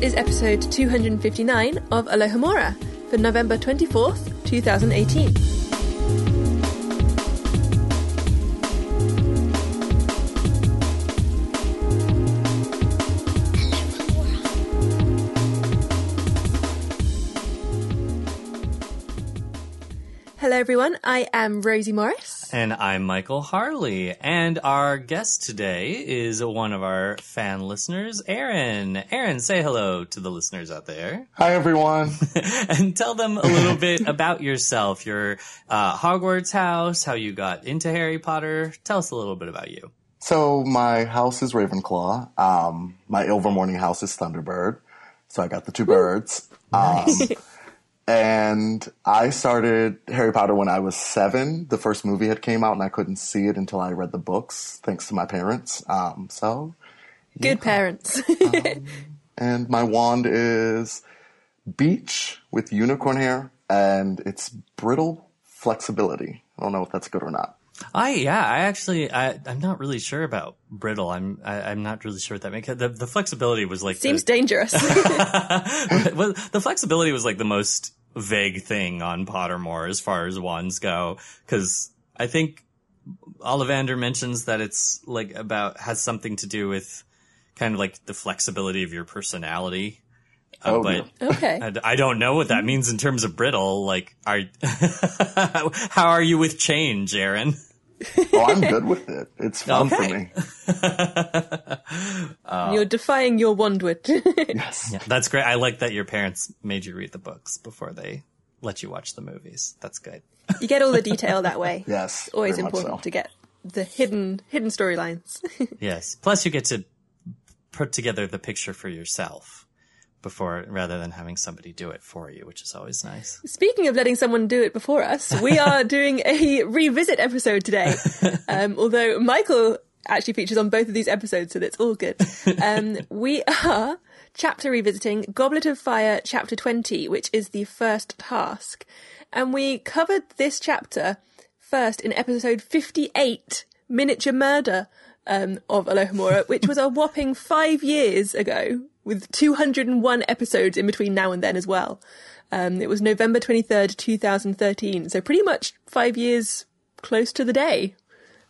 Is episode 259 of Alohomora for November 24th, 2018. Hello, everyone. I am Rosie Morris. And I'm Michael Harley. And our guest today is one of our fan listeners, Aaron. Aaron, say hello to the listeners out there. Hi, everyone. and tell them a little bit about yourself, your uh, Hogwarts house, how you got into Harry Potter. Tell us a little bit about you. So, my house is Ravenclaw. Um, my Ilvermorny house is Thunderbird. So, I got the two birds. Nice. Um, and I started Harry Potter when I was seven. The first movie had came out, and I couldn't see it until I read the books, thanks to my parents. Um, so, yeah. good parents. um, and my wand is beech with unicorn hair, and it's brittle flexibility. I don't know if that's good or not. I yeah, I actually I I'm not really sure about brittle. I'm I, am i am not really sure what that makes. The the flexibility was like seems the, dangerous. well, the flexibility was like the most vague thing on Pottermore as far as wands go, because I think Ollivander mentions that it's like about has something to do with kind of like the flexibility of your personality. Uh, oh, but okay. I, I, don't know what that means in terms of brittle. Like, are how are you with change, Aaron? oh, I'm good with it. It's fun okay. for me. uh, You're defying your wandwit. yes. Yeah, that's great. I like that your parents made you read the books before they let you watch the movies. That's good. You get all the detail that way. yes. It's always important so. to get the hidden hidden storylines. yes. Plus you get to put together the picture for yourself before rather than having somebody do it for you, which is always nice. Speaking of letting someone do it before us, we are doing a revisit episode today. Um, although Michael actually features on both of these episodes, so that's all good. Um, we are chapter revisiting Goblet of Fire, chapter 20, which is the first task. And we covered this chapter first in episode 58, Miniature Murder, um, of Alohomora, which was a whopping five years ago, with 201 episodes in between now and then as well. Um, it was November 23rd, 2013, so pretty much five years close to the day.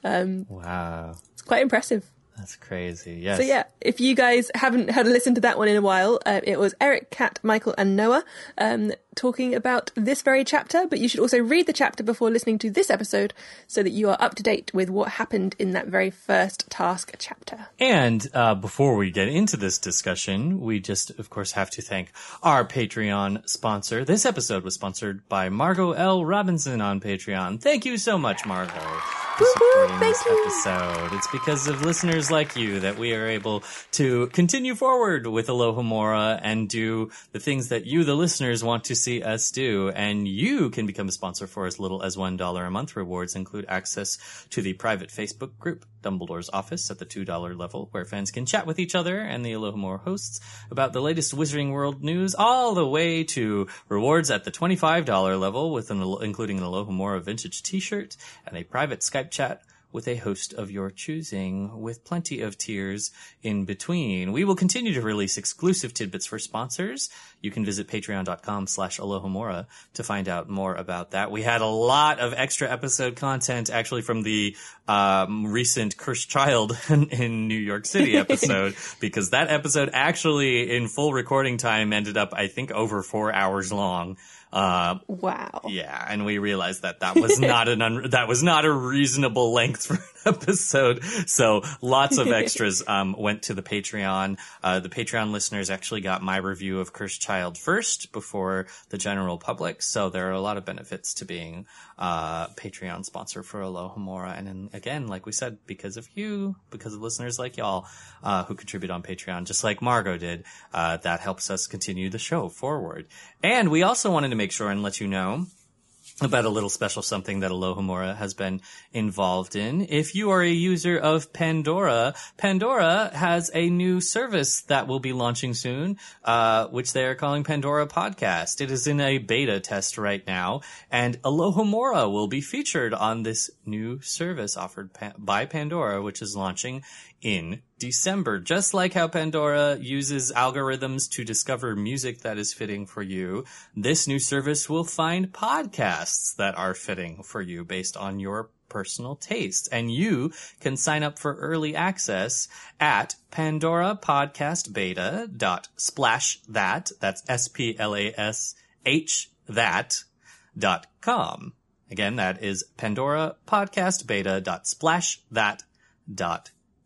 Um, wow. It's quite impressive. That's crazy. Yes. So yeah, if you guys haven't had a listen to that one in a while, uh, it was Eric, Kat, Michael, and Noah um, talking about this very chapter. But you should also read the chapter before listening to this episode, so that you are up to date with what happened in that very first task chapter. And uh, before we get into this discussion, we just, of course, have to thank our Patreon sponsor. This episode was sponsored by Margot L. Robinson on Patreon. Thank you so much, Margot for supporting this episode. It's because of listeners like you that we are able to continue forward with Alohomora and do the things that you, the listeners, want to see us do. And you can become a sponsor for as little as $1 a month. Rewards include access to the private Facebook group, Dumbledore's Office, at the $2 level, where fans can chat with each other and the Alohomora hosts about the latest Wizarding World news, all the way to rewards at the $25 level, with an, including an Alohomora vintage t-shirt and a private Skype chat with a host of your choosing, with plenty of tiers in between. We will continue to release exclusive tidbits for sponsors. You can visit patreon.com slash alohomora to find out more about that. We had a lot of extra episode content actually from the um, recent Cursed Child in New York City episode, because that episode actually in full recording time ended up, I think, over four hours long. Uh, wow. Yeah, and we realized that that was not an un- that was not a reasonable length for an episode. So lots of extras um, went to the Patreon. Uh, the Patreon listeners actually got my review of Cursed Child first before the general public. So there are a lot of benefits to being uh, Patreon sponsor for Alohomora. And then, again, like we said, because of you, because of listeners like y'all uh, who contribute on Patreon, just like Margot did, uh, that helps us continue the show forward. And we also wanted to make sure and let you know about a little special something that Alohomora has been involved in. If you are a user of Pandora, Pandora has a new service that will be launching soon, uh, which they are calling Pandora Podcast. It is in a beta test right now, and Alohomora will be featured on this new service offered pa- by Pandora, which is launching in December. Just like how Pandora uses algorithms to discover music that is fitting for you, this new service will find podcasts that are fitting for you based on your personal taste. And you can sign up for early access at Pandora Podcast Beta dot splash that. That's dot com. Again, that is Pandora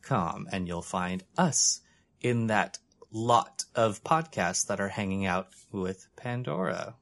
Podcast Beta dot splash that dot com. And you'll find us in that lot of podcasts that are hanging out with Pandora.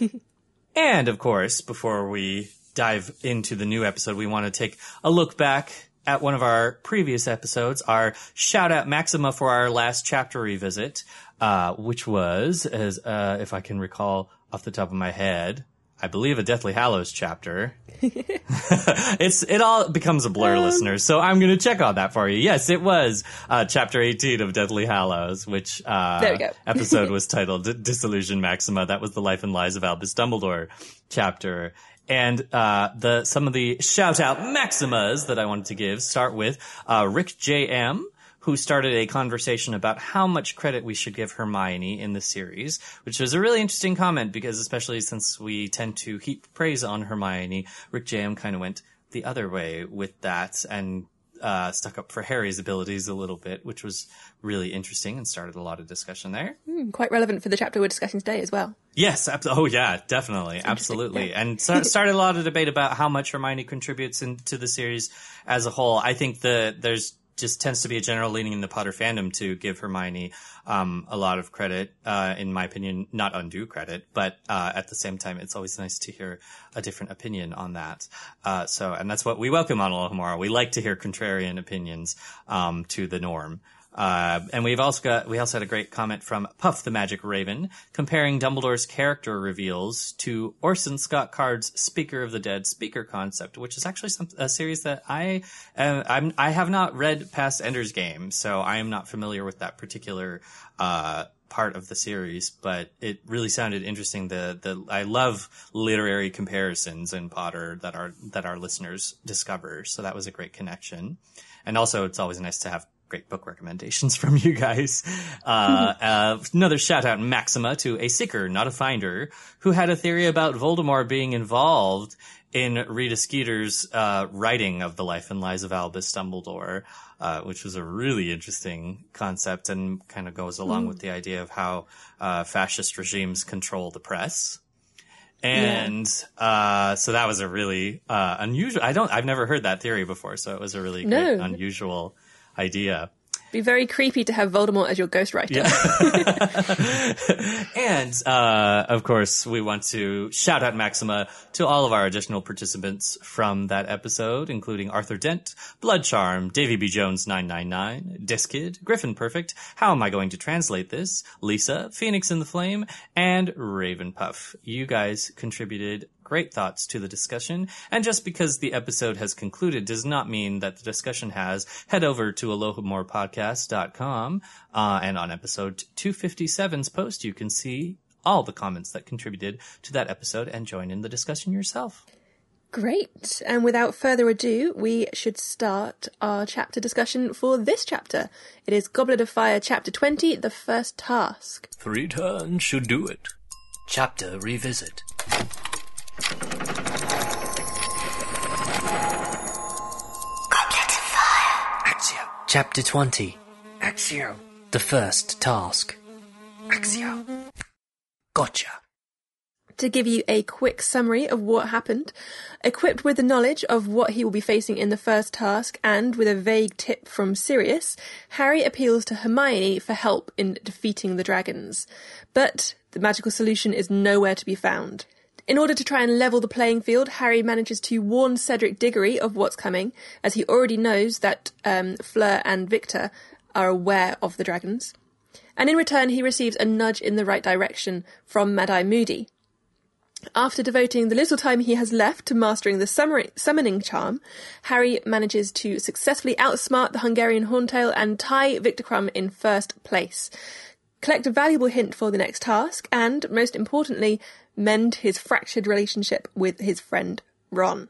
and of course, before we dive into the new episode, we want to take a look back at one of our previous episodes, our shout out Maxima for our last chapter revisit, uh, which was, as uh, if I can recall off the top of my head, I believe a Deathly Hallows chapter. it's it all becomes a blur, um, listeners. So I'm going to check on that for you. Yes, it was uh, chapter 18 of Deathly Hallows, which uh, episode was titled "Disillusion Maxima." That was the life and lies of Albus Dumbledore chapter. And uh, the some of the shout out maximas that I wanted to give start with uh, Rick J M who started a conversation about how much credit we should give Hermione in the series, which was a really interesting comment because especially since we tend to heap praise on Hermione, Rick J M kind of went the other way with that and uh, stuck up for Harry's abilities a little bit, which was really interesting and started a lot of discussion there. Mm, quite relevant for the chapter we're discussing today as well. Yes. Ab- oh, yeah, definitely. Absolutely. Yeah. And so started a lot of debate about how much Hermione contributes into the series as a whole. I think that there's just tends to be a general leaning in the Potter fandom to give Hermione um, a lot of credit. Uh, in my opinion, not undue credit, but uh, at the same time, it's always nice to hear a different opinion on that. Uh, so, and that's what we welcome on Alohomora. We like to hear contrarian opinions um, to the norm. Uh, and we've also got, we also had a great comment from Puff the Magic Raven comparing Dumbledore's character reveals to Orson Scott Card's Speaker of the Dead speaker concept, which is actually some, a series that I, uh, I'm, I have not read past Ender's Game, so I am not familiar with that particular, uh, part of the series, but it really sounded interesting. The the I love literary comparisons in Potter that our that our listeners discover. So that was a great connection. And also it's always nice to have great book recommendations from you guys. Uh, uh, another shout out Maxima to a seeker, not a finder, who had a theory about Voldemort being involved in Rita Skeeter's uh, writing of the life and lies of Albus Dumbledore, uh, which was a really interesting concept and kind of goes along mm. with the idea of how uh, fascist regimes control the press. And yeah. uh, so that was a really uh, unusual. I don't. I've never heard that theory before, so it was a really no. great, unusual idea. Be very creepy to have Voldemort as your ghostwriter. Yeah. and uh, of course, we want to shout out Maxima to all of our additional participants from that episode, including Arthur Dent, Blood Charm, Davy B. Jones 999, Diskid, Griffin Perfect, How Am I Going to Translate This, Lisa, Phoenix in the Flame, and Raven Puff. You guys contributed great thoughts to the discussion. And just because the episode has concluded does not mean that the discussion has. Head over to alohomorapodcast.com, uh, and on episode 257's post, you can see all the comments that contributed to that episode and join in the discussion yourself. Great. And without further ado, we should start our chapter discussion for this chapter. It is Goblet of Fire, chapter 20, the first task. Three turns should do it. Chapter Revisit. Accio. Chapter 20. Accio. The first task. Accio. Gotcha. To give you a quick summary of what happened, equipped with the knowledge of what he will be facing in the first task and with a vague tip from Sirius, Harry appeals to Hermione for help in defeating the dragons. But the magical solution is nowhere to be found. In order to try and level the playing field, Harry manages to warn Cedric Diggory of what's coming, as he already knows that um, Fleur and Viktor are aware of the dragons. And in return, he receives a nudge in the right direction from Mad Eye Moody. After devoting the little time he has left to mastering the summoning charm, Harry manages to successfully outsmart the Hungarian Horntail and tie Viktor Krum in first place. Collect a valuable hint for the next task, and, most importantly, mend his fractured relationship with his friend Ron.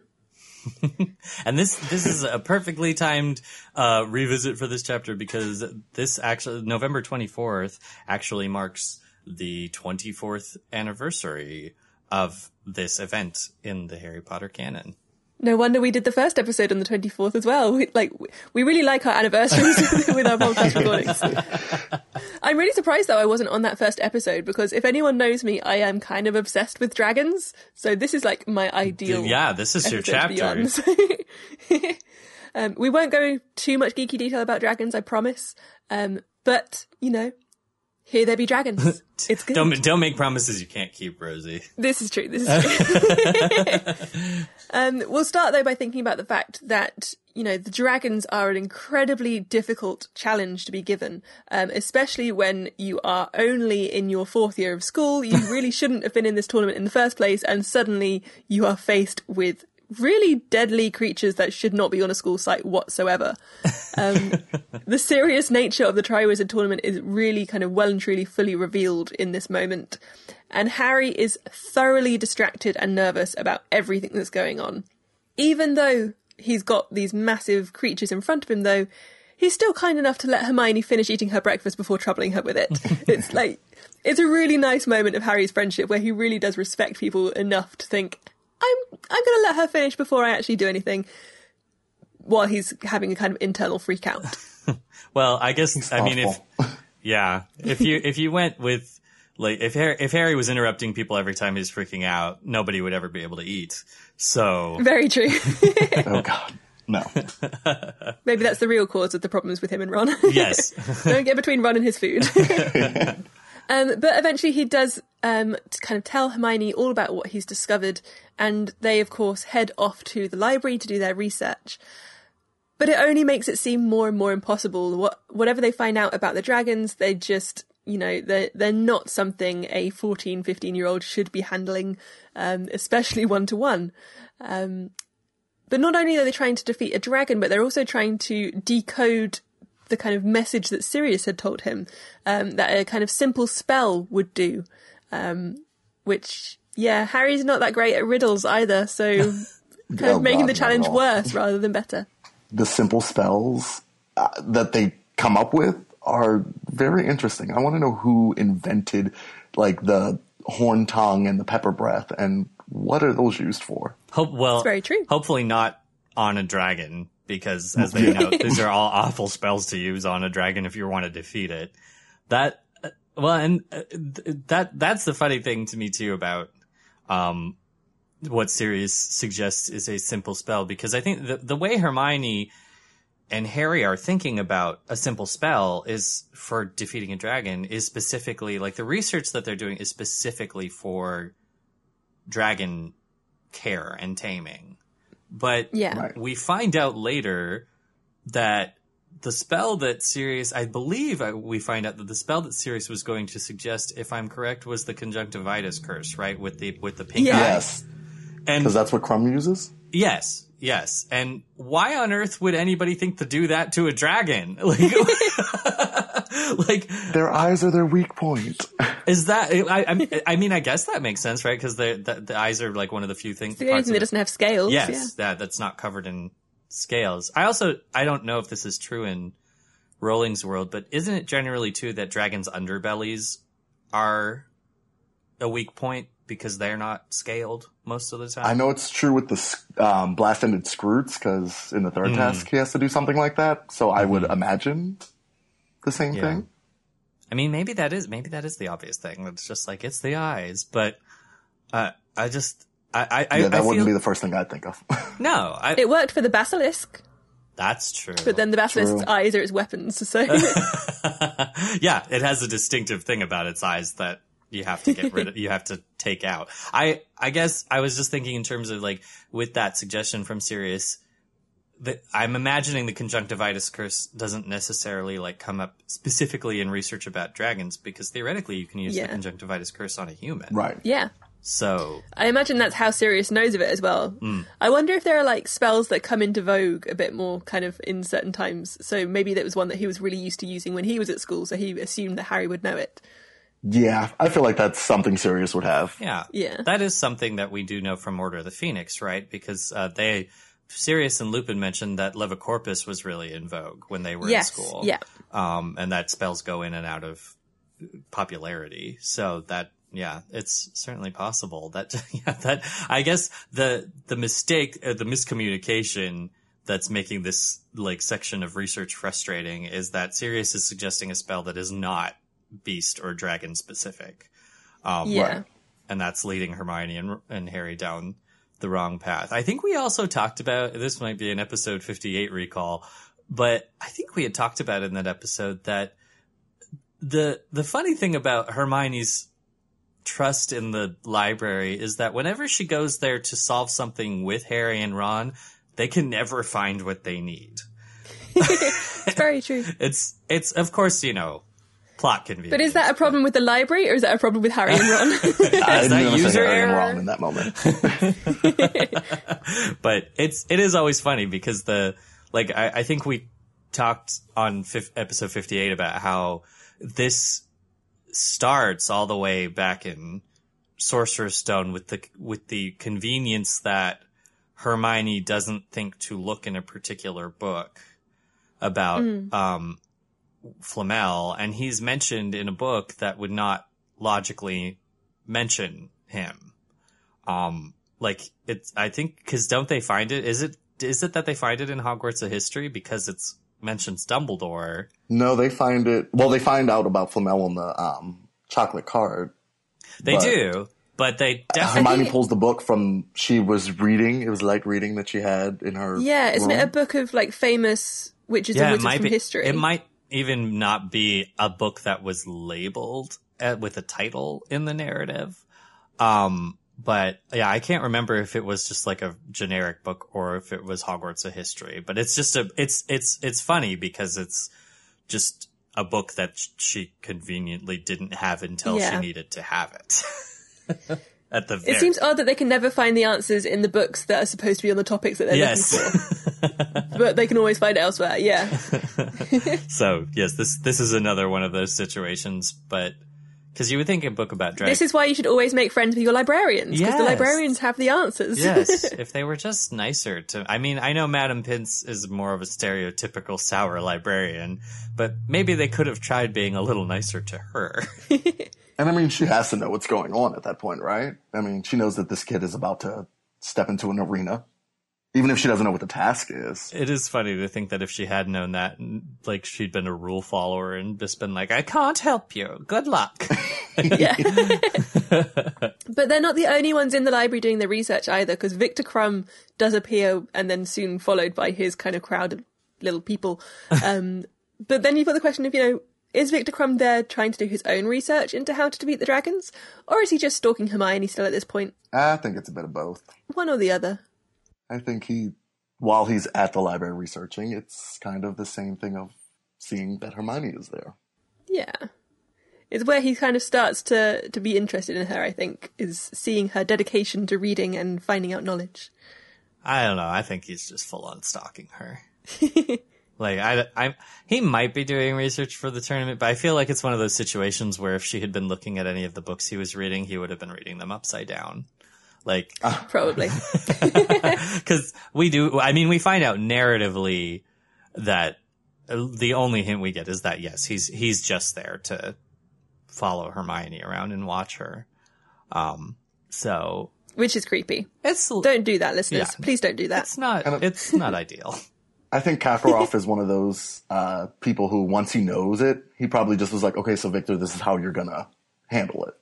And this this is a perfectly timed uh, revisit for this chapter because this actually November twenty fourth actually marks the twenty fourth anniversary of this event in the Harry Potter canon. No wonder we did the first episode on the 24th as well. We, like, we really like our anniversaries with our podcast recordings. I'm really surprised though I wasn't on that first episode because if anyone knows me, I am kind of obsessed with dragons. So this is like my ideal. Yeah, this is your episode to be chapter. um, we won't go too much geeky detail about dragons, I promise. Um, but you know, here there be dragons. It's good. Don't don't make promises you can't keep, Rosie. This is true. This is true. um, we'll start though by thinking about the fact that you know the dragons are an incredibly difficult challenge to be given, um, especially when you are only in your fourth year of school. You really shouldn't have been in this tournament in the first place, and suddenly you are faced with really deadly creatures that should not be on a school site whatsoever. Um, the serious nature of the Triwizard tournament is really kind of well and truly fully revealed in this moment. And Harry is thoroughly distracted and nervous about everything that's going on. Even though he's got these massive creatures in front of him, though, he's still kind enough to let Hermione finish eating her breakfast before troubling her with it. it's like, it's a really nice moment of Harry's friendship where he really does respect people enough to think, I'm I'm going to let her finish before I actually do anything. While he's having a kind of internal freak out. Well, I guess I mean if yeah, if you if you went with like if Harry, if Harry was interrupting people every time he's freaking out, nobody would ever be able to eat. So Very true. oh God, no. Maybe that's the real cause of the problems with him and Ron. yes, Don't get between Ron and his food. um, but eventually he does um, to kind of tell Hermione all about what he's discovered, and they, of course, head off to the library to do their research. But it only makes it seem more and more impossible. What, whatever they find out about the dragons, they just, you know, they're, they're not something a 14, 15 year old should be handling, um, especially one to one. But not only are they trying to defeat a dragon, but they're also trying to decode the kind of message that Sirius had told him um, that a kind of simple spell would do. Um, which, yeah, Harry's not that great at riddles either, so kind Oh, of making God, the challenge worse rather than better. the simple spells uh, that they come up with are very interesting. I want to know who invented like the horn tongue and the pepper breath and what are those used for? Hope well. very true. Hopefully not on a dragon because, as they know, these are all awful spells to use on a dragon if you want to defeat it. That uh, well, and uh, th- that that's the funny thing to me too about um what Sirius suggests is a simple spell because I think the the way Hermione and Harry are thinking about a simple spell is for defeating a dragon is specifically like the research that they're doing is specifically for dragon care and taming. But Yeah. Right. we find out later that the spell that Sirius, I believe uh, we find out that the spell that Sirius was going to suggest, if I'm correct, was the conjunctivitis curse, right? With the with the pink Yeah. eye. Yes, And because that's what Krum uses. yes, yes. And why on earth would anybody think to do that to a dragon? Like, like Their eyes are their weak point. is that? I, I, I mean, I guess that makes sense, right? Because the, the the eyes are like one of the few things. The only thing that doesn't have scales. Yes, that that's not covered in scales. I also I don't know if this is true in Rowling's world, but isn't it generally too that dragons' underbellies are a weak point because they're not scaled most of the time? I know it's true with the um, blast-ended skrewts because in the third Mm. task he has to do something like that. So I would imagine the same Yeah. thing. I mean, maybe that is maybe that is the obvious thing. It's just like it's the eyes, but uh, I just I I, yeah, that I wouldn't feel be the first thing I'd think of. no. I, It worked for the basilisk, that's true. but then the basilisk's True. eyes are its weapons, so yeah, it has a distinctive thing about its eyes that you have to get rid of, you have to take out. I, I guess I was just thinking in terms of like, with that suggestion from Sirius, that I'm imagining the conjunctivitis curse doesn't necessarily like come up specifically in research about dragons because theoretically you can use Yeah. the conjunctivitis curse on a human. right. yeah. So, I imagine that's how Sirius knows of it as well. Hmm. I wonder if there are like spells that come into vogue a bit more kind of in certain times. So maybe that was one that he was really used to using when he was at school, so he assumed that Harry would know it. Yeah, I feel like that's something Sirius would have. yeah. Yeah. That is something that we do know from Order of the Phoenix, right? Because, uh, they, Sirius and Lupin mentioned that Levicorpus was really in vogue when they were Yes, in school. yeah. Um, and that spells go in and out of popularity. So that, yeah, it's certainly possible that, yeah, that, I guess the, the mistake, uh, the miscommunication that's making this like section of research frustrating is that Sirius is suggesting a spell that is not beast or dragon specific. Um, Yeah. and that's leading Hermione and, and Harry down the wrong path. I think we also talked about this might be an episode 58 recall, but I think we had talked about in that episode that the the funny thing about Hermione's trust in the library is that whenever she goes there to solve something with Harry and Ron, they can never find what they need. It's very true. It's it's of course, you know, plot convenience. But is that a problem with the library or is that a problem with Harry and Ron? I Is didn't that user Harry and error? Ron in that moment. but it's it is always funny because the like I, I think we talked on fif- episode 58 about how this starts all the way back in Sorcerer's Stone with the with the convenience that Hermione doesn't think to look in a particular book about um Flamel. And he's mentioned in a book that would not logically mention him. Um like it's i think because don't they find it is it is it that they find it in hogwarts of history? Because it's mentions dumbledore No, they find it. Well, they find out about Flamel on the um, chocolate card. they But- do but they definitely Hermione pulls the book from she was reading. It was light reading that she had in her. yeah, isn't it a book of like famous witches yeah and it wizards from be history? it might even not be a book that was labeled uh, with a title in the narrative um but yeah i can't remember if it was just like a generic book or if it was hogwarts a history but it's just a it's it's it's funny because it's just a book that she conveniently didn't have until Yeah. she needed to have it at the very It seems odd that they can never find the answers in the books that are supposed to be on the topics that they're yes looking for, but they can always find it elsewhere. Yeah, so yes this this is another one of those situations but because you would think a book about dragons this is why you should always make friends with your librarians because the librarians have the answers. yes, if they were just nicer to. I mean, I know Madam Pince is more of a stereotypical sour librarian, but maybe they could have tried being a little nicer to her. And I mean, she has to know what's going on at that point, right? I mean, she knows that this kid is about to step into an arena, even if she doesn't know what the task is. it is funny to think that if she had known that, like she'd been a rule follower and just been like, "I can't help you. Good luck." Yeah. but they're not the only ones in the library doing the research either, because Viktor Krum does appear and then soon followed by his kind of crowd of little people. Um, but then you've got the question of, you know, is Viktor Krum there trying to do his own research into how to defeat the dragons? Or is he just stalking Hermione still at this point? I think it's a bit of both. One or the other. I think he, while he's at the library researching, it's kind of the same thing of seeing that Hermione is there. Yeah. It's where he kind of starts to, to be interested in her, I think, is seeing her dedication to reading and finding out knowledge. I don't know. I think he's just full on stalking her. like I, I, he might be doing research for the tournament, but I feel like it's one of those situations where if she had been looking at any of the books he was reading, he would have been reading them upside down. Like, Probably. because we do. I mean, we find out narratively that uh, the only hint we get is that yes, he's he's just there to follow Hermione around and watch her. Um, so Which is creepy. it's Don't do that, listeners. Yeah. Please don't do that. it's not it's not ideal. I think Karkaroff is one of those uh, people who, once he knows it, he probably just was like, okay, so Viktor, this is how you're gonna handle it.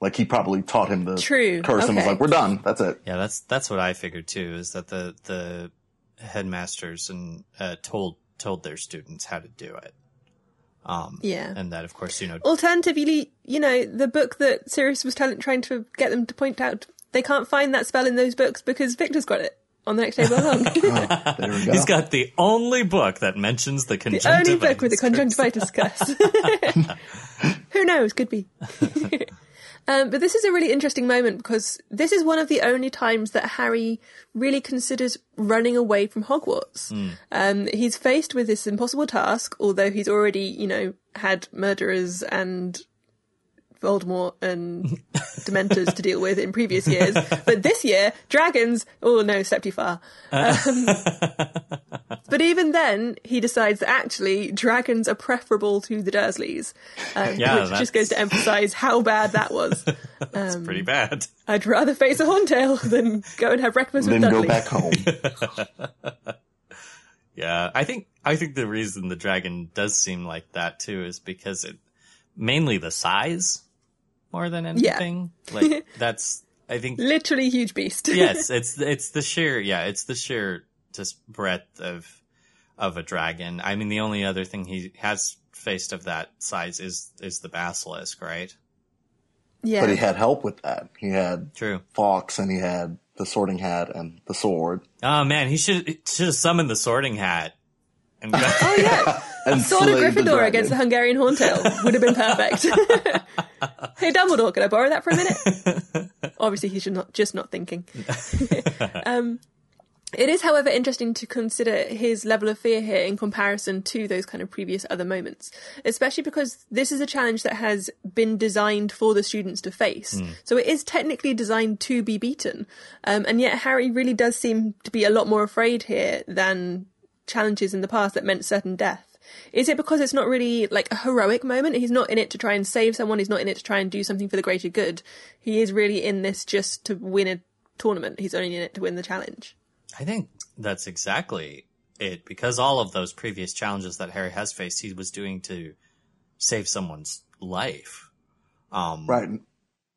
Like he probably taught him the True, curse and was like, we're done. That's it. Yeah, that's that's what I figured too. Is that the the headmasters and uh, told told their students how to do it. Um, Yeah. and that of course you know Alternatively, you know, the book that Sirius was telling, trying to get them to point out, they can't find that spell in those books because Viktor's got it on the next table along. There we go. he's got the only book that mentions the the only book with the curse. conjunctivitis curse. Who knows? Could be. um, but this is a really interesting moment because this is one of the only times that Harry really considers running away from Hogwarts. Um, he's faced with this impossible task, although he's already, you know, had murderers and Voldemort and Dementors to deal with in previous years. But this year, dragons, oh no, step too far. Um, but even then, he decides that actually dragons are preferable to the Dursleys, um, Yeah, which that's- just goes to emphasize how bad that was. It's pretty bad. I'd rather face a horntail than go and have breakfast with Dudley. Then go back home. Yeah, I think I think the reason the dragon does seem like that too is because it mainly the size more than anything. Like that's I think Literally huge beast. yes, it's it's the sheer yeah, it's the sheer just breadth of of a dragon. I mean, the only other thing he has faced of that size is is the basilisk, right? yeah. But he had help with that. He had True. Fawkes and he had the sorting hat and the sword. Oh man, he should should have summoned the sorting hat. And Oh yeah, And Sword of Gryffindor against the Hungarian Horntail would have been perfect. hey Dumbledore, can I borrow that for a minute? Obviously, he should not just not thinking. um, it is, however, interesting to consider his level of fear here in comparison to those kind of previous other moments, especially because this is a challenge that has been designed for the students to face. So it is technically designed to be beaten, um, and yet Harry really does seem to be a lot more afraid here than challenges in the past that meant certain death. Is it because it's not really like a heroic moment? He's not in it to try and save someone. He's not in it to try and do something for the greater good. He is really in this just to win a tournament. He's only in it to win the challenge. I think that's exactly it because all of those previous challenges that Harry has faced, he was doing to save someone's life. Um, Right.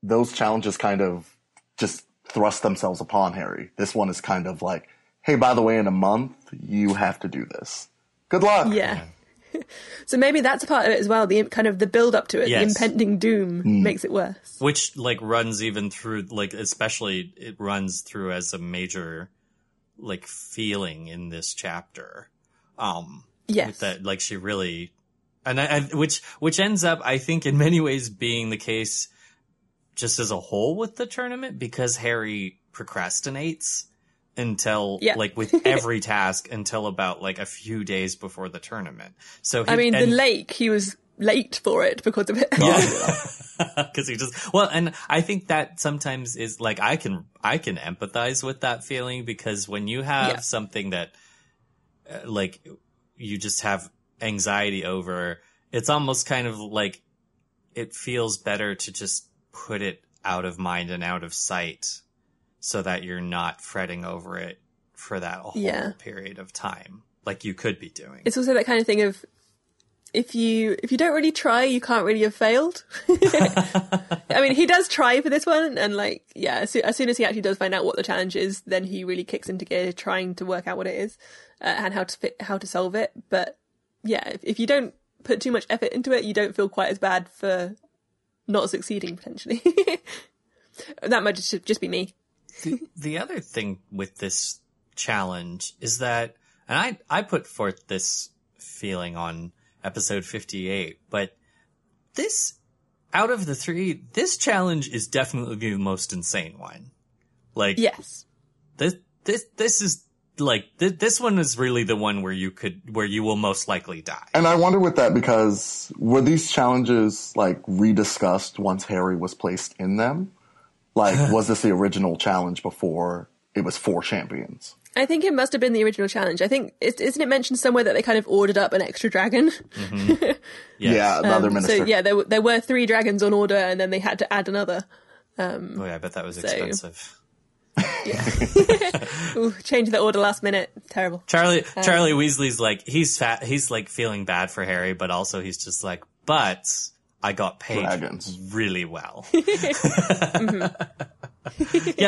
Those challenges kind of just thrust themselves upon Harry. This one is kind of like, hey, by the way, in a month, you have to do this. Good luck. Yeah. so maybe that's a part of it as well. The kind of the build up to it, the impending doom makes it worse. Which like runs even through like especially it runs through as a major like feeling in this chapter. Um, Yes. that like she really and I, I which which ends up I think in many ways being the case just as a whole with the tournament because Harry procrastinates until Yeah. like with every task until about like a few days before the tournament. So he, I mean, the lake, he was late for it because of it. because he just well and i think that sometimes is like i can i can empathize with that feeling because when you have Yeah. something that uh, like you just have anxiety over it's almost kind of like it feels better to just put it out of mind and out of sight so that you're not fretting over it for that whole Yeah. period of time like you could be doing it's also that kind of thing of if you if you don't really try, you can't really have failed. I mean, he does try for this one, and like, yeah, as, soo- as soon as he actually does find out what the challenge is, then he really kicks into gear, trying to work out what it is uh, and how to fit, how to solve it. But yeah, if, if you don't put too much effort into it, you don't feel quite as bad for not succeeding potentially. that might just just be me. The other thing with this challenge is that, and I, I put forth this feeling on episode 58, but this, out of the three, this challenge is definitely the most insane one. Like, Yes. this, this, this is like, th- this one is really the one where you could, where you will most likely die. And I wonder with that because were these challenges like rediscussed once Harry was placed in them? Like, was this the original challenge before it was four champions? I think it must have been the original challenge. I think is- isn't it mentioned somewhere that they kind of ordered up an extra dragon? Yes. Yeah, the other Um, minister. So yeah, there were, there were three dragons on order, and then they had to add another. Oh yeah, I bet that was expensive. Ooh, change the order last minute. Terrible. Charlie Um, Charlie Weasley's like he's fat he's like feeling bad for Harry, but also he's just like, but I got paid Dragons. really well. yeah,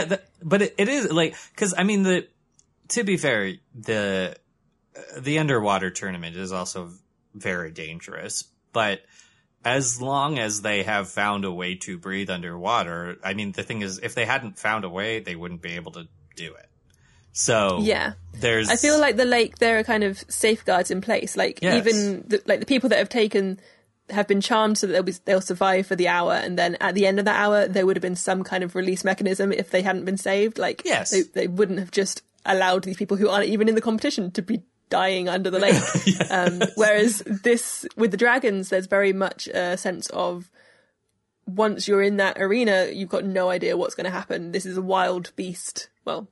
the, but it, it is like because I mean the to be fair the the underwater tournament is also very dangerous, but as long as they have found a way to breathe underwater, I mean the thing is if they hadn't found a way, they wouldn't be able to do it. So Yeah. there's I feel like the lake there are kind of safeguards in place. Like Yes. even the, like the people that have taken have been charmed so that they'll be, they'll survive for the hour, and then at the end of that hour there would have been some kind of release mechanism if they hadn't been saved. Like Yes. they they wouldn't have just allowed these people who aren't even in the competition to be dying under the lake. um, whereas this with the dragons, there's very much a sense of once you're in that arena, you've got no idea what's going to happen. This is a wild beast. Well,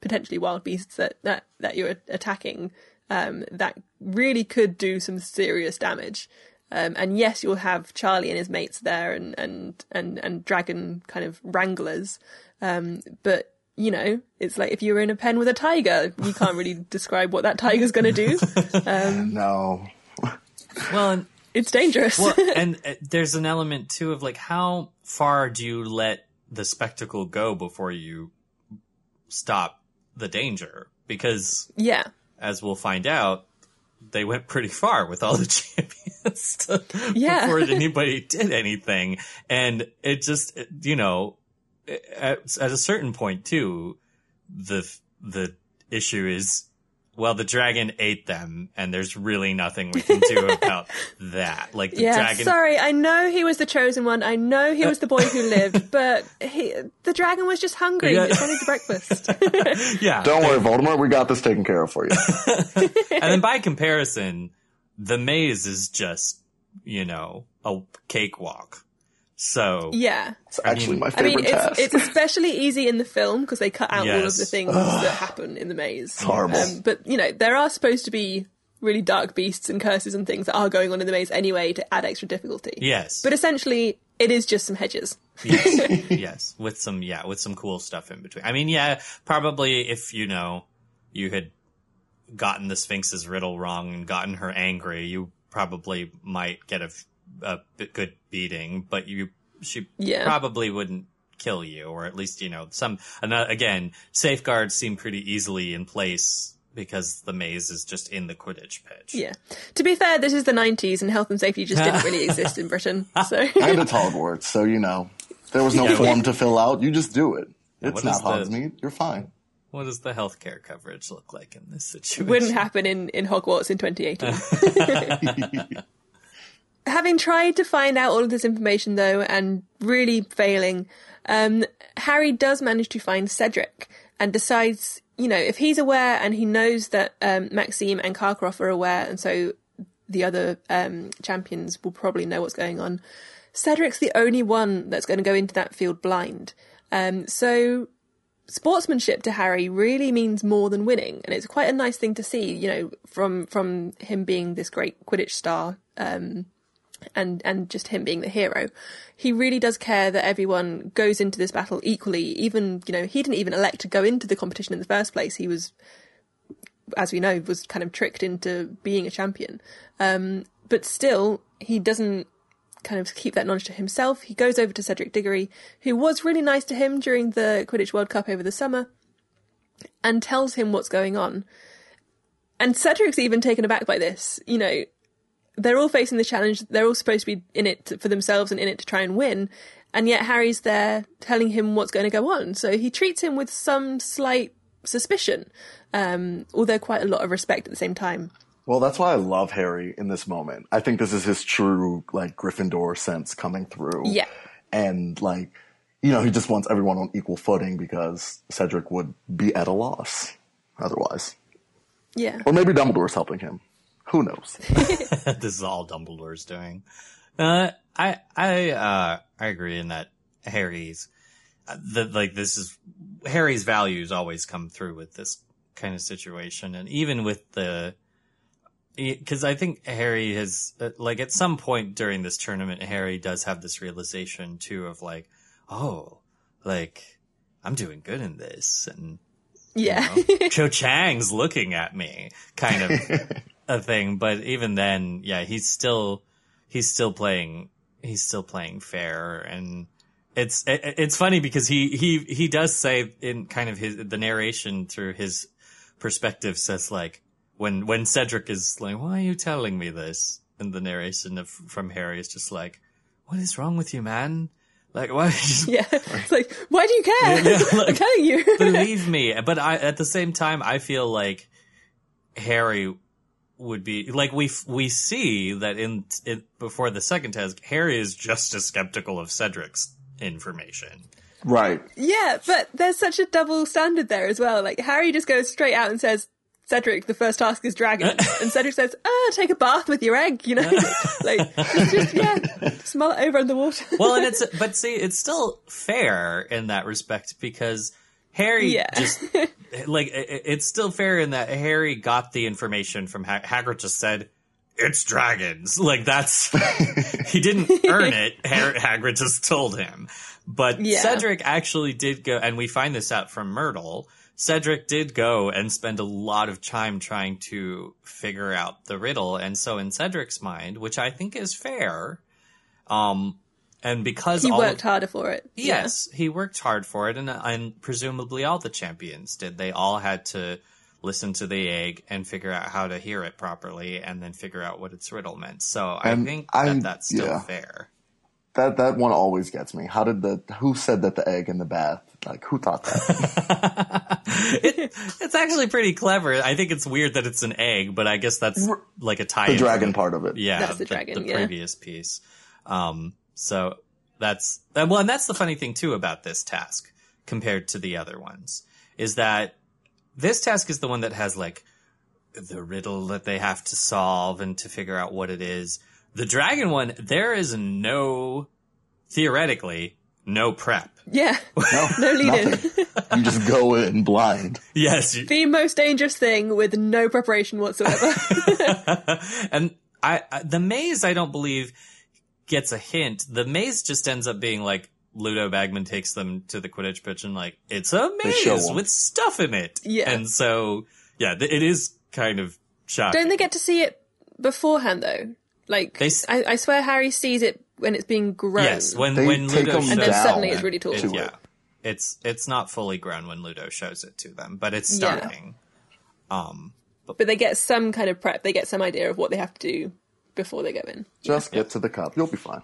potentially wild beasts that that that you're attacking. Um, that really could do some serious damage. Um, and yes, you'll have Charlie and his mates there, and and and and dragon kind of wranglers. Um, but you know, it's like if you were in a pen with a tiger, you can't really describe what that tiger's going to do. No. Well, and, It's dangerous. well, and uh, there's an element too of like how far do you let the spectacle go before you stop the danger? Because yeah, as we'll find out, they went pretty far with all the champions to- Yeah. before anybody did anything. And it just, you know, at, at a certain point too, the, the issue is, well, the dragon ate them and there's really nothing we can do about that. Like the yeah. dragon. Sorry, I know he was the chosen one. I know he was the boy who lived, but he, the dragon was just hungry. Yeah. It's only the breakfast. Yeah. Don't worry, Voldemort. We got this taken care of for you. and then by comparison, the maze is just, you know, a cakewalk. So, yeah. It's actually my favorite I favorite mean, it's, task. it's especially easy in the film because they cut out all of the things that happen in the maze. Um, horrible. but you know, there are supposed to be really dark beasts and curses and things that are going on in the maze anyway to add extra difficulty. yes. But essentially, it is just some hedges. yes, yes, with some yeah, with some cool stuff in between. I mean, yeah, probably if you know you had gotten the Sphinx's riddle wrong and gotten her angry, you probably might get a, bit good beating, but you she Yeah. probably wouldn't kill you, or at least you know some. ano- Again, safeguards seem pretty easily in place because the maze is just in the Quidditch pitch. Yeah. To be fair, this is the 90s and health and safety just didn't really exist in Britain. So and it's Hogwarts, so you know there was no Yeah, form to fill out. You just do it. It's is not the- Hogsmeade. You're fine. What does the healthcare coverage look like in this situation? wouldn't happen in, in Hogwarts in 2018. Having tried to find out all of this information though and really failing, um, Harry does manage to find Cedric and decides, you know, if he's aware and he knows that um, Maxime and Karkaroff are aware and so the other um, champions will probably know what's going on. Cedric's the only one that's going to go into that field blind. Um, so sportsmanship to Harry really means more than winning, and it's quite a nice thing to see. You know, from from him being this great Quidditch star, um, and and just him being the hero, he really does care that everyone goes into this battle equally. Even you know, he didn't even elect to go into the competition in the first place. He was, as we know, was kind of tricked into being a champion. Um, but still, he doesn't kind of keep that knowledge to himself. He goes over to Cedric Diggory, who was really nice to him during the Quidditch World Cup over the summer, and tells him what's going on. And Cedric's even taken aback by this. You know, they're all facing the challenge. They're all supposed to be in it for themselves and in it to try and win. And yet Harry's there telling him what's going to go on. So he treats him with some slight suspicion, um, although quite a lot of respect at the same time. Well, that's why I love Harry in this moment. I think this is his true like Gryffindor sense coming through. Yeah. And like, you know, he just wants everyone on equal footing because Cedric would be at a loss otherwise. Yeah. Or maybe Dumbledore's helping him. Who knows? this is all Dumbledore's doing. Uh, I, I, uh, I agree in that Harry's, uh, the, like, this is, Harry's values always come through with this kind of situation. And even with the, because I think Harry has, uh, like, at some point during this tournament, Harry does have this realization too of like, oh, like, I'm doing good in this. And, Yeah. Cho Chang's looking at me, kind of a thing. But even then, yeah, he's still he's still playing he's still playing fair, and it's it, it's funny because he he he does say in kind of his the narration through his perspective says like when when Cedric is like, why are you telling me this? And the narration of from Harry is just like, what is wrong with you, man? Like why? Yeah. It's like, why do you care? Yeah, yeah, I'm telling you. believe me. But I, at the same time, I feel like Harry would be like we we see that in it before the second test, Harry is just as skeptical of Cedric's information. right. yeah, but there's such a double standard there as well. Like, Harry just goes straight out and says, Cedric, the first task is dragon. and Cedric says, "Ah, take a bath with your egg," you know, like just, just yeah, smell it over in the water. well, and it's but see, it's still fair in that respect because Harry Yeah. just like it- it's still fair in that Harry got the information from ha- Hagrid. Just said it's dragons. Like that's he didn't earn it. Har- Hagrid just told him. But Yeah. Cedric actually did go, and we find this out from Myrtle. Cedric did go and spend a lot of time trying to figure out the riddle, and so in Cedric's mind, which I think is fair, um, and because he all worked harder for it. Yeah. Yes, he worked hard for it, and, and presumably all the champions did. They all had to listen to the egg and figure out how to hear it properly, and then figure out what its riddle meant. So I think I- that that's still yeah. fair. That that one always gets me. How did the who said that the egg in the bath? Like who thought that? It's actually pretty clever. I think it's weird that it's an egg, but I guess that's like a tie. the dragon part of it. Yeah, That's the dragon, The yeah. previous piece. Um, so that's that- well, and that's the funny thing too about this task compared to the other ones is that this task is the one that has like the riddle that they have to solve and to figure out what it is. The dragon one, there is no theoretically no prep. Yeah, No, no lead in. you just go in blind. Yes, you- the most dangerous thing with no preparation whatsoever. and I, I the maze I don't believe gets a hint. The maze just ends up being like Ludo Bagman takes them to the Quidditch pitch and like it's a maze with stuff in it. Yeah. and so yeah, th- it is kind of shocking. Don't they get to see it beforehand though? Like, They s- I, I swear Harry sees it when it's being grown. yes, when They when take Ludo them and then down suddenly it's really tall. it, yeah, it. it's it's not fully grown when Ludo shows it to them, but it's Yeah. starting. Um, but they get some kind of prep. They get some idea of what they have to do before they go in. Just get to the cup. You'll be fine.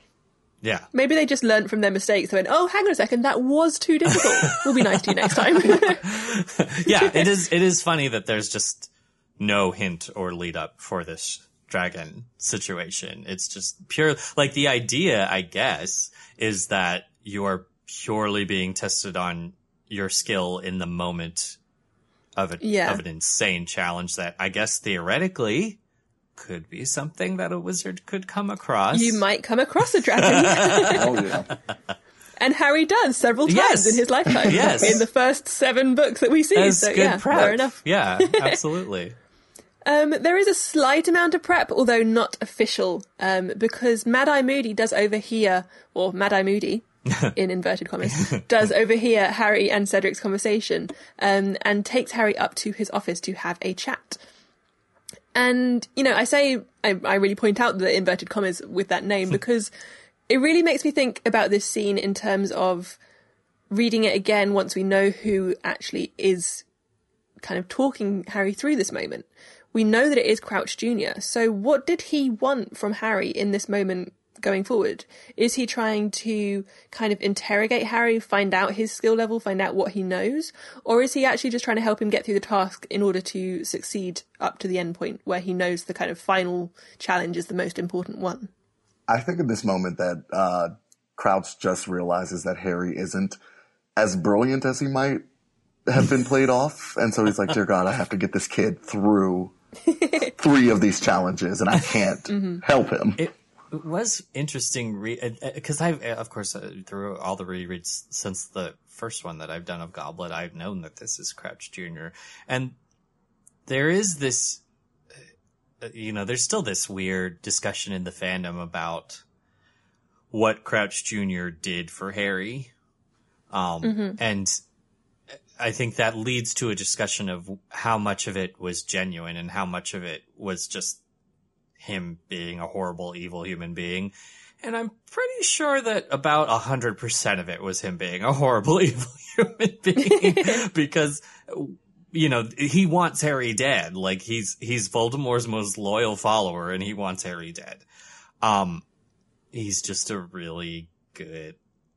yeah, Maybe they just learned from their mistakes. They went, "Oh, hang on a second, that was too difficult. we'll be nice to you next time." yeah, it is. It is funny that there's just no hint or lead up for this dragon situation. It's just pure. Like the idea, I guess, is that you are purely being tested on your skill in the moment of a, Yeah. of an insane challenge that I guess theoretically could be something that a wizard could come across. you might come across a dragon, Oh yeah. and Harry does several times Yes. in his lifetime. Yes. in the first seven books that we see. as so good yeah, prep. fair enough. Yeah, absolutely. Um, there is a slight amount of prep, although not official, um, because Mad Eye Moody does overhear, or Mad Eye Moody, in inverted commas, does overhear Harry and Cedric's conversation, um, and takes Harry up to his office to have a chat. And, you know, I say, I, I really point out the inverted commas with that name because it really makes me think about this scene in terms of reading it again once we know who actually is kind of talking Harry through this moment. We know that it is Crouch Jr. So what did he want from Harry in this moment going forward? Is he trying to kind of interrogate Harry, find out his skill level, find out what he knows? Or is he actually just trying to help him get through the task in order to succeed up to the end point where he knows the kind of final challenge is the most important one? I think in this moment that uh, Crouch just realizes that Harry isn't as brilliant as he might have been played off, and so he's like, "Dear God, I have to get this kid through three of these challenges, and I can't help him." It was interesting because I've, uh, of course, uh, through all the rereads since the first one that I've done of Goblet, I've known that this is Crouch Jr. And there is this, uh, you know, there's still this weird discussion in the fandom about what Crouch Jr. did for Harry. Um, and I think that leads to a discussion of how much of it was genuine and how much of it was just him being a horrible, evil human being. And I'm pretty sure that about a hundred percent of it was him being a horrible, evil human being because, you know, he wants Harry dead. Like he's, he's Voldemort's most loyal follower and he wants Harry dead. Um, he's just a really good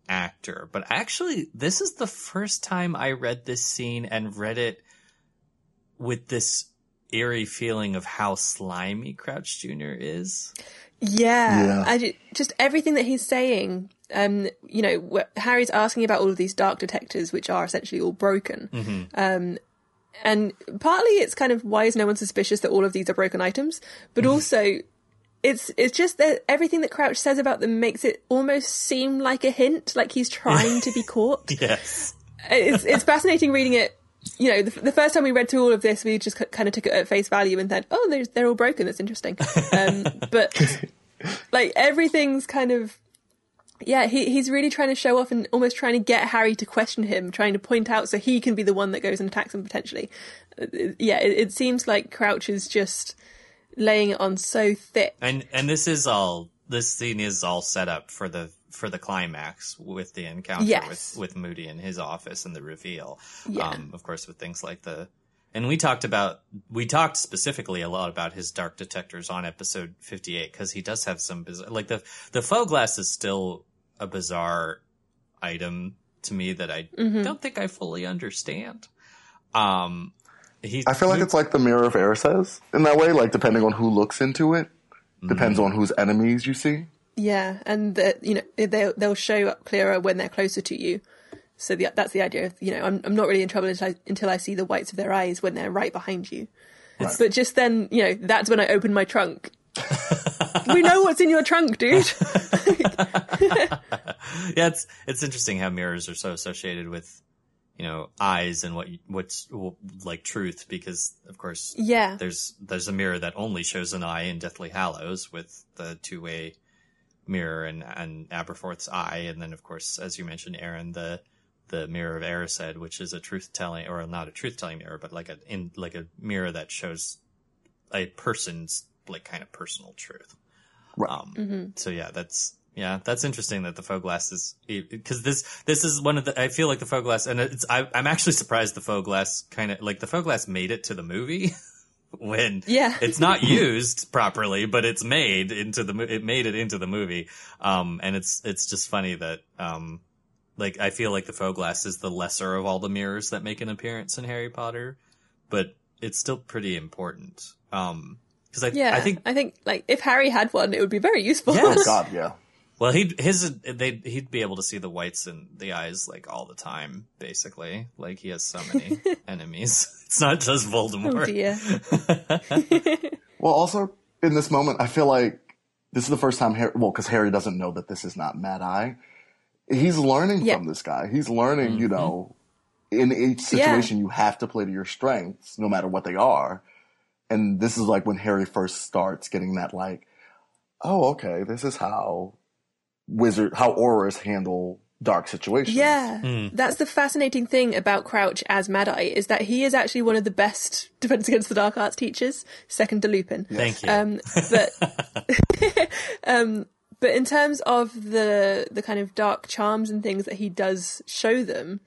actor. But actually, this is the first time I read this scene and read it with this eerie feeling of how slimy Crouch Jr. is. Yeah, Yeah. I ju- just everything that he's saying. Um, you know, Harry's asking about all of these dark detectors, which are essentially all broken. Um, and partly it's kind of why is no one suspicious that all of these are broken items, but also it's it's just that everything that Crouch says about them makes it almost seem like a hint, like he's trying to be caught. Yes. It's it's fascinating reading it. You know, the, the first time we read through all of this, we just kind of took it at face value and thought, "Oh, they're they're all broken. That's interesting." Um, but like everything's kind of yeah, he he's really trying to show off and almost trying to get Harry to question him, trying to point out so he can be the one that goes and attacks him potentially. Uh, Yeah, it, it seems like Crouch is just laying it on so thick. And and this is all this scene is all set up for the for the climax with the encounter Yes. with with Moody in his office and the reveal. Yeah. Um, of course, with things like the and we talked about we talked specifically a lot about his dark detectors on episode fifty eight because he does have some bizarre like the the Foe-Glass is still a bizarre item to me that I Mm-hmm. don't think I fully understand. Um, he I feel like it's like the mirror of Erised in that way. Like depending on who looks into it, depends mm. on whose enemies you see. Yeah, and that you know they'll they'll show up clearer when they're closer to you. So the, that's the idea. Of, you know, I'm I'm not really in trouble until I, until I see the whites of their eyes when they're right behind you. But just then, you know, that's when I open my trunk. we know what's in your trunk, dude. yeah, it's it's interesting how mirrors are so associated with you know eyes and what what's like truth because of course yeah, there's there's a mirror that only shows an eye in Deathly Hallows with the two way mirror and and Aberforth's eye, and then of course as you mentioned, Aaron the the mirror of Erised, which is a truth telling or not a truth telling mirror, but like a in like a mirror that shows a person's like kind of personal truth. Right. Um, So yeah, that's yeah, that's interesting that the Foe-Glass is because this this is one of the I feel like the Foe-Glass and it's I, I'm actually surprised the Foe-Glass kind of like the Foe-Glass made it to the movie when Yeah. it's not used properly, but it's made into the it made it into the movie. Um, and it's it's just funny that um, like I feel like the Foe-Glass is the lesser of all the mirrors that make an appearance in Harry Potter, but it's still pretty important. Um, because I yeah. I think I think like if Harry had one, it would be very useful. Yes. Oh God, yeah. Well, he'd his they he'd be able to see the whites in the eyes like all the time, basically. Like he has so many enemies. It's not just Voldemort. oh dear. Well, also in this moment, I feel like this is the first time Harry. Well, because Harry doesn't know that this is not Mad Eye. He's learning Yeah. from this guy. He's learning, you mm-hmm. know, in each situation you have to play to your strengths, no matter what they are. And this is like when Harry first starts getting that, like, oh, okay, this is how wizard, how Aurors handle dark situations. Yeah, that's the fascinating thing about Crouch as Mad Eye is that he is actually one of the best Defense Against the Dark Arts teachers, second to Lupin. Thank you. Um, but um, but in terms of the the kind of dark charms and things that he does show them,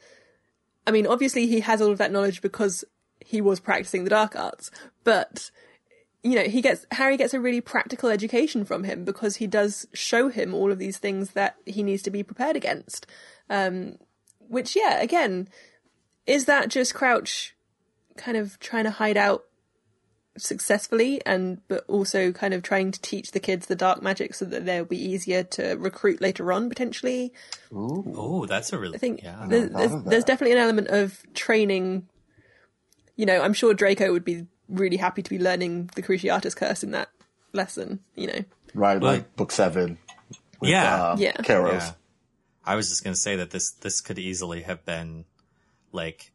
I mean, obviously he has all of that knowledge because he was practicing the dark arts, but you know, he gets Harry gets a really practical education from him because he does show him all of these things that he needs to be prepared against. Um, which, yeah, again, is that just Crouch kind of trying to hide out successfully and but also kind of trying to teach the kids the dark magic so that they'll be easier to recruit later on potentially. oh, that's a really I think yeah. there's, there's, there's definitely an element of training. You know, I'm sure Draco would be really happy to be learning the Cruciatus Curse in that lesson. You know, Right, like book seven. with, Yeah. uh, Yeah. Carrows. Yeah. I was just gonna say that this this could easily have been like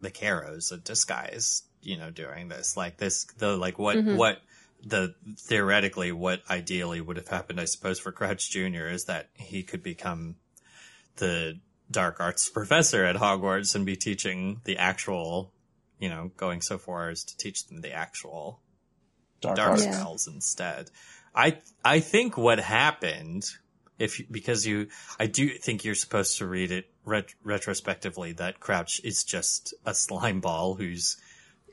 the Carrows a disguise, you know, doing this. Like this the like what what the theoretically what ideally would have happened, I suppose, for Crouch Jr. is that he could become the dark arts professor at Hogwarts and be teaching the actual you know, going so far as to teach them the actual Dark, dark arts. Yeah. spells instead. I I think what happened if because you I do think you're supposed to read it ret- retrospectively that Crouch is just a slime ball who's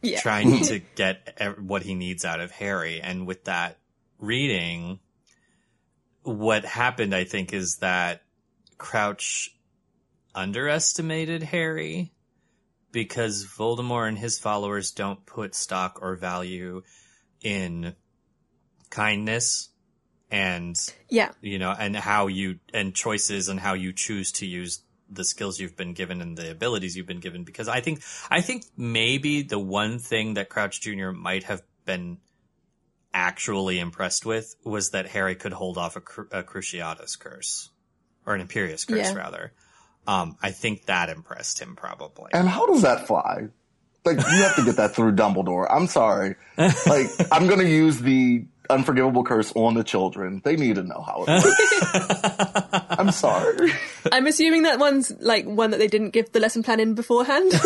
yeah, trying to get what he needs out of Harry and with that reading what happened I think is that Crouch underestimated Harry because Voldemort and his followers don't put stock or value in kindness and yeah, you know and how you and choices and how you choose to use the skills you've been given and the abilities you've been given because I think I think maybe the one thing that Crouch Jr. might have been actually impressed with was that Harry could hold off a, Cru- a Cruciatus curse or an Imperius curse Yeah. rather. Um, I think that impressed him probably. And how does that fly? Like you have to get that through Dumbledore. I'm sorry. Like I'm gonna use the unforgivable curse on the children. They need to know how it works. I'm sorry. I'm assuming that one's like one that they didn't give the lesson plan in beforehand.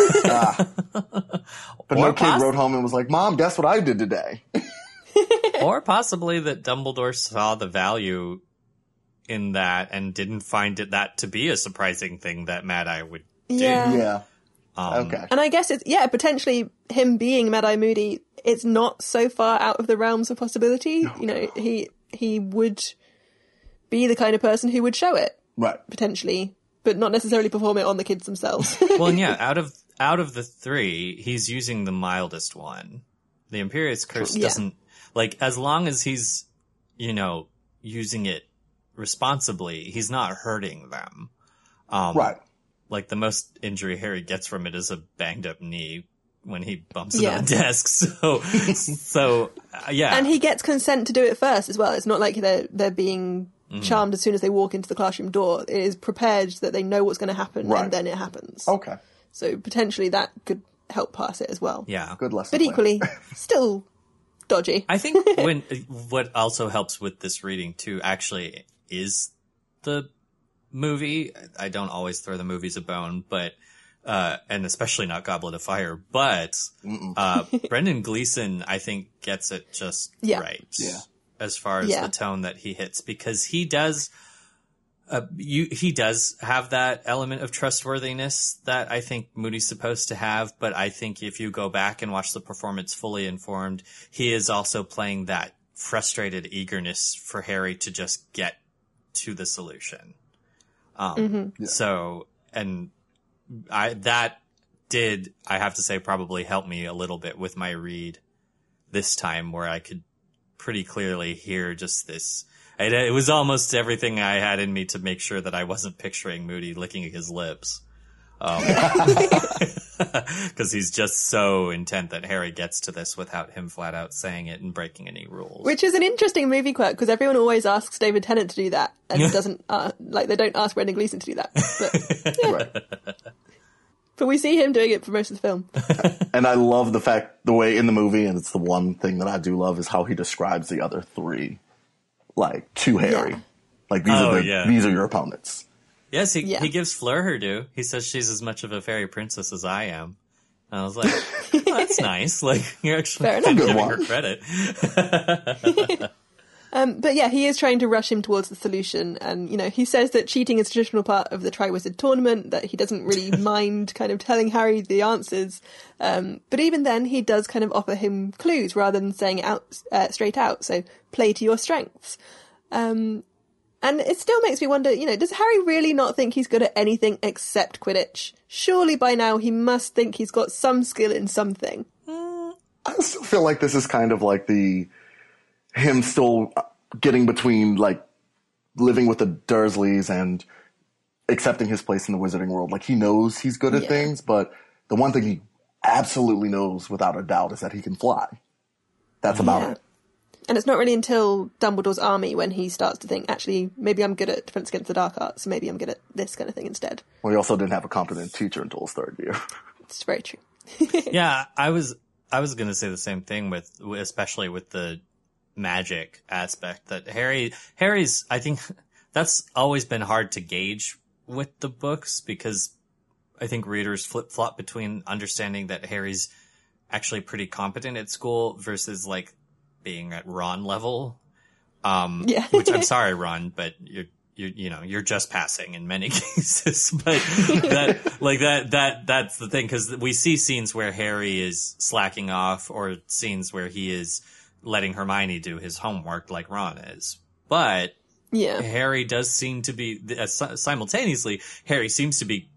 But Or no kid poss- wrote home and was like, "Mom, guess what I did today?" or possibly that Dumbledore saw the value in that and didn't find it that to be a surprising thing that Mad Eye would do. yeah. yeah. Um, Okay. And I guess it's yeah, potentially him being Mad Eye Moody, it's not so far out of the realms of possibility. You know, he he would be the kind of person who would show it Right. potentially, but not necessarily perform it on the kids themselves. well, and yeah, out of out of the three, he's using the mildest one. The Imperius Curse Yeah. doesn't like as long as he's, you know, using it responsibly, he's not hurting them. Um, Right. Like the most injury Harry gets from it is a banged up knee when he bumps Yeah. into a desk. So, so uh, yeah, and he gets consent to do it first as well. It's not like they're they're being charmed as soon as they walk into the classroom door. It is prepared that they know what's going to happen, Right. and then it happens. Okay. So potentially that could help pass it as well. yeah. Good lesson. But equally, still dodgy. I think when what also helps with this reading too actually is the movie. I don't always throw the movies a bone, but uh, and especially not Goblet of Fire. But uh, Brendan Gleeson, I think, gets it just Yeah. right. Yeah. As far as Yeah. the tone that he hits, because he does. Uh, you, he does have that element of trustworthiness that I think Moody's supposed to have, but I think if you go back and watch the performance fully informed, he is also playing that frustrated eagerness for Harry to just get to the solution. Um, so, and I, that did, I have to say, probably help me a little bit with my read this time where I could pretty clearly hear just this. It, it was almost everything I had in me to make sure that I wasn't picturing Moody licking his lips. Because he's just so intent that Harry gets to this without him flat out saying it and breaking any rules. Which is an interesting movie quirk because everyone always asks David Tennant to do that and doesn't uh, like they don't ask Brendan Gleeson to do that. But, yeah. Right. but we see him doing it for most of the film. And I love the fact the way in the movie, and it's the one thing that I do love is how he describes the other three, like to Harry. Yeah. Like these Oh, are the, yeah. these are your opponents. Yes, he, Yeah. he gives Fleur her due. He says she's as much of a fairy princess as I am. And I was like, oh, that's nice. Like, you're actually giving one. her credit. Um, but yeah, he is trying to rush him towards the solution, and you know he says that cheating is a traditional part of the Triwizard tournament. That he doesn't really mind kind of telling Harry the answers, um, but even then he does kind of offer him clues rather than saying it out uh, straight out. So play to your strengths. Um, and it still makes me wonder, you know, does Harry really not think he's good at anything except Quidditch? Surely by now he must think he's got some skill in something. I still feel like this is kind of like the him still getting between like living with the Dursleys and accepting his place in the wizarding world. Like he knows he's good at Yeah. things, but the one thing he absolutely knows without a doubt is that he can fly. That's about Yeah. it. And it's not really until Dumbledore's army when he starts to think, actually, maybe I'm good at Defense Against the Dark Arts, maybe I'm good at this kind of thing instead. Well, he also didn't have a competent teacher until his third year. It's very true. yeah, I was I was going to say the same thing with especially with the magic aspect that Harry Harry's I think that's always been hard to gauge with the books because I think readers flip flop between understanding that Harry's actually pretty competent at school versus like being at Ron level. Um, Yeah. which I'm sorry, Ron, but you're, you're, you know, you're just passing in many cases, but that, like that, that, that's the thing. Cause we see scenes where Harry is slacking off or scenes where he is letting Hermione do his homework like Ron is. But Yeah. Harry does seem to be uh, simultaneously. Harry seems to be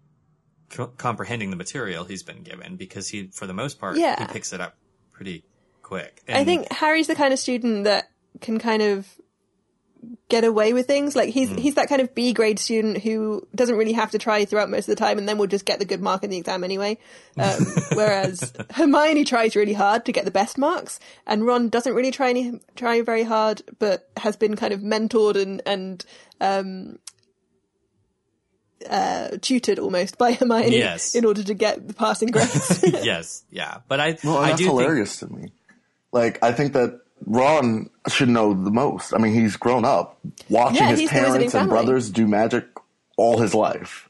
co- comprehending the material he's been given because he, for the most part, Yeah. he picks it up pretty quick. I think Harry's the kind of student that can kind of get away with things. Like he's he's that kind of B grade student who doesn't really have to try throughout most of the time, and then will just get the good mark in the exam anyway. Um, whereas Hermione tries really hard to get the best marks, and Ron doesn't really try any try very hard, but has been kind of mentored and and um, uh, tutored almost by Hermione Yes. in order to get the passing grades. yes, yeah, but I Well, I that's do think to me. Like, I think that Ron should know the most. I mean, he's grown up watching Yeah, his he's the wizarding parents and brothers do magic all his life,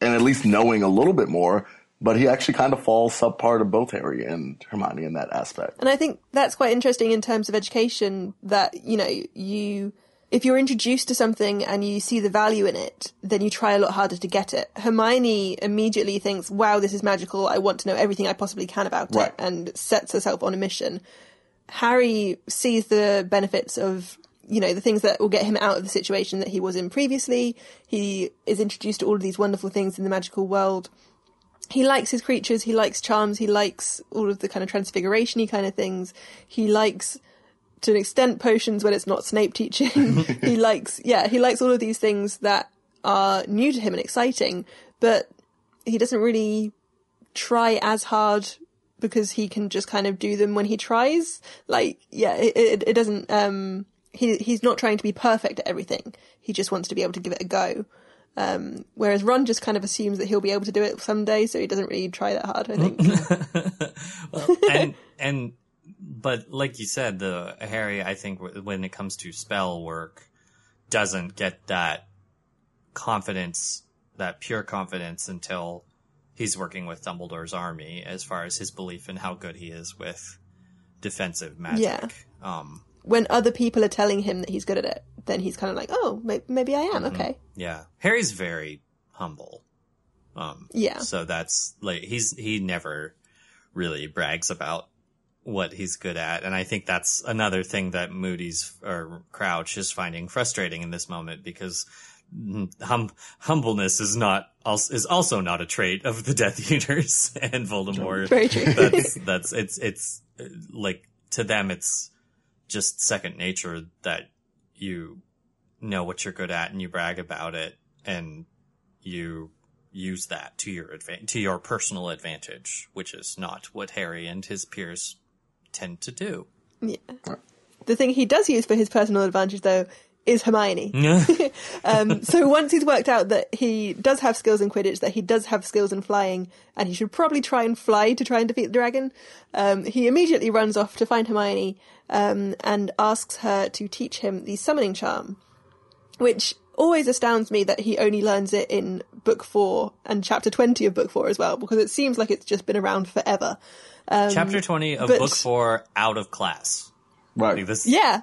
and at least knowing a little bit more. But he actually kind of falls subpar to both Harry and Hermione in that aspect. And I think that's quite interesting in terms of education that, you know, you, if you're introduced to something and you see the value in it, then you try a lot harder to get it. Hermione immediately thinks, wow, this is magical. I want to know everything I possibly can about Right. it and sets herself on a mission. Harry sees the benefits of, you know, the things that will get him out of the situation that he was in previously. He is introduced to all of these wonderful things in the magical world he likes his creatures, he likes charms, he likes all of the kind of transfiguration y kind of things. He likes to an extent potions when it's not Snape teaching. he likes yeah, he likes all of these things that are new to him and exciting, but he doesn't really try as hard because he can just kind of do them when he tries. Like, yeah, it, it, it doesn't, um, he, he's not trying to be perfect at everything. He just wants to be able to give it a go. Um, whereas Ron just kind of assumes that he'll be able to do it someday, so he doesn't really try that hard, I think. and and but like you said, the Harry, I think when it comes to spell work, doesn't get that confidence, that pure confidence, until he's working with Dumbledore's army. As far as his belief in how good he is with defensive magic. Yeah. Um. when other people are telling him that he's good at it, then he's kind of like, oh, maybe I am, okay. Yeah. Harry's very humble. Um. Yeah. So that's like he's he never really brags about what he's good at, and I think that's another thing that Moody's or Crouch is finding frustrating in this moment because hum, humbleness is not also, is also not a trait of the Death Eaters and Voldemort. Very true. That's that's it's it's uh, like to them it's just second nature that you know what you're good at and you brag about it and you use that to your advan- to your personal advantage, which is not what Harry and his peers tend to do. Yeah. The thing he does use for his personal advantage, though, is Hermione. Um, so once he's worked out that he does have skills in Quidditch, that he does have skills in flying, and he should probably try and fly to try and defeat the dragon, um, he immediately runs off to find Hermione um, and asks her to teach him the summoning charm, which always astounds me that he only learns it in book four and chapter 20 of book four as well, because it seems like it's just been around forever. Chapter 20 of but- book 4 out of class. Right. Like this Yeah.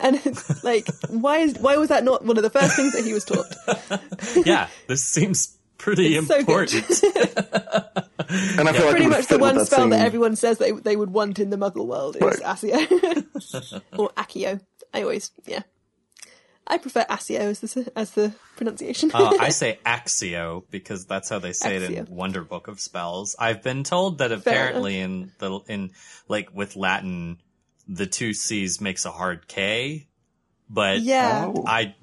And it's like, why is why was that not one of the first things that he was taught? yeah, this seems pretty It's so important. And I feel like Pretty much the one that spell same, that everyone says they they would want in the Muggle world is Right. Accio or Accio. I always yeah. I prefer Accio as the as the pronunciation. Uh, I say Axio because that's how they say it in Wonderbook of Spells. I've been told that apparently in the in like with Latin, the two C's makes a hard K, but yeah. Oh. I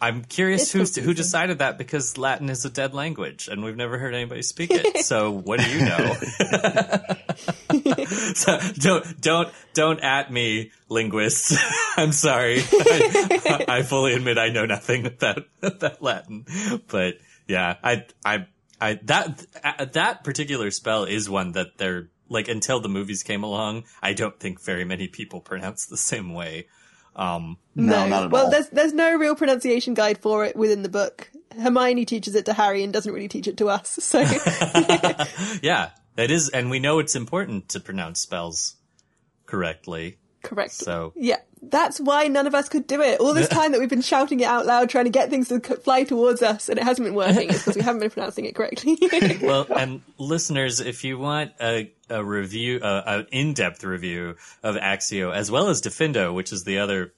I'm curious It's who who decided that because Latin is a dead language and we've never heard anybody speak it. so what do you know? so don't don't don't at me, linguists. I'm sorry. I, I fully admit I know nothing about that Latin, but yeah, I I I that uh, that particular spell is one that they're like until the movies came along. I don't think very many people pronounce the same way. Um, No, not at well, all. there's there's no real pronunciation guide for it within the book. Hermione teaches it to Harry and doesn't really teach it to us. So Yeah, it is, and we know it's important to pronounce spells correctly. correct. So Yeah, that's why none of us could do it. All this time that we've been shouting it out loud, trying to get things to fly towards us, and it hasn't been working. It's because we haven't been pronouncing it correctly. well, and listeners, if you want a, a review, uh, an in-depth review of Axio, as well as Diffindo, which is the other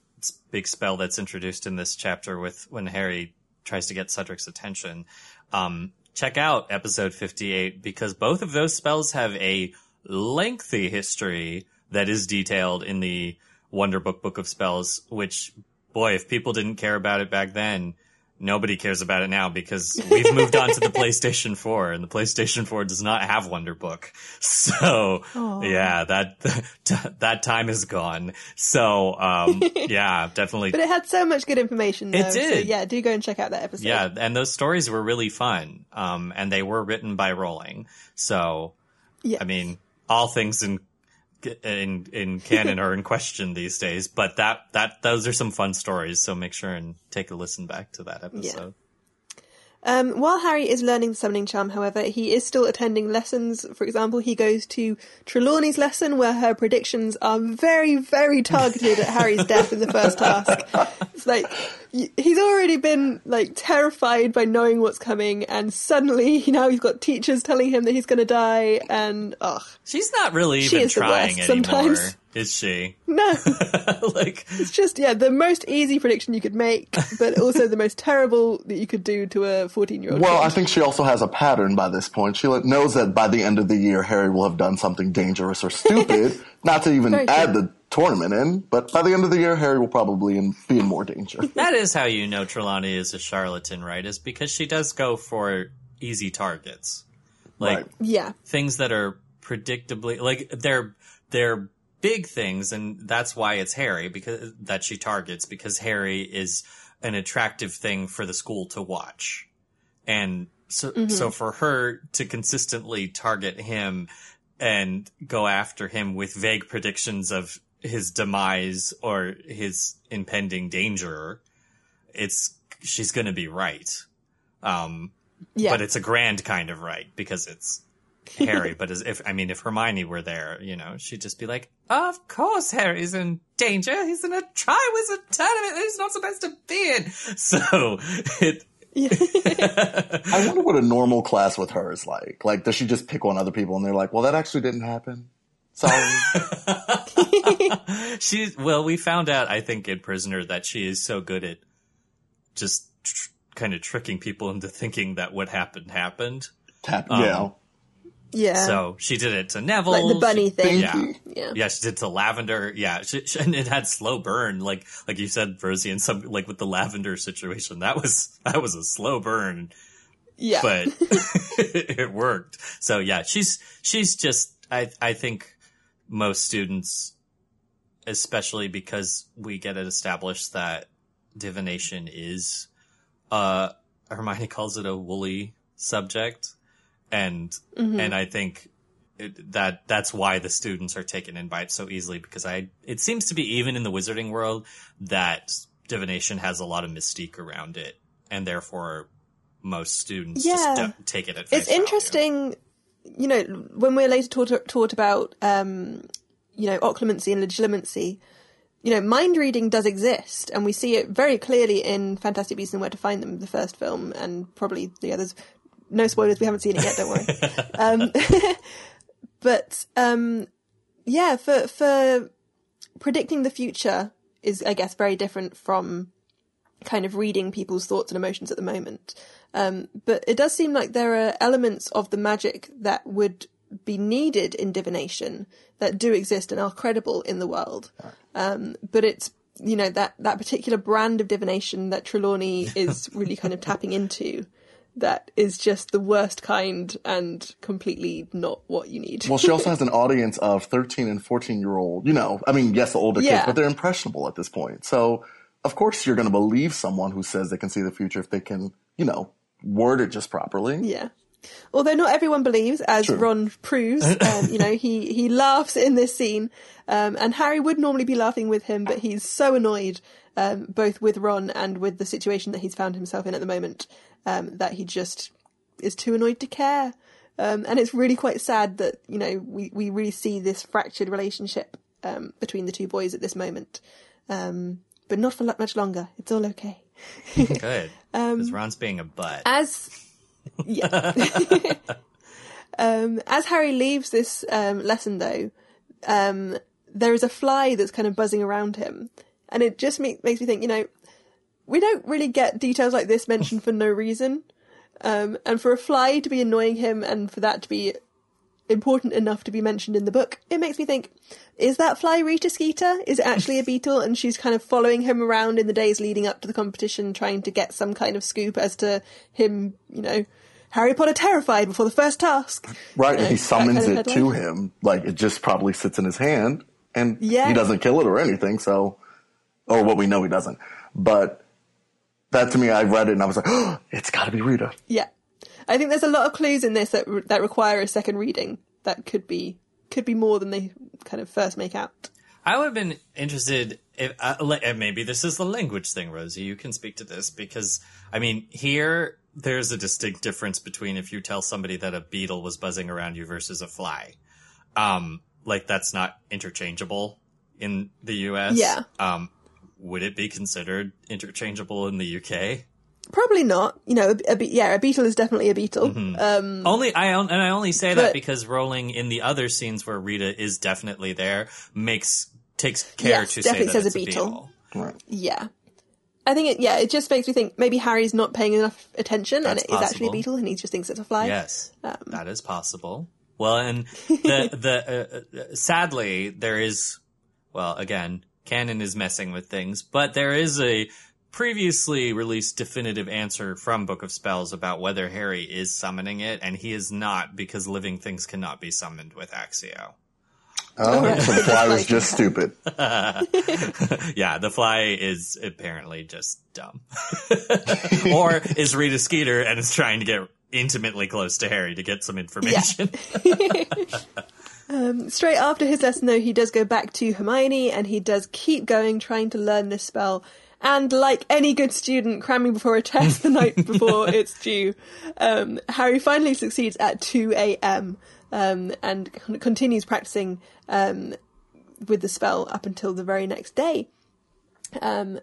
big spell that's introduced in this chapter with when Harry tries to get Cedric's attention, um, check out episode 58 because both of those spells have a lengthy history that is detailed in the Wonderbook Book of Spells, which boy, if people didn't care about it back then, nobody cares about it now because we've moved on to the PlayStation 4 and the PlayStation 4 does not have Wonderbook. So yeah, that, that time is gone. So, um, yeah, definitely. But it had so much good information. Though, It So did. yeah, do go and check out that episode. Yeah, and those stories were really fun. Um, and they were written by Rowling. So, Yes. I mean, all things in in in canon are in question these days. But that that those are some fun stories. So make sure and take a listen back to that episode. Um, while Harry is learning the summoning charm, however, he is still attending lessons. For example, he goes to Trelawney's lesson where her predictions are very, very targeted at Harry's death in the first task. It's like he's already been like terrified by knowing what's coming, and suddenly now he's got teachers telling him that he's going to die, and ugh, She's not really She even is the trying worst anymore, sometimes. is she? no. like It's just yeah, the most easy prediction you could make, but also the most terrible that you could do to a fourteen-year-old. Well, kid. I think she also has a pattern by this point. She knows that by the end of the year, Harry will have done something dangerous or stupid. not to even Very true. add the tournament in, but by the end of the year, Harry will probably in, be in more danger. that is how you know Trelawney is a charlatan, right? Is because she does go for easy targets, like Right. yeah, things that are predictably like they're they're big things, and that's why it's Harry because that she targets because Harry is an attractive thing for the school to watch, and so mm-hmm. so for her to consistently target him and go after him with vague predictions of his demise or his impending danger, it's she's going to be right. Um, yeah. but it's a grand kind of right because it's Harry. but as if I mean, if Hermione were there, you know, she'd just be like, "Of course, Harry's in danger. He's in a Triwizard tournament that he's not supposed to be in." So it. I wonder what a normal class with her is like. Like, does she just pick on other people and they're like, well, that actually didn't happen? Sorry. She well, we found out I think in Prisoner that she is so good at just tr- kind of tricking people into thinking that what happened happened. Tap, Um, yeah. yeah, So she did it to Neville. like the bunny She- thing. Yeah. Yeah. Yeah, she did to lavender. Yeah, she, she- and it had slow burn, like like you said, Rosie, and some like with the lavender situation. That was that was a slow burn, yeah. but it worked. So yeah, she's she's just I I think most students, especially because we get it established that divination is, uh, Hermione calls it a woolly subject, and and I think it, that that's why the students are taken in by it so easily because I it seems to be even in the wizarding world that divination has a lot of mystique around it and therefore most students Yeah. just don't take it at face it's value. interesting, you know, when we're later taught, taught about, um, you know, occlumency and legilimency, you know, mind reading does exist, and we see it very clearly in Fantastic Beasts and Where to Find Them, the first film, and probably the others. No spoilers, we haven't seen it yet, don't worry. um, but, um, yeah, for, for predicting the future is, I guess, very different from kind of reading people's thoughts and emotions at the moment. Um, but it does seem like there are elements of the magic that would be needed in divination that do exist and are credible in the world. Um, but it's you know that that particular brand of divination that Trelawney is really kind of tapping into that is just the worst kind and completely not what you need. Well, she also has an audience of 13 and 14 year old, you know, I mean, yes, the older Yeah. kids, but they're impressionable at this point. So, of course, you're going to believe someone who says they can see the future if they can, you know, word it just properly. Yeah. Although not everyone believes, as True. Ron proves, um, you know, he, he laughs in this scene, um, and Harry would normally be laughing with him, but he's so annoyed, um, both with Ron and with the situation that he's found himself in at the moment, um, that he just is too annoyed to care. Um, and it's really quite sad that, you know, we, we really see this fractured relationship, um, between the two boys at this moment. Um, but not for much longer. It's all okay. Good. Um, Because Ron's being a butt. As yeah, um, as Harry leaves this um, lesson, though, um, there is a fly that's kind of buzzing around him, and it just me- makes me think. You know, we don't really get details like this mentioned for no reason, um, and for a fly to be annoying him, and for that to be important enough to be mentioned in the book, it makes me think, is that fly Rita Skeeter? Is it actually a beetle? And she's kind of following him around in the days leading up to the competition, trying to get some kind of scoop as to him, you know, Harry Potter terrified before the first task. Right, You know, and he summons kind of it to him. Like it just probably sits in his hand, and Yeah. he doesn't kill it or anything. So, or what we know he doesn't. But that to me, I read it and I was like, oh, it's got to be Rita. Yeah, I think there's a lot of clues in this that that require a second reading. That could be could be more than they kind of first make out. I would have been interested if uh, maybe this is the language thing, Rosie. You can speak to this because I mean here there's a distinct difference between if you tell somebody that a beetle was buzzing around you versus a fly. Um, like that's not interchangeable in the U.S. Yeah. Um, would it be considered interchangeable in the UK? Probably not. You know, a, be- yeah, a beetle is definitely a beetle. Um, Only I on- and I only say that because Rowling in the other scenes where Rita is definitely there makes takes care Yes, to say that says it's a a beetle. beetle. Right. yeah. I think it, yeah, it just makes me think maybe Harry's not paying enough attention and That's it is actually a beetle and he just thinks it's a fly. Yes, Um, that is possible. Well, and the the uh, uh, sadly there is well again canon is messing with things, but there is a previously released definitive answer from Book of Spells about whether Harry is summoning it, and he is not because living things cannot be summoned with Axio. Oh, right. so the fly was just stupid. yeah, the fly is apparently just dumb. or is Rita Skeeter and is trying to get intimately close to Harry to get some information. Um, straight after his lesson, though, he does go back to Hermione and he does keep going, trying to learn this spell. And like any good student cramming before a test the night before it's due, um, Harry finally succeeds at 2 a.m. Um, and con- continues practicing um, with the spell up until the very next day. Um,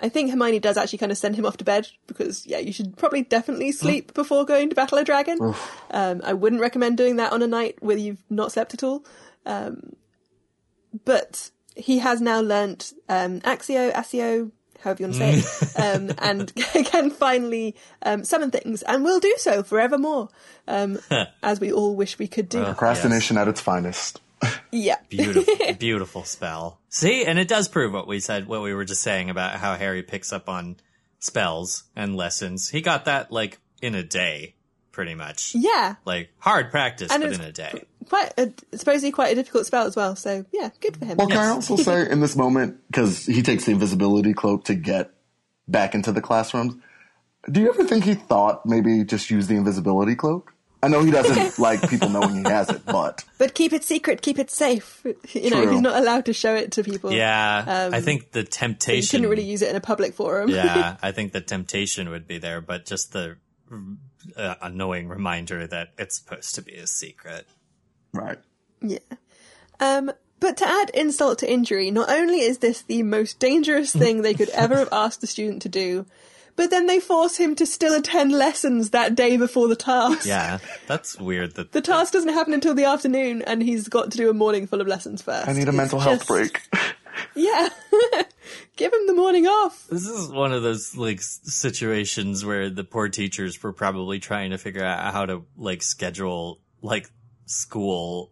I think Hermione does actually kind of send him off to bed because, yeah, you should probably definitely sleep before going to battle a dragon. Um, I wouldn't recommend doing that on a night where you've not slept at all. Um, but he has now learnt um, Axio, Asio, however you want to say it, um, and can finally um, summon things, and will do so forevermore, um, as we all wish we could do. Procrastination at its finest. yeah. Beautiful, beautiful spell. See, and it does prove what we said, what we were just saying about how Harry picks up on spells and lessons. He got that like in a day, pretty much. Yeah. Like hard practice, And but in a day. Quite a, supposedly quite a difficult spell as well, so yeah, good for him. Well, can I also say in this moment, because he takes the invisibility cloak to get back into the classrooms, do you ever think he thought maybe just use the invisibility cloak? I know he doesn't like people knowing he has it, but But keep it secret, keep it safe. You know, True. he's not allowed to show it to people. Yeah, um, I think the You temptation. couldn't really use it in a public forum. yeah, I think the temptation would be there, but just the uh, annoying reminder that it's supposed to be a secret. right. Yeah. Um, but to add insult to injury, not only is this the most dangerous thing they could ever have asked the student to do, but then they force him to still attend lessons that day before the task. Yeah, that's weird. That The task doesn't happen until the afternoon, and he's got to do a morning full of lessons first. I need a It's mental health just- break. Yeah. Give him the morning off. This is one of those like situations where the poor teachers were probably trying to figure out how to like schedule like school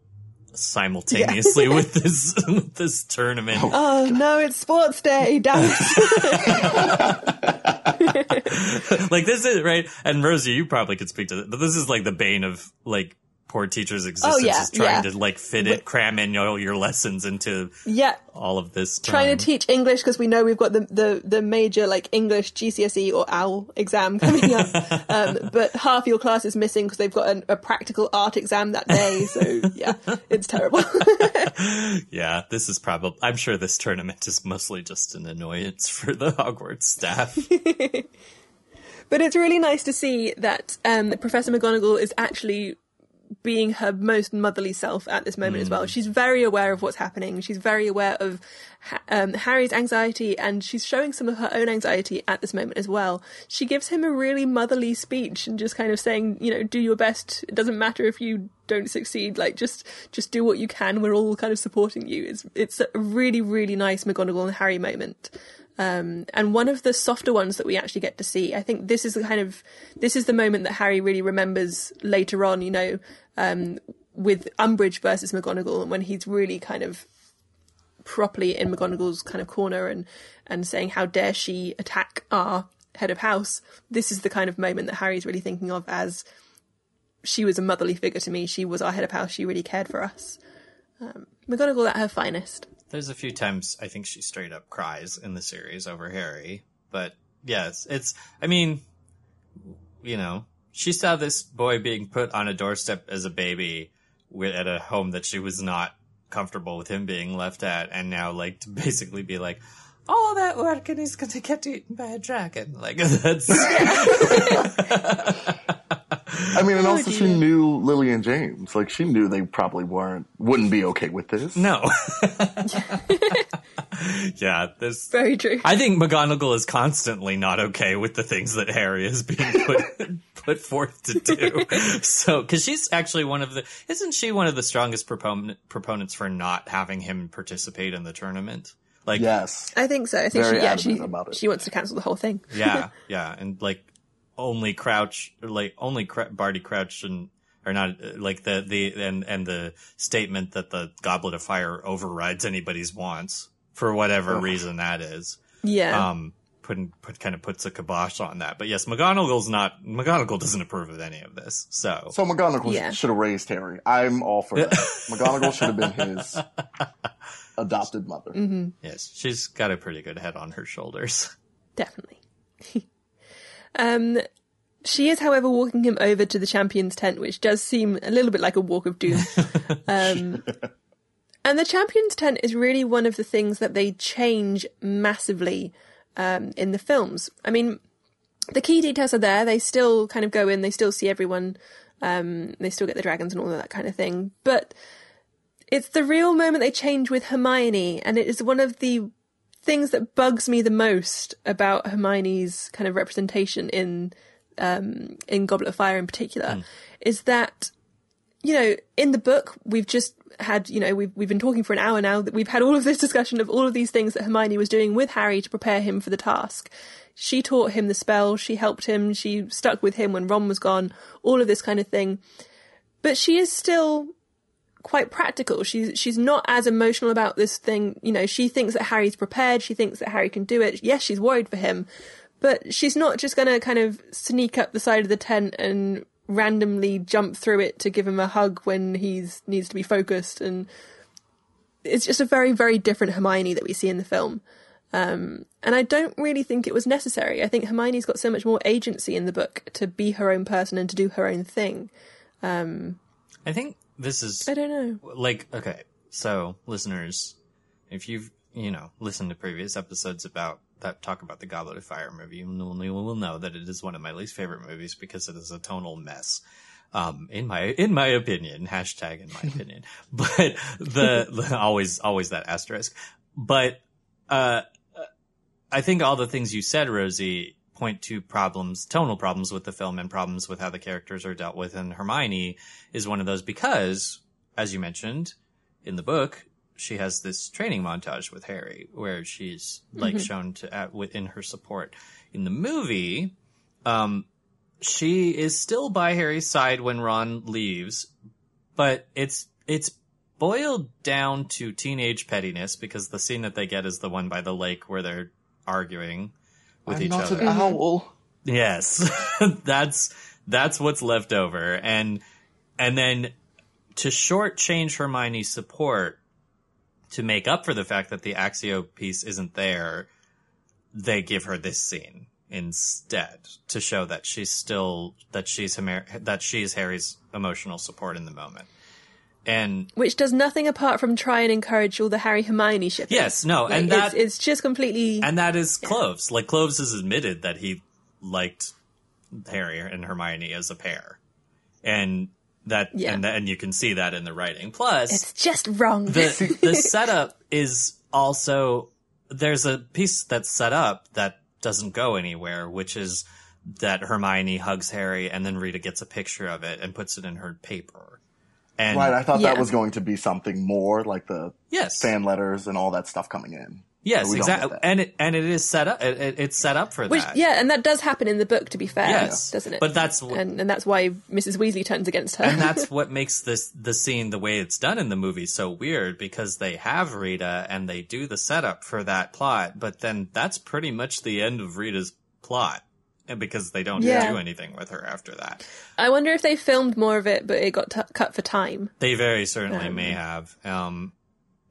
simultaneously with this with this tournament. Oh, oh no, it's sports day. Damn it. like this is right. And Rosie, you probably could speak to this, but this is like the bane of like poor teachers' existence yeah, is trying yeah. to like fit it, cram in all your lessons into Yeah. all of this. Trying to teach English because we know we've got the, the, the major like English GCSE or OWL exam coming up, um, but half your class is missing because they've got an, a practical art exam that day. So yeah, it's terrible. Yeah, this is probably. I'm sure this tournament is mostly just an annoyance for the Hogwarts staff. But it's really nice to see that um, Professor McGonagall is actually being her most motherly self at this moment as well. She's very aware of what's happening. She's very aware of um, Harry's anxiety, and she's showing some of her own anxiety at this moment as well. She gives him a really motherly speech and just kind of saying, you know, do your best. It doesn't matter if you don't succeed. Like just just do what you can. We're all kind of supporting you. It's it's a really really nice McGonagall and Harry moment um, and one of the softer ones that we actually get to see. I think this is the kind of this is the moment that Harry really remembers later on. You know, um, with Umbridge versus McGonagall, and when he's really kind of properly in McGonagall's kind of corner and and saying how dare she attack our head of house, this is the kind of moment that Harry's really thinking of as she was a motherly figure to me. She was our head of house. She really cared for us. Um, McGonagall at her finest. There's a few times I think she straight up cries in the series over Harry, but yes, it's. I mean, you know, she saw this boy being put on a doorstep as a baby at a home that she was not comfortable with him being left at, and now like to basically be like. All that work and he's gonna get eaten by a dragon. Like that's I mean, and also she knew Lily and James. Like she knew they probably weren't wouldn't be okay with this. no. yeah, this Very true. I think McGonagall is constantly not okay with the things that Harry is being put put forth to do. So, because she's actually one of the, isn't she one of the strongest proponent, proponents for not having him participate in the tournament? Like, Yes. I think so. I think Very she, yeah, she, about it. she wants to cancel the whole thing. yeah, yeah, and like only Crouch, like only Cr- Barty Crouch and. Or not like the the and and the statement that the Goblet of Fire overrides anybody's wants for whatever reason that is. Yeah. um putting put kind of puts a kibosh on that. But yes, McGonagall's not McGonagall doesn't approve of any of this. So So McGonagall Yeah. should have raised Harry. I'm all for that. McGonagall should have been his adopted mother. Mm-hmm. yes, she's got a pretty good head on her shoulders. Definitely. um, she is, however, walking him over to the champion's tent, which does seem a little bit like a walk of doom. um, and the champion's tent is really one of the things that they change massively um, in the films. I mean, the key details are there. They still kind of go in. They still see everyone. Um, they still get the dragons and all of that kind of thing. But it's the real moment they change with Hermione, and it is one of the things that bugs me the most about Hermione's kind of representation in um, in Goblet of Fire in particular is that you know in the book we've just had you know we've we've been talking for an hour now that we've had all of this discussion of all of these things that Hermione was doing with Harry to prepare him for the task. She taught him the spell, she helped him, she stuck with him when Ron was gone, all of this kind of thing. But she is still quite practical. She's she's not as emotional about this thing. You know, she thinks that Harry's prepared. She thinks that Harry can do it. Yes, she's worried for him, but she's not just going to kind of sneak up the side of the tent and randomly jump through it to give him a hug when he's needs to be focused. And it's just a very very different Hermione that we see in the film. Um, and I don't really think it was necessary. I think Hermione's got so much more agency in the book to be her own person and to do her own thing. I think this is I don't know. like okay. So listeners, if you've you know listened to previous episodes about that talk about the Goblet of Fire movie, you will, know that it is one of my least favorite movies because it is a tonal mess. Um, in my in my opinion, hashtag in my opinion, but the, the always always that asterisk. But uh, I think all the things you said, Rosie, point to problems, tonal problems with the film and problems with how the characters are dealt with. And Hermione is one of those because, as you mentioned in the book, she has this training montage with Harry where she's like shown to at within her support. In the movie, um, she is still by Harry's side when Ron leaves, but it's it's boiled down to teenage pettiness because the scene that they get is the one by the lake where they're arguing with I'm each not other. an owl. Yes. that's that's what's left over. And and then to shortchange Hermione's support to make up for the fact that the Accio piece isn't there, they give her this scene instead to show that she's still that she's Homer- that she's Harry's emotional support in the moment. And which does nothing apart from try and encourage all the Harry Hermione shipping. yes, no, Like, and that it's just completely. and that is Kloves. Like Kloves has admitted that he liked Harry and Hermione as a pair, and that Yeah. and and you can see that in the writing. Plus, it's just wrong. the the setup is also there's a piece that's set up that doesn't go anywhere, which is that Hermione hugs Harry and then Rita gets a picture of it and puts it in her paper. And Right, I thought Yeah. that was going to be something more like the yes, fan letters and all that stuff coming in. Yes, we don't get exactly, and it and it is set up. It, it- it's set up for Which, that. yeah, and that does happen in the book, to be fair, Yes, doesn't it? But that's wh- and and that's why Mrs. Weasley turns against her. and that's what makes this the scene the way it's done in the movie so weird because they have Rita and they do the setup for that plot, but then that's pretty much the end of Rita's plot. Because they don't Yeah. do anything with her after that. I wonder if they filmed more of it, but it got t- cut for time. They very certainly may have. Um,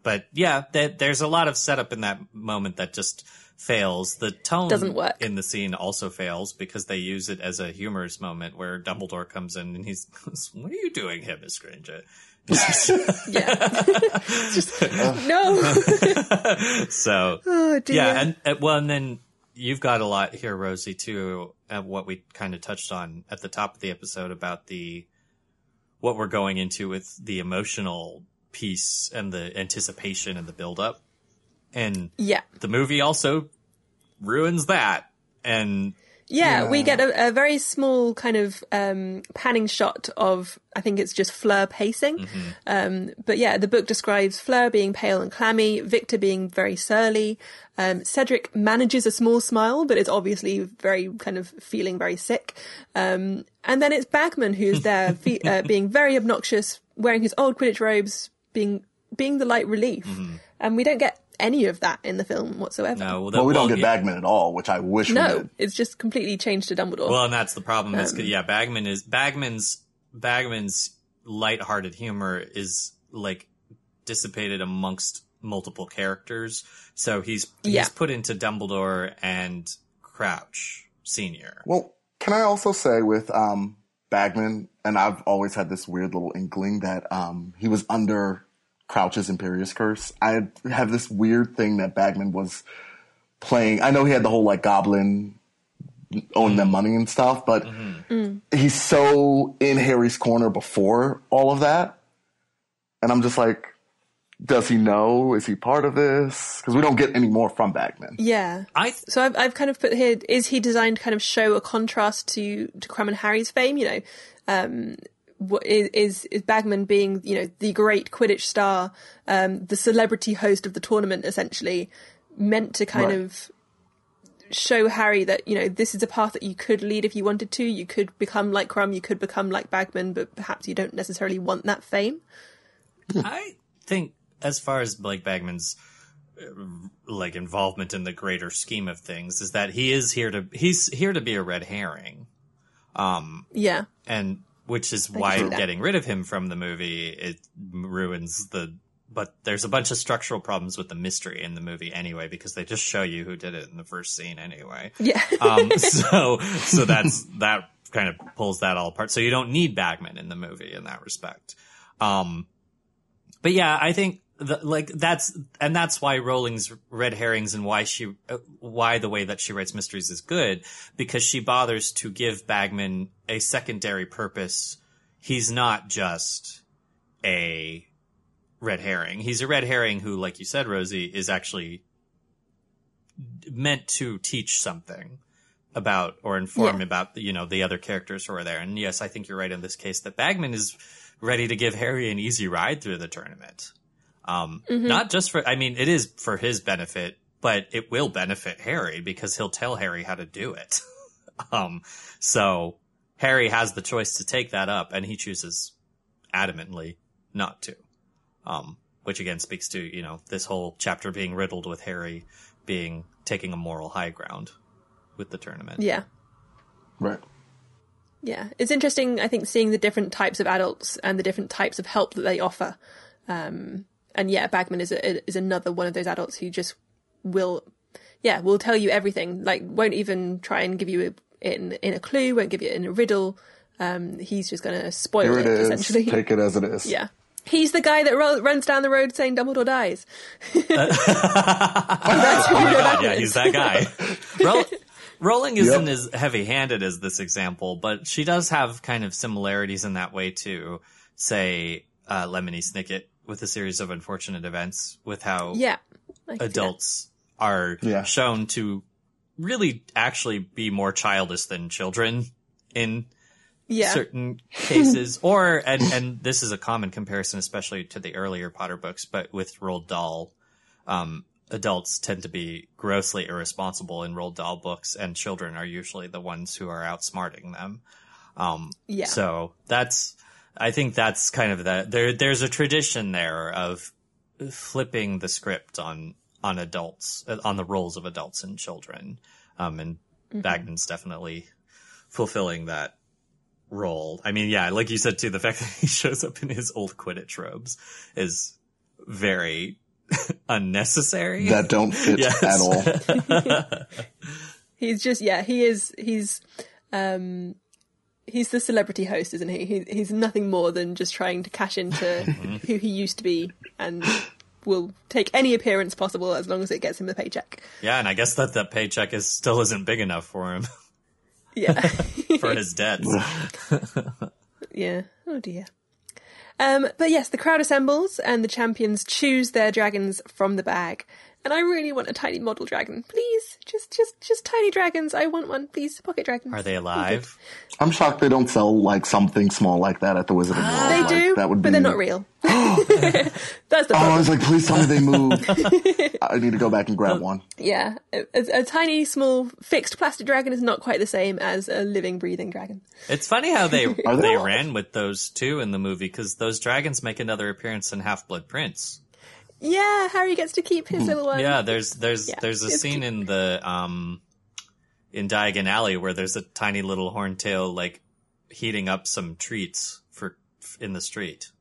but yeah, there, there's a lot of setup in that moment that just fails. The tone Doesn't work. in the scene also fails because they use it as a humorous moment where Dumbledore comes in and he's, "What are you doing here, Miss Granger?" Yeah, just, no. so oh dear. yeah, and, and well, and then you've got a lot here, Rosie, too. Of what we kind of touched on at the top of the episode about the what we're going into with the emotional piece and the anticipation and the build up, and yeah. the movie also ruins that. And Yeah, we get a, a very small kind of um, panning shot of, I think it's just Fleur pacing. Um, but yeah, the book describes Fleur being pale and clammy, Viktor being very surly. Um, Cedric manages a small smile, but is obviously very kind of feeling very sick. Um, and then it's Bagman who's there, fe- uh, being very obnoxious, wearing his old Quidditch robes, being being the light relief. And we don't get any of that in the film whatsoever. no, well, Well, we don't well, get yeah, Bagman at all, which I wish we No, did. it's just completely changed to Dumbledore. Well, and that's the problem. Is Um, 'cause, yeah, Bagman is Bagman's Bagman's lighthearted humor is like dissipated amongst multiple characters. So he's Yeah. he's put into Dumbledore and Crouch Senior. Well, can I also say with um, Bagman, and I've always had this weird little inkling that um, he was under Crouch's Imperius Curse. I have this weird thing that Bagman was playing. I know he had the whole like goblin owing them mm-hmm. money and stuff, but mm-hmm. mm. he's so in Harry's corner before all of that. And I'm just like, does he know? Is he part of this? Because we don't get any more from Bagman. yeah. I th- So I've, I've kind of put here: is he designed to kind of show a contrast to to Krum and Harry's fame? You know, um, what is, is is Bagman being you know the great Quidditch star, um, the celebrity host of the tournament, essentially meant to kind Right. of show Harry that you know this is a path that you could lead if you wanted to. You could become like Krum, you could become like Bagman, but perhaps you don't necessarily want that fame. I think as far as Blake Bagman's uh, like involvement in the greater scheme of things is that he is here to he's here to be a red herring. Um Yeah, and which is can why getting rid of him from the movie it ruins the but there's a bunch of structural problems with the mystery in the movie anyway because they just show you who did it in the first scene anyway. Yeah, um so so that's that kind of pulls that all apart. So you don't need bagman in the movie in that respect. Um but yeah i think the, like that's and that's why Rowling's red herrings and why she why the way that she writes mysteries is good because she bothers to give Bagman a secondary purpose. He's not just a red herring. He's a red herring who, like you said, Rosie, is actually meant to teach something about or inform Yeah. about you know the other characters who are there. And yes, I think you're right in this case that Bagman is ready to give Harry an easy ride through the tournament. Um, not just for, I mean, it is for his benefit, but it will benefit Harry because he'll tell Harry how to do it. um, so Harry has the choice to take that up and he chooses adamantly not to. Um, which again speaks to, you know, this whole chapter being riddled with Harry being, taking a moral high ground with the tournament. yeah. Right. Yeah, it's interesting. I think seeing the different types of adults and the different types of help that they offer. Um, and yeah, Bagman is a, is another one of those adults who just will, yeah, will tell you everything. Like, won't even try and give you it in in a clue. Won't give you in a riddle. Um, he's just going to spoil Here it, it is. essentially. Take it as it is. yeah, he's the guy that ro- runs down the road saying Dumbledore dies. That's who Oh my god, yeah, he's that guy. Roll, Rowling isn't as heavy-handed as this example, but she does have kind of similarities in that way to, say, uh, Lemony Snicket with a series of unfortunate events, with how Yeah, I can see that. adults are Yeah. shown to really actually be more childish than children in Yeah, certain cases or and and this is a common comparison especially to the earlier potter books but with Roald Dahl um adults tend to be grossly irresponsible in Roald Dahl books, and children are usually the ones who are outsmarting them. Um, Yeah. So that's, I think that's kind of that. There, there's a tradition there of flipping the script on on adults, uh, on the roles of adults and children. Um, and Bagman's definitely fulfilling that role. I mean, yeah, like you said too, the fact that he shows up in his old Quidditch robes is very unnecessary. that don't fit Yes. at all. He's just yeah, he is he's um he's the celebrity host, isn't he? he he's nothing more than just trying to cash into who he used to be and will take any appearance possible as long as it gets him the paycheck. yeah, and I guess that that paycheck is still isn't big enough for him Yeah. for his debts. yeah. Oh dear. Um, but yes, the crowd assembles and the champions choose their dragons from the bag. And I really want a tiny model dragon. Please, just, just, just tiny dragons. I want one, please. Pocket dragons. Are they alive? I'm shocked they don't sell like something small like that at the Wizarding World. They Like, do, that would be... but they're not real. Oh, That's the Oh, I was like, please tell me they move. I need to go back and grab oh, one. Yeah, a, a, a tiny, small, fixed plastic dragon is not quite the same as a living, breathing dragon. It's funny how they they they ran with those two in the movie because those dragons make another appearance in Half Blood Prince. Yeah, Harry gets to keep his little one. Yeah, there's there's Yeah, there's a scene cute. in the um in Diagon Alley where there's a tiny little horntail like heating up some treats for in the street.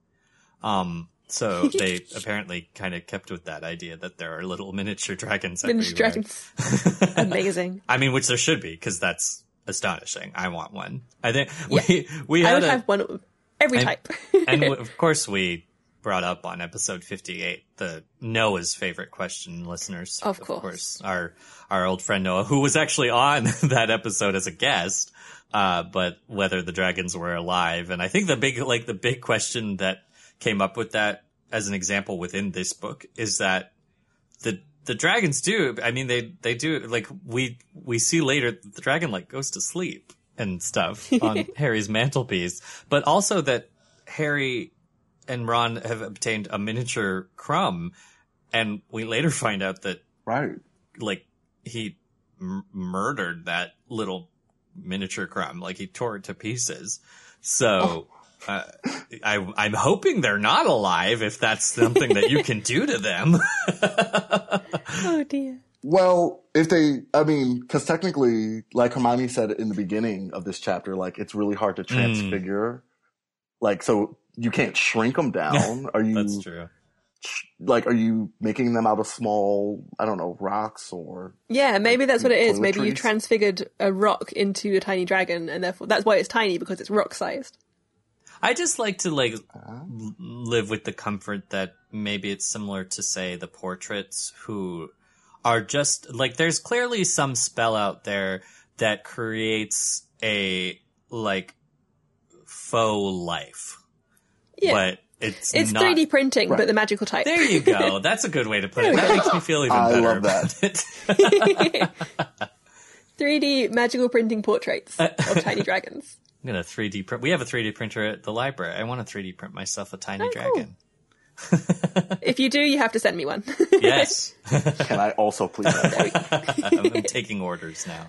Um so they apparently kind of kept with that idea that there are little miniature dragons Miniature everywhere. dragons. Amazing. I mean, which there should be because that's astonishing. I want one. I think we we I would a, have one every type. and of course we brought up on episode 58 the Noah's favorite question listeners Of course. our our old friend Noah who was actually on that episode as a guest uh but whether the dragons were alive and I think the big like the big question that came up with that as an example within this book is that the the dragons do I mean they they do like we we see later the dragon like goes to sleep and stuff on Harry's mantelpiece but also that Harry and Ron have obtained a miniature Krum and we later find out that Right. like he m- murdered that little miniature Krum like he tore it to pieces so uh, I, I'm hoping they're not alive if that's something that you can do to them. oh dear. Well, if they, I mean, because technically, like Hermione said in the beginning of this chapter, like it's really hard to transfigure. Like, so you can't shrink them down. Are you That's true. like, are you making them out of small, I don't know, rocks or? Yeah, maybe that's what it is. Maybe you Toiletries. transfigured a rock into a tiny dragon, and therefore that's why it's tiny because it's rock sized. I just like to like uh-huh. l- live with the comfort that maybe it's similar to say the portraits who are just like there's clearly some spell out there that creates a like faux life. Yeah, But it's it's not 3D printing, Right. but the magical type. There you go. That's a good way to put it. That makes me feel even I better love about that. it. 3D magical printing portraits of tiny dragons. I'm gonna 3D print. We have a 3D printer at the library. I want to 3D print myself a tiny Oh, cool. dragon. If you do, you have to send me one. Yes, Can I also please? I'm taking orders now.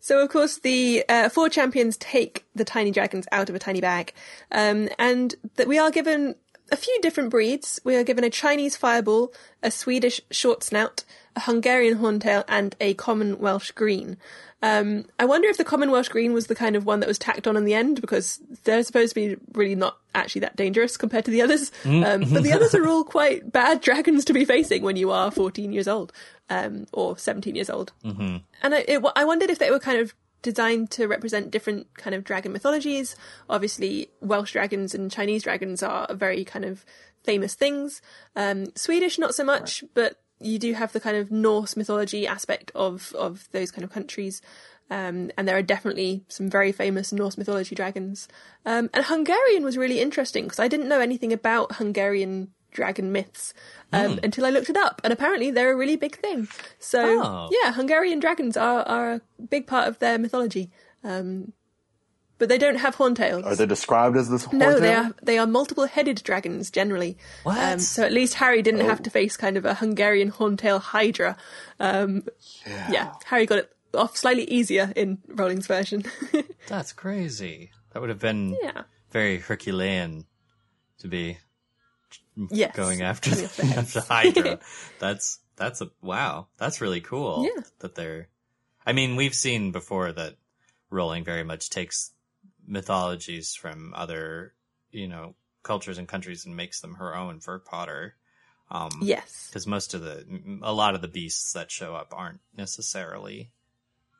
So, of course, the uh, four champions take the tiny dragons out of a tiny bag, um, and that we are given a few different breeds. We are given a Chinese fireball, a Swedish short snout, a Hungarian horntail, and a common Welsh green. Um, I wonder if the common Welsh green was the kind of one that was tacked on in the end because they're supposed to be really not actually that dangerous compared to the others. Um, but the others are all quite bad dragons to be facing when you are 14 years old um, or 17 years old. And I, it, I wondered if they were kind of designed to represent different kind of dragon mythologies. Obviously, Welsh dragons and Chinese dragons are very kind of famous things. Um, Swedish, not so much, but you do have the kind of Norse mythology aspect of of those kind of countries. Um, and there are definitely some very famous Norse mythology dragons. Um, and Hungarian was really interesting because I didn't know anything about Hungarian dragon myths um, until I looked it up, and apparently they're a really big thing. So Oh. yeah, Hungarian dragons are are a big part of their mythology. Um, but they don't have horntails. Are they described as this? no, horntail? they are they are multiple headed dragons generally. What? Um, so at least Harry didn't have to face kind of a Hungarian horntail hydra. Um, yeah. Harry got it off slightly easier in Rowling's version. That's crazy. That would have been yeah. very Herculean to be Yes. going after the, after Hydra. that's that's a wow. That's really cool. Yeah. That they're. I mean, we've seen before that Rowling very much takes mythologies from other, you know, cultures and countries and makes them her own for Potter. Um, Yes. because most of the a lot of the beasts that show up aren't necessarily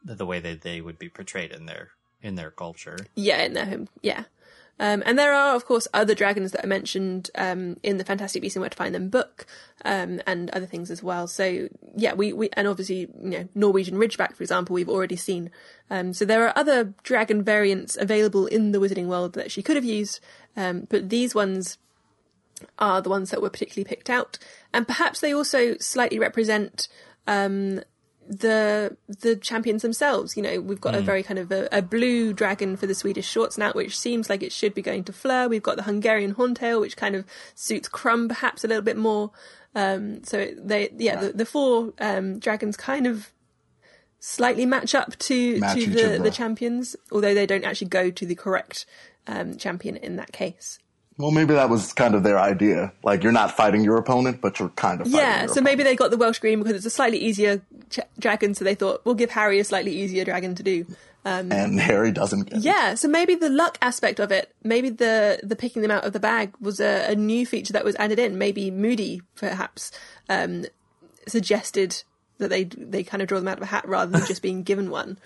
the, the way that they would be portrayed in their in their culture. Yeah, in their home. Yeah. Um, and there are, of course, other dragons that are mentioned um, in the Fantastic Beasts and Where to Find Them book, um, and other things as well. So, yeah, we, we and obviously, you know, Norwegian Ridgeback, for example, we've already seen. Um, so there are other dragon variants available in the Wizarding world that she could have used, um, but these ones are the ones that were particularly picked out, and perhaps they also slightly represent um, the the champions themselves. You know, we've got a very kind of a, a blue dragon for the Swedish short snout, which seems like it should be going to Fleur. We've got the Hungarian horntail, which kind of suits Krum perhaps a little bit more. Um, so they, yeah, the, the four um, dragons kind of slightly match up to Match to the the champions, although they don't actually go to the correct um, champion in that case. Well, maybe that was kind of their idea. Like you're not fighting your opponent, but you're kind of fighting Yeah, your so opponent. maybe they got the Welsh Green because it's a slightly easier ch- dragon, so they thought we'll give Harry a slightly easier dragon to do. and Harry doesn't get it. Yeah, so maybe the luck aspect of it, maybe the the picking them out of the bag was a, a new feature that was added in. Maybe Moody perhaps um, suggested that they they kind of draw them out of a hat rather than just being given one.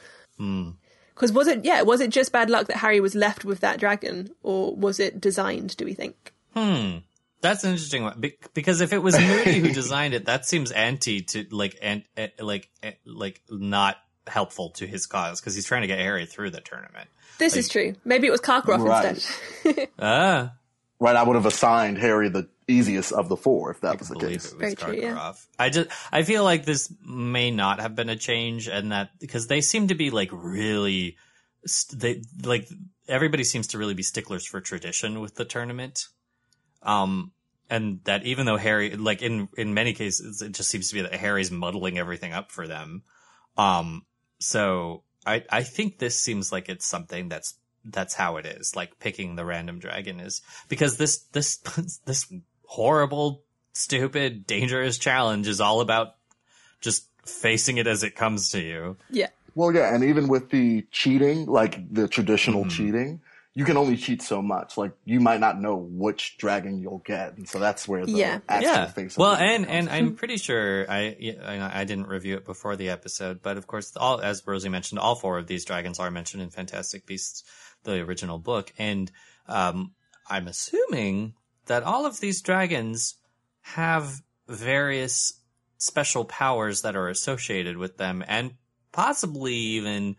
Because was it yeah was it just bad luck that Harry was left with that dragon, or was it designed? Do we think? Hmm, that's an interesting one Be- because if it was Moody who designed it, that seems anti to like and like eh, like not helpful to his cause because he's trying to get Harry through the tournament. This is true. Maybe it was Karkaroff Right. instead. Ah, Right, I would have assigned Harry the easiest of the four if that was the case. it was Very true, yeah. I just I feel like this may not have been a change, and that because they seem to be like really st- they like everybody seems to really be sticklers for tradition with the tournament. Um, and that even though Harry, like in in many cases, it just seems to be that Harry's muddling everything up for them. Um, so I I think this seems like it's something that's that's how it is. Like picking the random dragon is because this this this horrible, stupid, dangerous challenge is all about just facing it as it comes to you. yeah. Well, yeah, and even with the cheating, like the traditional Mm-hmm. cheating, you can only cheat so much. Like you might not know which dragon you'll get, and so that's where the Yeah. actual yeah. face. of Well, the game and comes and I'm pretty sure I I I didn't review it before the episode, but of course, all as Rosie mentioned, all four of these dragons are mentioned in Fantastic Beasts, the original book, and um, I'm assuming that all of these dragons have various special powers that are associated with them, and possibly even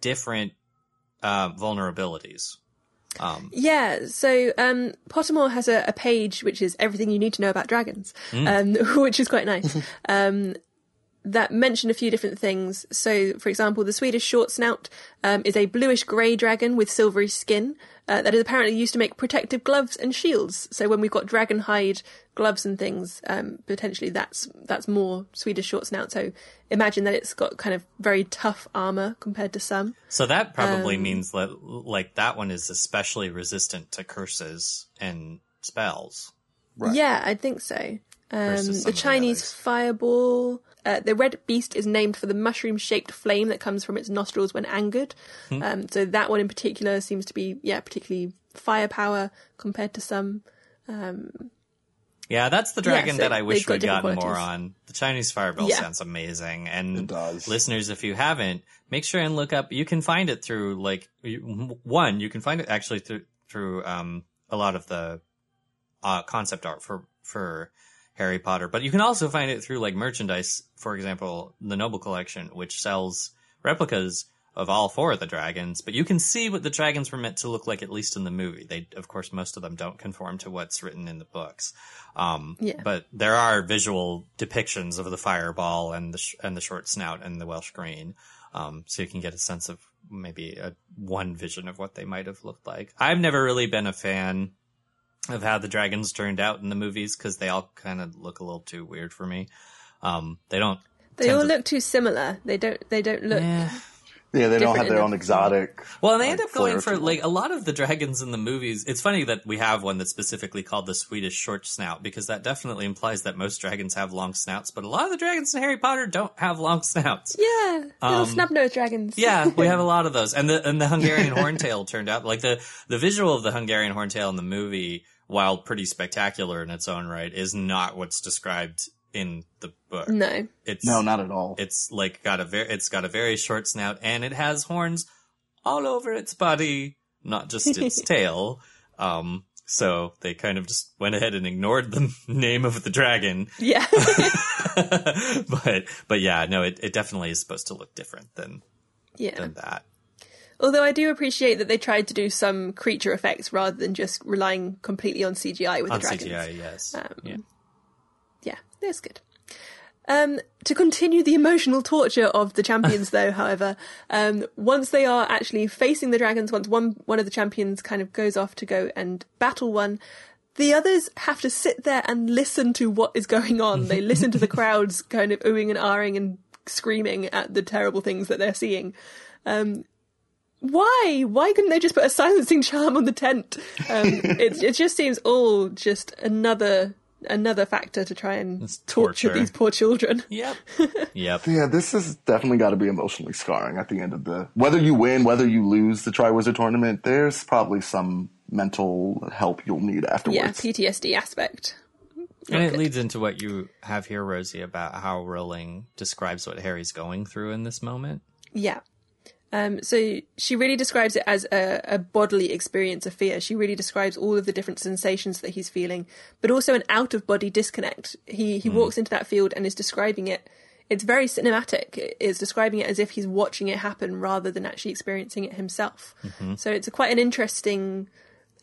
different uh, vulnerabilities. Um, Yeah, so um, Pottermore has a, a page which is everything you need to know about dragons, um, which is quite nice. um, that mention a few different things. So, for example, the Swedish short snout um, is a bluish grey dragon with silvery skin uh, that is apparently used to make protective gloves and shields. So, when we've got dragon hide gloves and things, um, potentially that's that's more Swedish short snout. So, imagine that it's got kind of very tough armor compared to some. So that probably Um, means that like that one is especially resistant to curses and spells. Yeah, I think so. Um, the of the Chinese fireball. Uh, the red beast is named for the mushroom-shaped flame that comes from its nostrils when angered. Hmm. Um, so that one in particular seems to be, yeah, particularly firepower compared to some. Yeah, that's the dragon so that I wish we'd different gotten more on. The Chinese fireball Yeah. sounds amazing, and It does. listeners, if you haven't, make sure and look up. You can find it through like one. You can find it actually through through um, a lot of the uh, concept art for for Harry Potter, but you can also find it through like merchandise. For example, the Noble Collection, which sells replicas of all four of the dragons, but you can see what the dragons were meant to look like, at least in the movie. They, of course, most of them don't conform to what's written in the books. Um, Yeah. but there are visual depictions of the fireball and the, sh- and the short snout and the Welsh green. Um, so you can get a sense of maybe a one vision of what they might have looked like. I've never really been a fan of how the dragons turned out in the movies because they all kind of look a little too weird for me. Um, they don't. They all to- look too similar. They don't. They don't look. Eh. Yeah, they don't have their enough. own exotic. Well, and they like, end up going for like a lot of the dragons in the movies. It's funny that we have one that's specifically called the Swedish short snout because that definitely implies that most dragons have long snouts, but a lot of the dragons in Harry Potter don't have long snouts. Yeah, little Um, snub nosed dragons. Yeah, we have a lot of those, and the and the Hungarian horntail turned out like the the visual of the Hungarian horntail in the movie, while pretty spectacular in its own right, is not what's described in the book. No. It's No, not at all. it's like got a very it's got a very short snout and it has horns all over its body, not just its tail. Um, so they kind of just went ahead and ignored the name of the dragon. Yeah. but but yeah, no, it, it definitely is supposed to look different than yeah. than that. Although I do appreciate that they tried to do some creature effects rather than just relying completely on CGI with On the dragons. CGI, yes. Um, yeah. Yeah, that's good. Um, to continue the emotional torture of the champions, though, however, um, once they are actually facing the dragons, once one one of the champions kind of goes off to go and battle one, the others have to sit there and listen to what is going on. They listen to the crowds kind of oohing and ahhing and screaming at the terrible things that they're seeing. Um, why? Why couldn't they just put a silencing charm on the tent? Um, it, it just seems all just another another factor to try and It's torture. torture. these poor children. Yep. yep. Yeah, this has definitely got to be emotionally scarring at the end of the. Whether you win, whether you lose the Triwizard tournament, there's probably some mental help you'll need afterwards. Yeah, PTSD aspect. And it good. leads into what you have here, Rosie, about how Rowling describes what Harry's going through in this moment. Yeah. Um, so she really describes it as a, a bodily experience of fear. She really describes all of the different sensations that he's feeling, but also an out of body disconnect. He he walks into that field and is describing it. It's very cinematic. Is describing it as if he's watching it happen rather than actually experiencing it himself. So it's a, quite an interesting.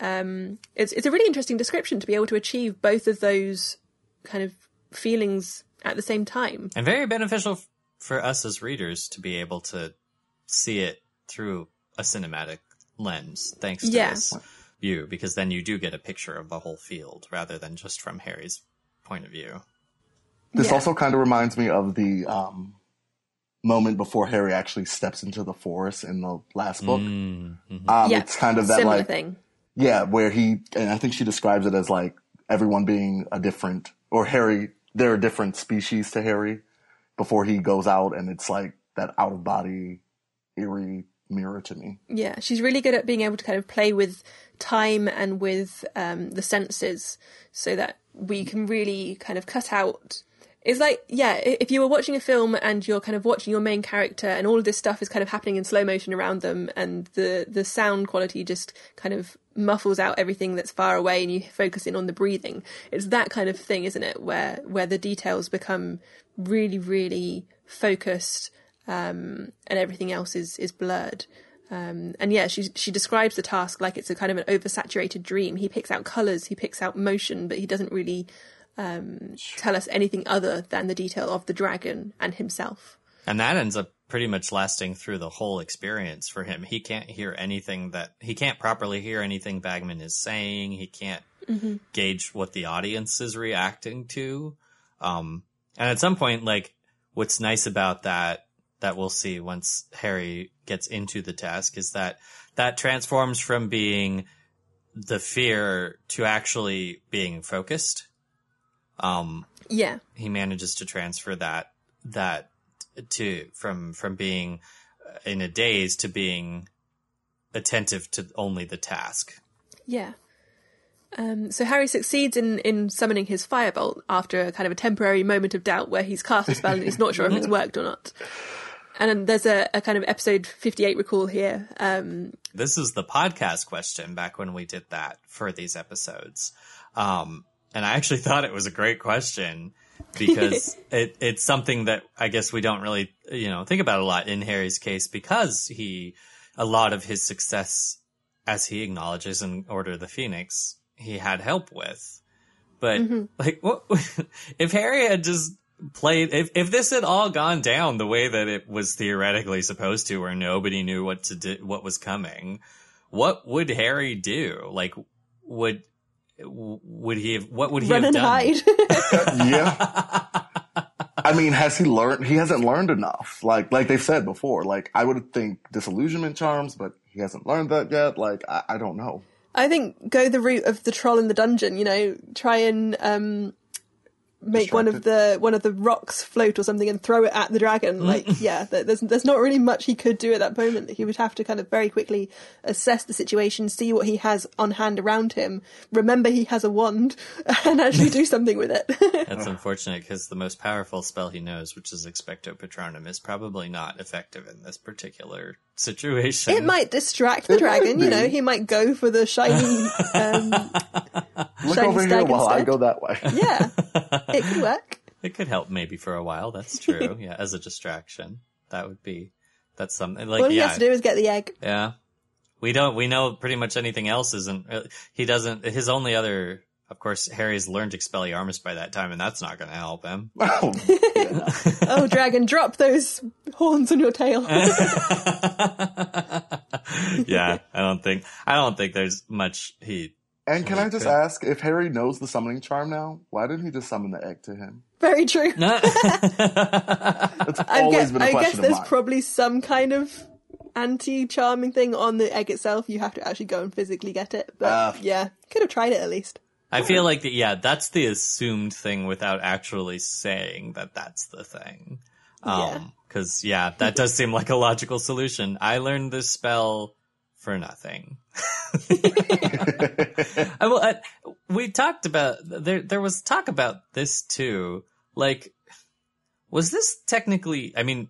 Um, it's it's a really interesting description to be able to achieve both of those kind of feelings at the same time. and very beneficial f- for us as readers to be able to see it through a cinematic lens thanks to Yeah. this view because then you do get a picture of the whole field rather than just from harry's point of view This Yeah. also kind of reminds me of the um, moment before Harry actually steps into the forest in the last book. Um, Yeah, It's kind of that similar like thing. Yeah, where he and I think she describes it as like everyone being a different or Harry. They're a different species to Harry before he goes out, and it's like that out of body eerie mirror to me. Yeah, she's really good at being able to kind of play with time and with um, the senses so that we can really kind of cut out. It's like, yeah, if you were watching a film and you're kind of watching your main character and all of this stuff is kind of happening in slow motion around them and the, the sound quality just kind of muffles out everything that's far away and you focus in on the breathing. It's that kind of thing, isn't it? Where, where the details become really, really focused um, and everything else is, is blurred. Um, and yeah, she she describes the task like it's a kind of an oversaturated dream. He picks out colors, he picks out motion, but he doesn't really um, tell us anything other than the detail of the dragon and himself. and that ends up pretty much lasting through the whole experience for him he can't hear anything that he can't properly hear anything bagman is saying he can't gauge what the audience is reacting to um and at some point like what's nice about that that we'll see once harry gets into the task is that that transforms from being the fear to actually being focused um Yeah, he manages to transfer that that to from from being in a daze to being attentive to only the task. yeah. Um, so Harry succeeds in, in summoning his firebolt after a kind of a temporary moment of doubt where he's cast a spell and he's not sure if it's worked or not. And there's a, a kind of episode 58 recall here. Um, This is the podcast question back when we did that for these episodes. Um, and I actually thought it was a great question because it, it's something that I guess we don't really, you know, think about a lot in Harry's case because he, a lot of his success, as he acknowledges in Order of the Phoenix, he had help with. But like, what if Harry had just played if if this had all gone down the way that it was theoretically supposed to, where nobody knew what to do, what was coming, what would Harry do? Like, would would he have? What would he Run have and done? hide. yeah. I mean, has he learned? He hasn't learned enough. Like, like they've said before. Like, I would think disillusionment charms, but he hasn't learned that yet. Like, I, I don't know. I think go the route of the troll in the dungeon. You know, try and um, make one of the one of the rocks float or something and throw it at the dragon. Mm. Like, yeah, there's there's not really much he could do at that moment. He would have to kind of very quickly assess the situation, see what he has on hand around him, remember he has a wand, and actually do something with it. That's unfortunate because the most powerful spell he knows, which is Expecto Patronum, is probably not effective in this particular situation. it might distract the dragon. You know, he might go for the shiny. Um, Look Shiny over here stag while I go that way. yeah, it could work. It could help maybe for a while. That's true. yeah, as a distraction, that would be. That's something like All he yeah, has to do is get the egg. yeah. We don't. We know pretty much anything else isn't. uh, He doesn't. His only other. Of course, Harry's learned Expelliarmus by that time, and that's not going to help him. Oh, yeah. Oh, dragon, drop those horns on your tail. yeah, I don't think. I don't think there's much he. And can I just Okay. ask if Harry knows the summoning charm now? Why didn't he just summon the egg to him? Very true. It's I always guess, been a I guess question of there's mine. probably some kind of anti-charming thing on the egg itself. You have to actually go and physically get it. But Ah. yeah, could have tried it at least. I feel like that. Yeah, that's the assumed thing without actually saying that that's the thing. Yeah. Um, cause yeah, that does seem like a logical solution. I learned this spell for nothing. I, well, I, we talked about, there, there was talk about this too. Like, was this technically, I mean,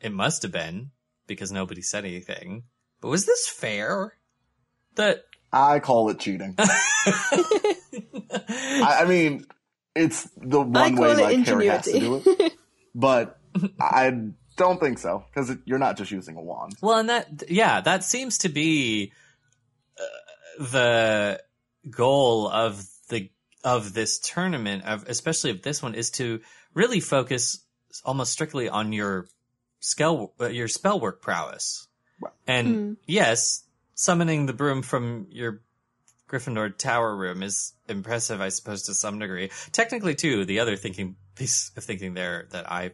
it must have been because nobody said anything, but was this fair? That, I call it cheating. I, I mean, it's the one way it like Harry has to do it, but I don't think so because you're not just using a wand. Well, and that yeah, that seems to be uh, the goal of the of this tournament, of especially of this one, is to really focus almost strictly on your spell uh, your spell work prowess. Right. And yes, summoning the broom from your Gryffindor tower room is impressive, I suppose, to some degree. Technically, too, the other thinking piece of thinking there that I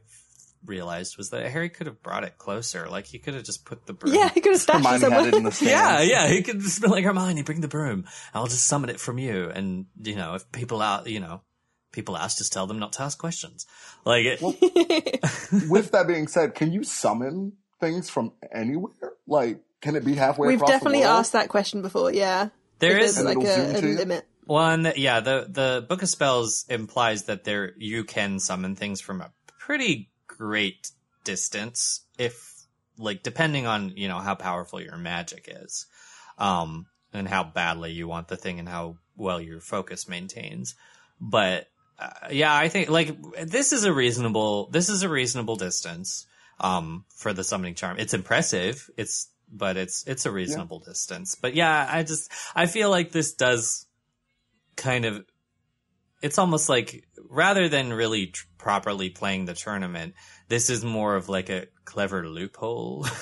realized was that Harry could have brought it closer. Like he could have just put the broom. Yeah, he could have stashed it Hermione somewhere. had it in the stand. Yeah, yeah, he could just be like Hermione, bring the broom. I'll just summon it from you. And you know, if people out, you know, people ask, just tell them not to ask questions. Like, it, With that being said, can you summon things from anywhere? Like, can it be halfway We've across definitely the world? asked that question before. Yeah, there is there's like And it'll zoom a, a limit. One, yeah, the the book of spells implies that there you can summon things from a pretty great distance, if like depending on you know how powerful your magic is, um, and how badly you want the thing and how well your focus maintains. But uh, yeah, I think like this is a reasonable this is a reasonable distance um for the summoning charm. It's impressive. It's but it's it's a reasonable distance. But yeah, I just I feel like this does kind of it's almost like rather than really tr- properly playing the tournament, this is more of like a clever loophole.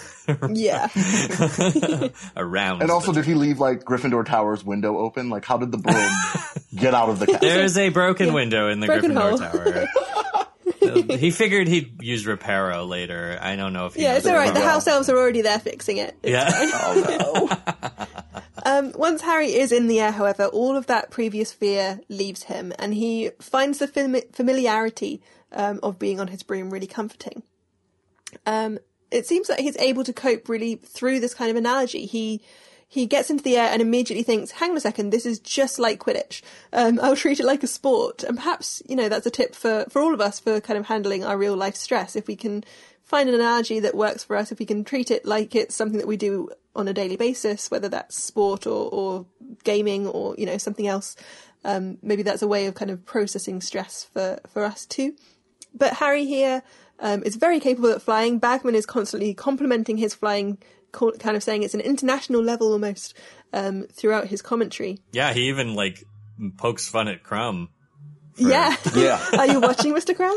Yeah. around. And also, did he leave like Gryffindor Tower's window open? Like, how did the broom get out of the castle? there is a broken window in the Broken Gryffindor Tower. he figured he'd use Reparo later. I don't know if he Yeah, it's all right. The house elves are already there fixing it. It's Yeah. oh no! Um, once Harry is in the air, however, all of that previous fear leaves him, and he finds the fami- familiarity um, of being on his broom really comforting. Um, it seems that he's able to cope really through this kind of analogy. He he gets into the air and immediately thinks, "Hang on a second, this is just like Quidditch. Um, I'll treat it like a sport." And perhaps you know that's a tip for for all of us for kind of handling our real life stress. If we can find an analogy that works for us, if we can treat it like it's something that we do on a daily basis, whether that's sport or, or gaming or you know something else, um, maybe that's a way of kind of processing stress for for us too. But Harry here um, is very capable at flying. Bagman is constantly complimenting his flying, co- kind of saying it's an international level almost um, throughout his commentary. Yeah, he even like pokes fun at Krum for- Yeah. Yeah. Are you watching, Mr. Krum?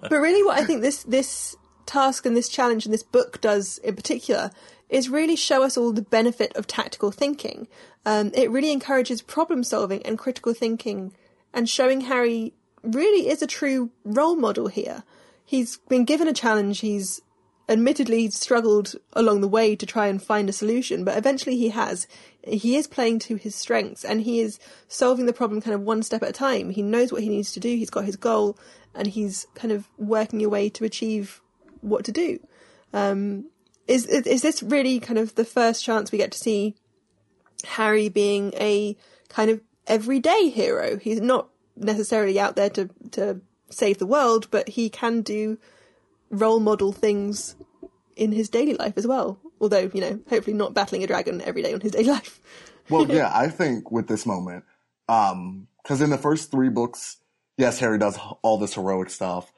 but really, what I think this this task and this challenge and this book does in particular is really show us all the benefit of tactical thinking. Um, it really encourages problem solving and critical thinking, and showing Harry really is a true role model here. He's been given a challenge. He's admittedly struggled along the way to try and find a solution, but eventually he has. He is playing to his strengths and he is solving the problem kind of one step at a time. He knows what he needs to do, he's got his goal, and he's kind of working away to achieve what to do. Um, is is this really kind of the first chance we get to see Harry being a kind of everyday hero? He's not necessarily out there to to save the world, but he can do role model things in his daily life as well. Although, you know, hopefully not battling a dragon every day on his daily life. Well, yeah, I think with this moment, um, cause in the first three books, yes, Harry does all this heroic stuff,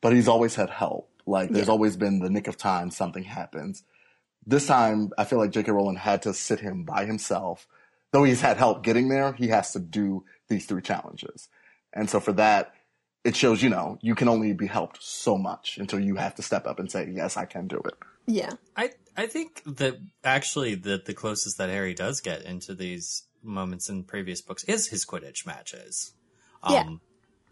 but he's always had help. Like, there's Yeah. always been the nick of time, something happens. This time, I feel like J.K. Rowling had to sit him by himself. Though he's had help getting there, he has to do these three challenges. And so for that, it shows, you know, you can only be helped so much until you have to step up and say, yes, I can do it. Yeah. I I think that actually that the closest that Harry does get into these moments in previous books is his Quidditch matches. Yeah. Um,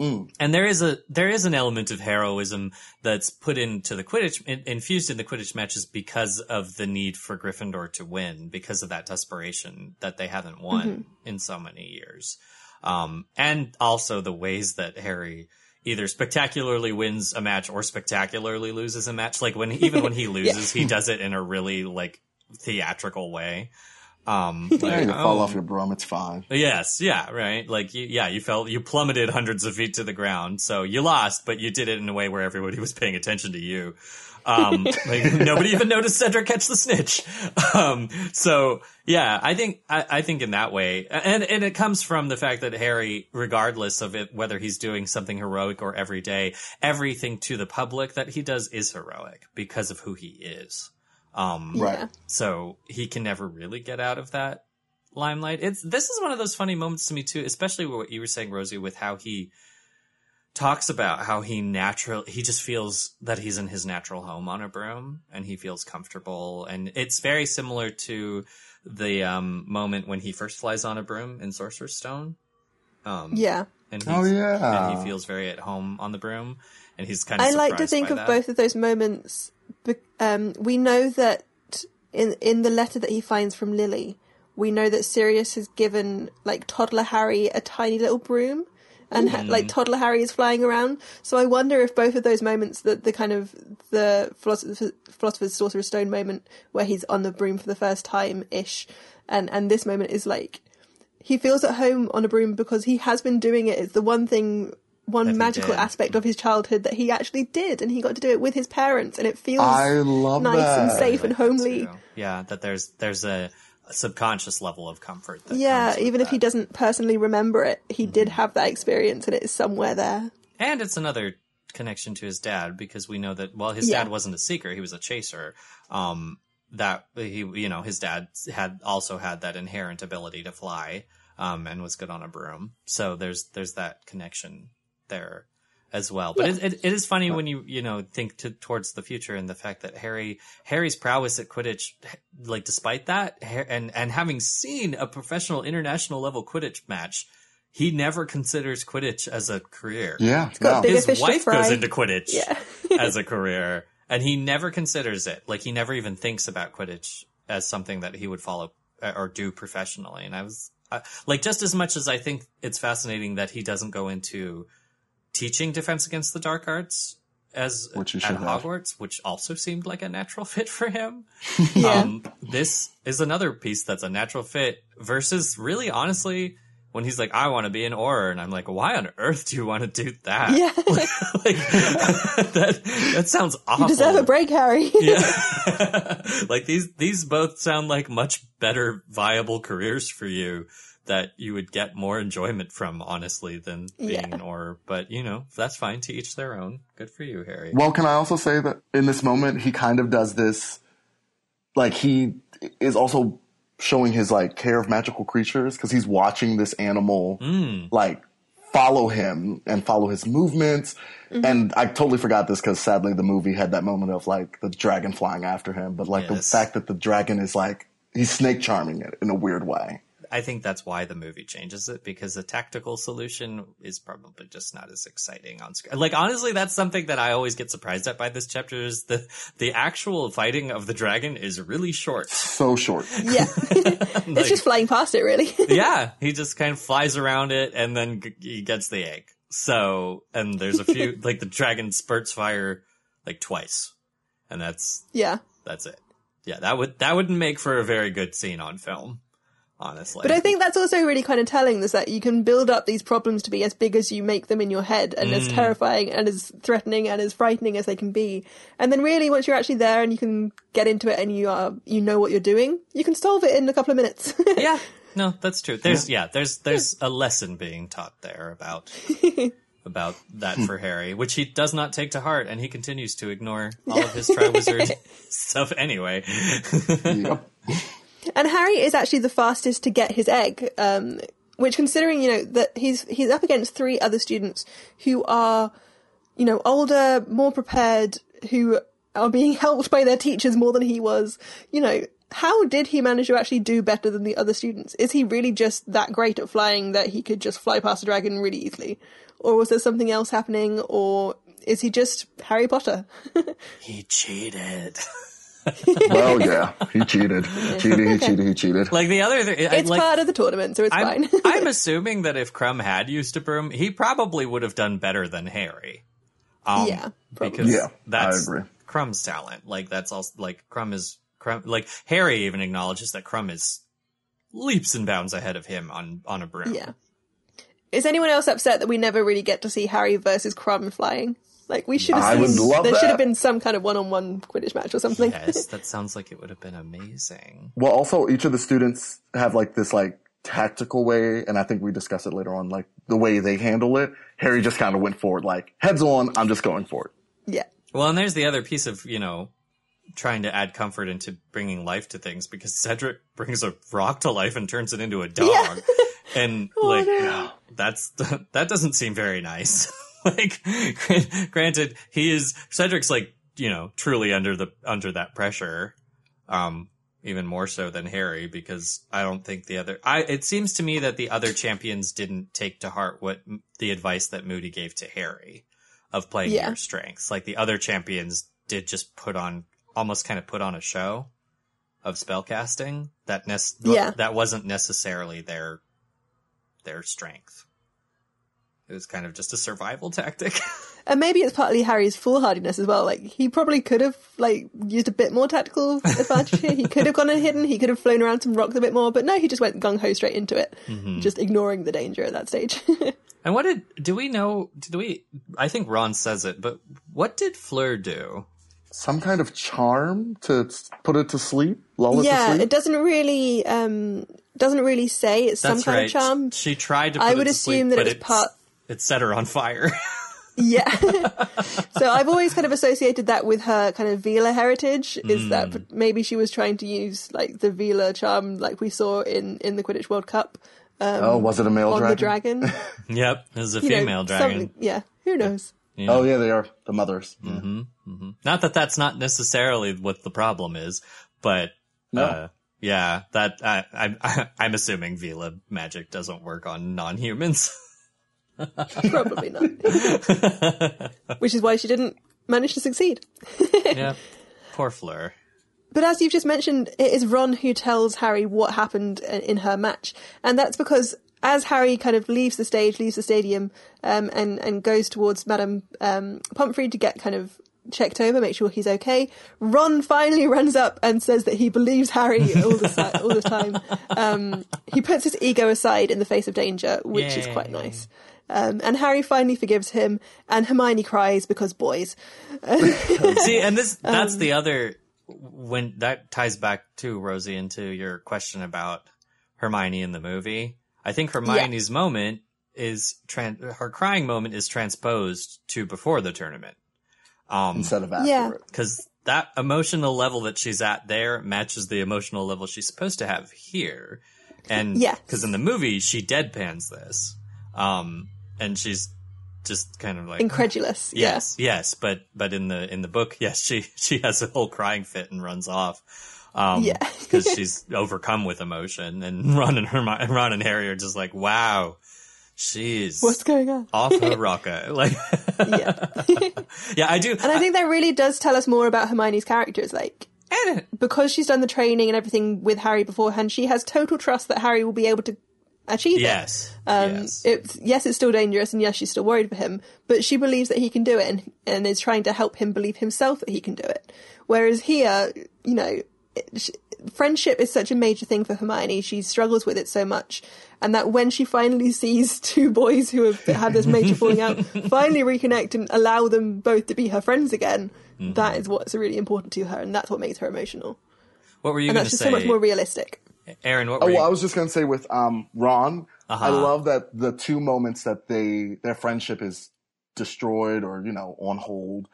Mm. And there is a there is an element of heroism that's put into the Quidditch infused in the Quidditch matches because of the need for Gryffindor to win because of that desperation that they haven't won in so many years, um, and also the ways that Harry either spectacularly wins a match or spectacularly loses a match. Like when even when he loses, he does it in a really like theatrical way. Um, Yeah, like, you fall oh, off your broom, it's fine. Yes, yeah, right. Like, you, yeah, you fell, you plummeted hundreds of feet to the ground, so you lost, but you did it in a way where everybody was paying attention to you. Um, like nobody even noticed Cedric catch the snitch. Um, so yeah, I think, I, I think in that way, and, and it comes from the fact that Harry, regardless of it, whether he's doing something heroic or everyday, everything to the public that he does is heroic because of who he is. Um, Right. So he can never really get out of that limelight. It's this is one of those funny moments to me too, especially what you were saying, Rosie, with how he talks about how he natural he just feels that he's in his natural home on a broom and he feels comfortable and it's very similar to the um moment when he first flies on a broom in Sorcerer's Stone. Um Yeah. and Oh, yeah. and he feels very at home on the broom and he's kind of I like to think of that. both of those moments. Um, we know that in in the letter that he finds from Lily, we know that Sirius has given like toddler Harry a tiny little broom, and ha- like mm. toddler Harry is flying around. So I wonder if both of those moments, the the kind of the philosopher, philosopher's sorcerer's stone moment where he's on the broom for the first time ish, and and this moment is like he feels at home on a broom because he has been doing it. It's the one thing, one magical did. aspect of his childhood that he actually did, and he got to do it with his parents, and it feels I love nice and safe I and homely. Yeah, that there's there's a, a subconscious level of comfort. That Yeah, even if he. Mm-hmm. doesn't personally remember it, he did have that experience, and it is somewhere there. and it's another connection to his dad because we know that while his Yeah. dad wasn't a seeker, he was a chaser. Um, that he, you know, his dad had also had that inherent ability to fly, um, and was good on a broom. So there's there's that connection there as well. But it, it, it is funny when you you know think to, towards the future and the fact that Harry Harry's prowess at Quidditch, like despite that, and and having seen a professional international level Quidditch match. He never considers Quidditch as a career Yeah. no. his wife goes into Quidditch Yeah. as a career, and he never considers it. Like he never even thinks about Quidditch as something that he would follow uh, or do professionally. And I was I, like, just as much as I think it's fascinating that he doesn't go into teaching Defense Against the Dark Arts as Which at should have. Hogwarts, which also seemed like a natural fit for him. Yeah. Um, this is another piece that's a natural fit versus really honestly when he's like, I want to be an Auror. And I'm like, why on earth do you want to do that? Yeah. like, that, that sounds awful. You deserve a break, Harry. Yeah. like these, these both sound like much better viable careers for you that you would get more enjoyment from, honestly, than being Yeah. an Auror. But you know, that's fine to each their own. Good for you, Harry. Well, can I also say that in this moment, he kind of does this, like he is also showing his like care of magical creatures because he's watching this animal Mm. like follow him and follow his movements. And I totally forgot this because sadly the movie had that moment of like the dragon flying after him, but like the fact that the dragon is like he's snake charming it in a weird way. I think that's why the movie changes it because the tactical solution is probably just not as exciting on screen. Like honestly, that's something that I always get surprised at by this chapter is the the actual fighting of the dragon is really short. So short. Yeah. it's just flying past it, really. yeah, he just kind of flies around it and then g- he gets the egg. So, and there's a few like the dragon spurts fire like twice, and that's yeah. that's it. Yeah, that would that wouldn't make for a very good scene on film, honestly. But I think that's also really kind of telling is that you can build up these problems to be as big as you make them in your head and Mm. as terrifying and as threatening and as frightening as they can be. And then really once you're actually there and you can get into it and you are you know what you're doing, you can solve it in a couple of minutes. yeah, no, that's true. There's yeah, there's there's a lesson being taught there about about that for Harry, which he does not take to heart, and he continues to ignore all of his Triwizard stuff anyway. Yep. And Harry is actually the fastest to get his egg, um, which considering, you know, that he's, he's up against three other students who are, you know, older, more prepared, who are being helped by their teachers more than he was, you know, how did he manage to actually do better than the other students? Is he really just that great at flying that he could just fly past a dragon really easily? Or was there something else happening? Or is he just Harry Potter? he cheated. well, yeah, he cheated. Cheated, he cheated, he cheated. Like the other thing, It's like, part of the tournament, so it's I'm, fine. I'm assuming that if Krum had used a broom, he probably would have done better than Harry. Um, Yeah, probably. because Yeah, I that's agree. Krum's talent. Like that's also like Krum is Krum. Like Harry even acknowledges that Krum is leaps and bounds ahead of him on on a broom. Yeah. Is anyone else upset that we never really get to see Harry versus Krum flying? Like we should have I seen. would love there should have been some kind of one-on-one Quidditch match or something. Yes, that sounds like it would have been amazing. Well, also each of the students have like this like tactical way, and I think we discuss it later on, like the way they handle it. Harry just kind of went forward, like heads on. I'm just going for it. yeah. Well, and there's the other piece of you know trying to add comfort into bringing life to things because Cedric brings a rock to life and turns it into a dog, and like that's that doesn't seem very nice. like, granted, he is Cedric's like you know truly under the under that pressure, um, even more so than Harry because I don't think the other. I it seems to me that the other champions didn't take to heart what the advice that Moody gave to Harry of playing Yeah. your strengths. Like the other champions did just put on almost kind of put on a show of spellcasting that nec- Yeah. that wasn't necessarily their their strength. It was kind of just a survival tactic. And maybe it's partly Harry's foolhardiness as well. Like he probably could have like used a bit more tactical advantage here. He could have gone and hidden. He could have flown around some rocks a bit more. But no, he just went gung ho straight into it, Mm-hmm. just ignoring the danger at that stage. and what did do we know? Did we? I think Ron says it, but what did Fleur do? Some kind of charm to put it to sleep, lull it to yeah, sleep. it doesn't really um doesn't really say it's some kind right. of charm. She tried to. Put I it would to assume sleep, that but it was part- It set her on fire. Yeah. so I've always kind of associated that with her kind of Veela heritage, is Mm. that maybe she was trying to use like the Veela charm like we saw in, in the Quidditch World Cup oh, was it a male on dragon? the dragon. yep, it was a You know, female dragon. Yeah, who knows? Oh yeah, they are the mothers. Not that that's not necessarily what the problem is, but No. uh, yeah, that I, I, I'm assuming Veela magic doesn't work on non-humans. Probably not. Which is why she didn't manage to succeed. yeah, poor Fleur. But as you've just mentioned, it is Ron who tells Harry what happened in her match, and that's because as Harry kind of leaves the stage, leaves the stadium, um, and and goes towards Madame um, Pomfrey to get kind of checked over, make sure he's okay. Ron finally runs up and says that he believes Harry all the si- all the time. Um, he puts his ego aside in the face of danger, which is quite Yay. nice. Um, and Harry finally forgives him, and Hermione cries because boys. See, and this that's Um, the other when that ties back to Rosie into your question about Hermione in the movie. I think Hermione's moment is tran- her crying moment is transposed to before the tournament. Um, Instead of after Yeah. it. because that emotional level that she's at there matches the emotional level she's supposed to have here. And yeah, because in the movie she deadpans this, um, and she's just kind of like Incredulous. Yeah. Yes, yes, but but in the in the book, yes, she she has a whole crying fit and runs off. Um, Yeah. because she's overcome with emotion, and Ron and her Ron and Harry are just like, wow, she's What's going on? off her rocker. Like, Yeah. yeah, I do. And I think that really does tell us more about Hermione's character. characters. Like, and because she's done the training and everything with Harry beforehand, she has total trust that Harry will be able to achieve it. yes, Um, yes. it's, yes, it's still dangerous, and yes, she's still worried for him, but she believes that he can do it and, and is trying to help him believe himself that he can do it. Whereas here, you know, it, sh friendship is such a major thing for Hermione. She struggles with it so much. And that when she finally sees two boys who have had this major falling out finally reconnect and allow them both to be her friends again, Mm-hmm. that is what's really important to her, and that's what makes her emotional. what were you And going that's to just say, so much more realistic. Aaron? What Oh, were well, I was just gonna say with um, Ron, I Uh-huh. love that the two moments that they their friendship is destroyed or you know on hold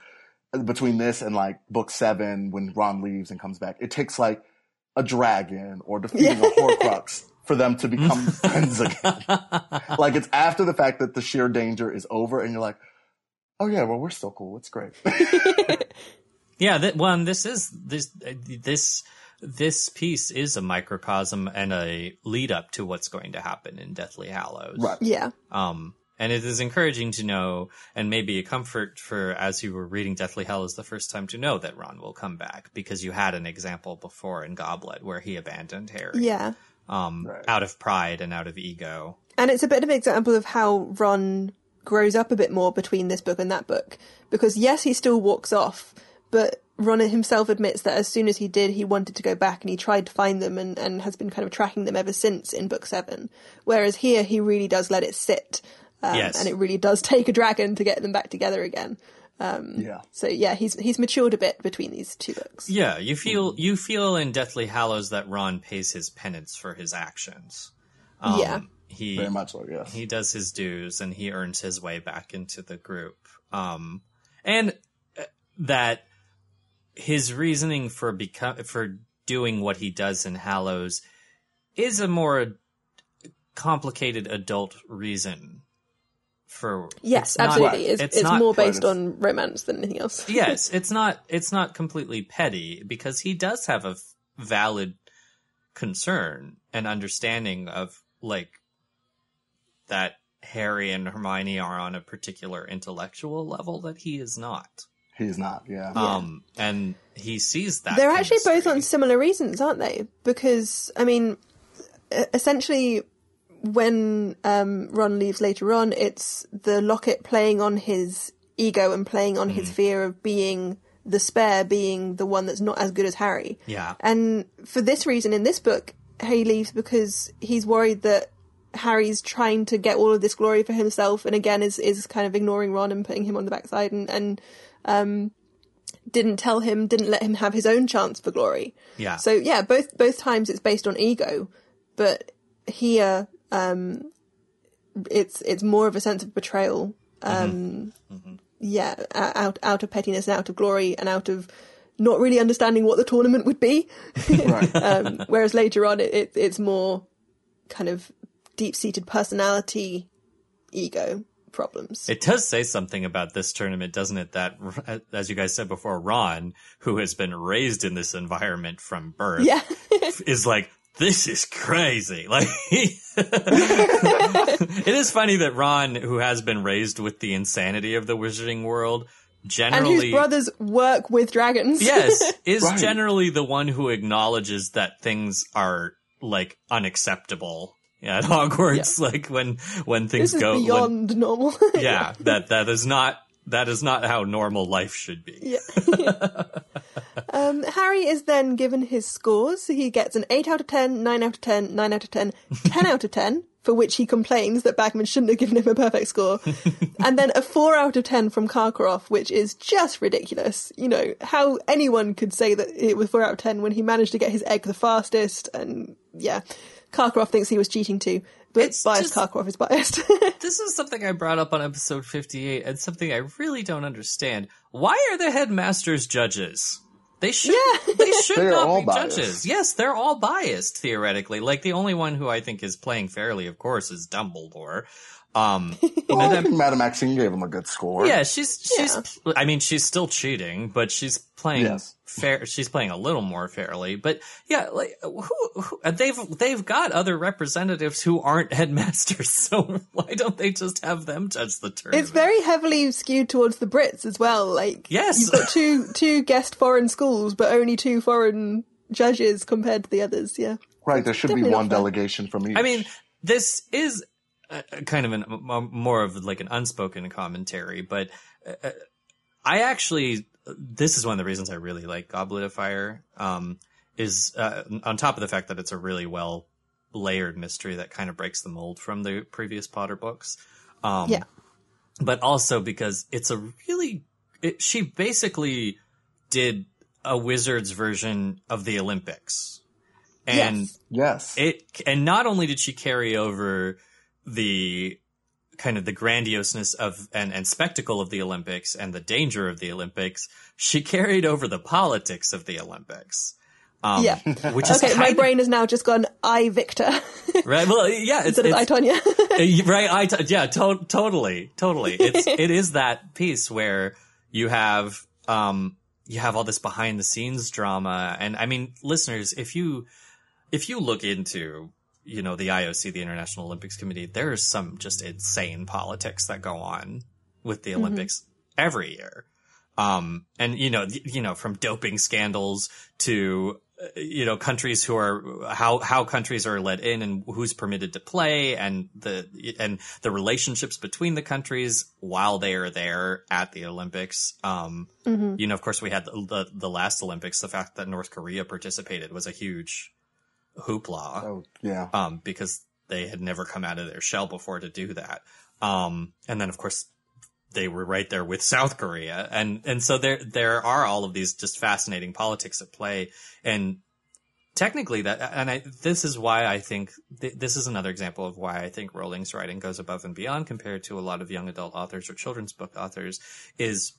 between this and like book seven when Ron leaves and comes back. It takes like a dragon or defeating a Horcrux for them to become friends again. like it's after the fact that the sheer danger is over, and you're like, oh yeah, well we're still cool. It's great. Yeah, that one. This is this uh, this this piece is a microcosm and a lead up to what's going to happen in Deathly Hallows. right. Yeah. Um, and it is encouraging to know, and maybe a comfort for as you were reading Deathly Hallows the first time to know that Ron will come back because you had an example before in Goblet where he abandoned Harry, Yeah. um, Right. out of pride and out of ego. And it's a bit of an example of how Ron grows up a bit more between this book and that book. Because yes, he still walks off, but Ron himself admits that as soon as he did, he wanted to go back and he tried to find them and, and has been kind of tracking them ever since in book seven. Whereas here, he really does let it sit. Um, Yes. And it really does take a dragon to get them back together again. Yeah. So yeah, he's he's matured a bit between these two books. Yeah, you feel you feel in Deathly Hallows that Ron pays his penance for his actions. Um, Yeah. he Very much so. Yes. he does his dues and he earns his way back into the group. Um, and uh, that his reasoning for become for doing what he does in Hallows is a more complicated adult reason for Yes, it's not- absolutely. It's, it's, not more based on romance than anything else. yes, it's not it's not completely petty because he does have a f- valid concern and understanding of like that Harry and Hermione are on a particular intellectual level that he is not. He's not. Yeah. Um and he sees that They're actually both on similar reasons, aren't they? Because I mean, essentially, when um, Ron leaves later on, it's the locket playing on his ego and playing on Mm. his fear of being the spare, being the one that's not as good as Harry. Yeah. And for this reason, in this book, he leaves because he's worried that Harry's trying to get all of this glory for himself, and again is is kind of ignoring Ron and putting him on the backside, and and um, didn't tell him, didn't let him have his own chance for glory. Yeah. So yeah, both both times it's based on ego, but here um, it's it's more of a sense of betrayal. Um, Yeah, out out of pettiness and out of glory and out of not really understanding what the tournament would be. right. um, whereas later on, it, it, it's more kind of deep seated personality, ego problems. It does say something about this tournament, doesn't it? That, uh, as you guys said before, Ron, who has been raised in this environment from birth, yeah, is like, this is crazy. Like, it is funny that Ron, who has been raised with the insanity of the wizarding world, generally and generally, whose brothers work with dragons. yes, is Right. generally the one who acknowledges that things are like unacceptable at Hogwarts. Like when when things this is go, when- beyond normal. yeah, that that is not that is not how normal life should be. Yeah. um, Harry is then given his scores. He gets an 8 out of 10, 9 out of 10, 9 out of 10, 10 out of 10, for which he complains that Bagman shouldn't have given him a perfect score. and then a 4 out of 10 from Karkaroff, which is just ridiculous. You know, how anyone could say that it was 4 out of 10 when he managed to get his egg the fastest. And yeah, Karkaroff thinks he was cheating too. But It's biased just- Karkaroff is biased. This is something I brought up on episode 58 and something I really don't understand. Why are the headmasters judges? They should Yeah. they should They not all be biased. judges. Yes, they're all biased theoretically. Like the only one who I think is playing fairly, of course, is Dumbledore. Um, Well, and I think Madame Maxime gave him a good score. yeah, she's she's. I mean, she's still cheating, but she's playing Yes. fair. She's playing a little more fairly. But yeah, like who, who they've they've got other representatives who aren't headmasters. So why don't they just have them judge the tournament? It's very heavily skewed towards the Brits as well. Like, Yes. you've got two two guest foreign schools, but only two foreign judges compared to the others. Yeah, Right, there should be one delegation from each. I mean, this is a, a kind of an, a, more of like an unspoken commentary, but uh, I actually, this is one of the reasons I really like Goblet of Fire, um, is, uh, on top of the fact that it's a really well layered mystery that kind of breaks the mold from the previous Potter books. Um, Yeah. but also because it's a really, it, she basically did a wizard's version of the Olympics. And Yes. yes. it and not only did she carry over the kind of the grandioseness of and, and spectacle of the Olympics and the danger of the Olympics, she carried over the politics of the Olympics. Um, Yeah. which is Okay, my of- brain has now just gone I Victor right. Well, yeah, it's, instead of I it's Tonya. right. I yeah, to- totally, totally. It's it is that piece where you have um you have all this behind the scenes drama, and I mean, listeners, if you if you look into you know the IOC, the International Olympics Committee, there's some just insane politics that go on with the Olympics every year. Um, and you know, you know, from doping scandals to uh, you know countries who are how how countries are let in and who's permitted to play and the and the relationships between the countries while they are there at the Olympics. Um, you know, of course, we had the, the the last Olympics. The fact that North Korea participated was a huge hoopla oh, yeah. um, because they had never come out of their shell before to do that. Um, and then of course they were right there with South Korea. And, and so there, there are all of these just fascinating politics at play. And technically that, and I, this is why I think th- this is another example of why I think Rowling's writing goes above and beyond compared to a lot of young adult authors or children's book authors is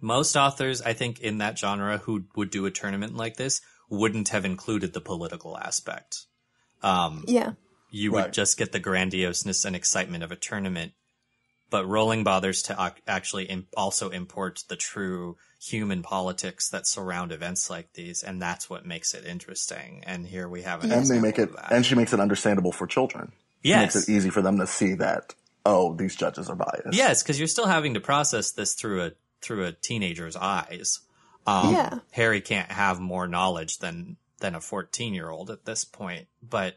most authors, I think, in that genre who would do a tournament like this wouldn't have included the political aspect. Um, yeah. you would just get the grandioseness and excitement of a tournament. But Rowling bothers to actually im- also import the true human politics that surround events like these, and that's what makes it interesting. And here we have an and they make it, and she makes it understandable for children. She Yes. makes it easy for them to see that, oh, these judges are biased. Yes, because you're still having to process this through a through a teenager's eyes. Um, Yeah. Harry can't have more knowledge than than a 14 year old at this point, but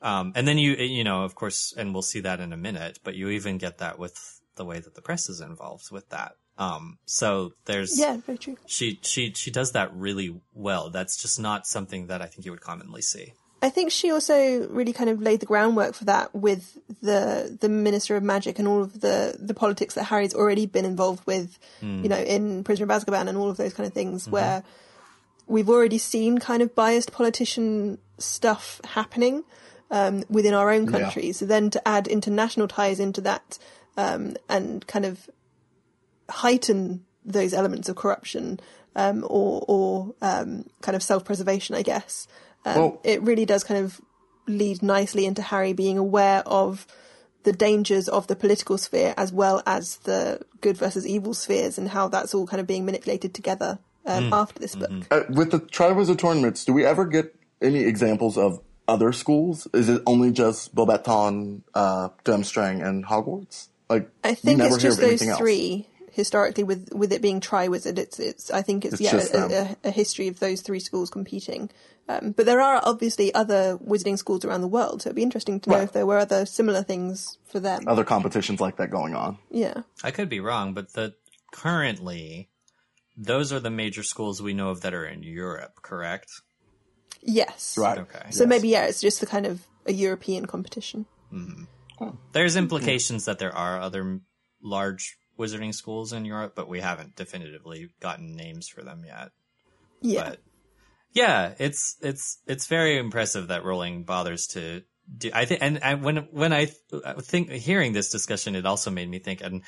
um, and then you you know of course, and we'll see that in a minute, but you even get that with the way that the press is involved with that. Um, so there's Yeah, very true. she she she does that really well. That's just not something that I think you would commonly see. I think she also really kind of laid the groundwork for that with the the Minister of Magic and all of the the politics that Harry's already been involved with, you know, in Prisoner of Azkaban and all of those kind of things, where we've already seen kind of biased politician stuff happening um, within our own Yeah. countries. So then to add international ties into that um, and kind of heighten those elements of corruption um, or or um, kind of self preservation, I guess. Um, Well- it really does kind of lead nicely into Harry being aware of the dangers of the political sphere as well as the good versus evil spheres and how that's all kind of being manipulated together um, after this book. Uh, with the Triwizard tournaments, do we ever get any examples of other schools? Is it only just Beauxbaton, uh, Durmstrang, and Hogwarts? Like, I think it's just those three historically with with it being Triwizard. It's it's I think it's, It's yeah a, a, a history of those three schools competing. Um, but there are obviously other wizarding schools around the world, so it'd be interesting to know Right. if there were other similar things for them. Other competitions like that going on. Yeah. I could be wrong, but the currently those are the major schools we know of that are in Europe, correct? Yes. Right. Okay. So Yes. maybe yeah, it's just the kind of a European competition. There's implications that there are other large wizarding schools in Europe, but we haven't definitively gotten names for them yet. Yeah. But yeah, it's it's it's very impressive that Rowling bothers to do I think and, and when when I think hearing this discussion, it also made me think and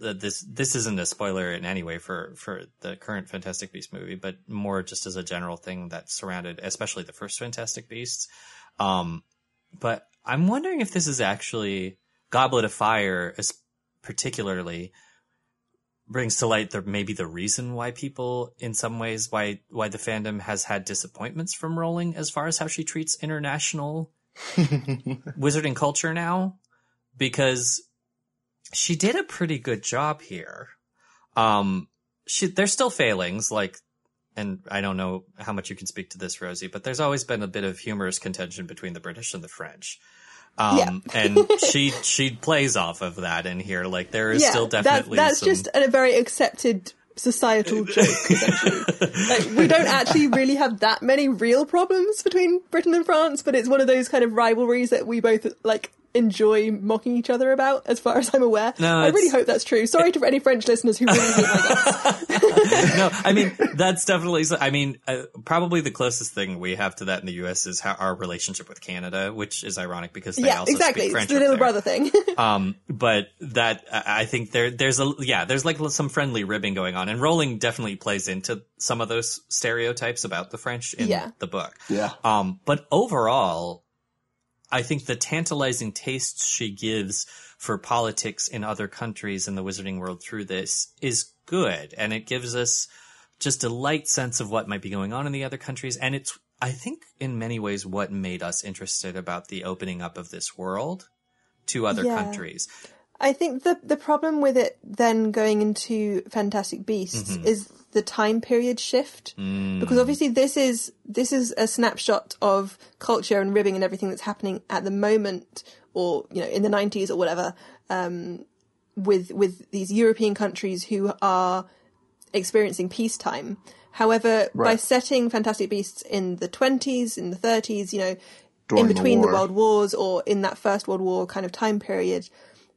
this this isn't a spoiler in any way for for the current Fantastic Beast movie, but more just as a general thing that surrounded, especially the first Fantastic Beasts. Um, but I'm wondering if this is actually Goblet of Fire, particularly brings to light the maybe the reason why people in some ways why why the fandom has had disappointments from Rowling as far as how she treats international wizarding culture now because she did a pretty good job here. Um she there's still failings like and I don't know how much you can speak to this Rosie but there's always been a bit of humorous contention between the British and the French um, Yeah. and she she plays off of that in here. Like there is still that- definitely that's some, just a very accepted societal joke. Essentially, like we don't actually really have that many real problems between Britain and France, but it's one of those kind of rivalries that we both like enjoy mocking each other about. As far as I'm aware, No, I really hope that's true. Sorry to any French listeners who really hate my guts. no, I mean that's definitely. I mean, uh, probably the closest thing we have to that in the U.S. is how our relationship with Canada, which is ironic because they Yeah, also exactly. speak It's French. the little brother thing. Um, but that I I think there there's a yeah there's like some friendly ribbing going on, and Rowling definitely plays into some of those stereotypes about the French in Yeah. the book. Yeah. Um, but overall, I think the tantalizing tastes she gives for politics in other countries in the wizarding world through this is good. And it gives us just a light sense of what might be going on in the other countries. And it's, I think, in many ways, what made us interested about the opening up of this world to other Yeah. countries. I think the the problem with it then going into Fantastic Beasts Mm-hmm. is the time period shift Mm. because obviously this is this is a snapshot of culture and ribbing and everything that's happening at the moment or you know in the 90s or whatever um, with with these European countries who are experiencing peacetime. However, by setting Fantastic Beasts in the 20s, in the 30s, you know, During in between the, war. world wars or in that First World War kind of time period,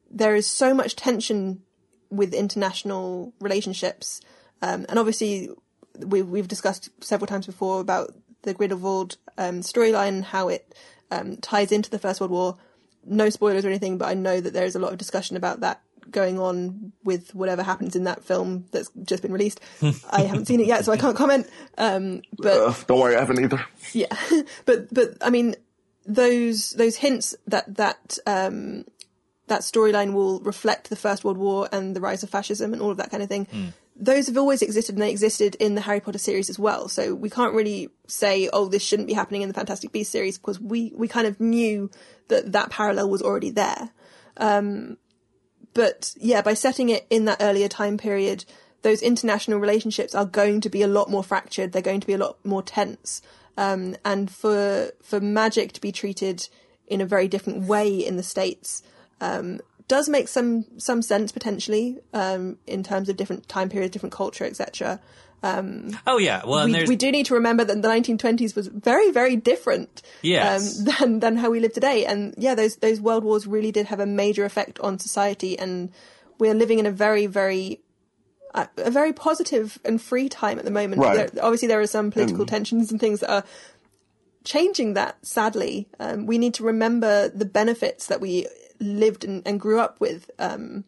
there is so much tension with international relationships. Um, and obviously, we, we've discussed several times before about the Grindelwald um, storyline and how it um, ties into the First World War. No spoilers or anything, but I know that there is a lot of discussion about that going on with whatever happens in that film that's just been released. I haven't seen it yet, so I can't comment. Um, but Uh, don't worry, I haven't either. yeah, but but I mean those those hints that that um, that storyline will reflect the First World War and the rise of fascism and all of that kind of thing. Those have always existed, and they existed in the Harry Potter series as well. So we can't really say, "Oh, this shouldn't be happening in the Fantastic Beasts series," because we we kind of knew that that parallel was already there. Um, but yeah, by setting it in that earlier time period, those international relationships are going to be a lot more fractured. They're going to be a lot more tense. Um, and for for magic to be treated in a very different way in the states um, does make some some sense potentially um, in terms of different time periods, different culture, etc. Oh yeah, well, We, we do need to remember that the 1920s was very very different Yes. um, than than how we live today. And yeah, those those world wars really did have a major effect on society, and we're living in a very very uh, a very positive and free time at the moment. Right. There, obviously, there are some political tensions and things that are changing that. Sadly, um, we need to remember the benefits that we lived and, and grew up with. Um,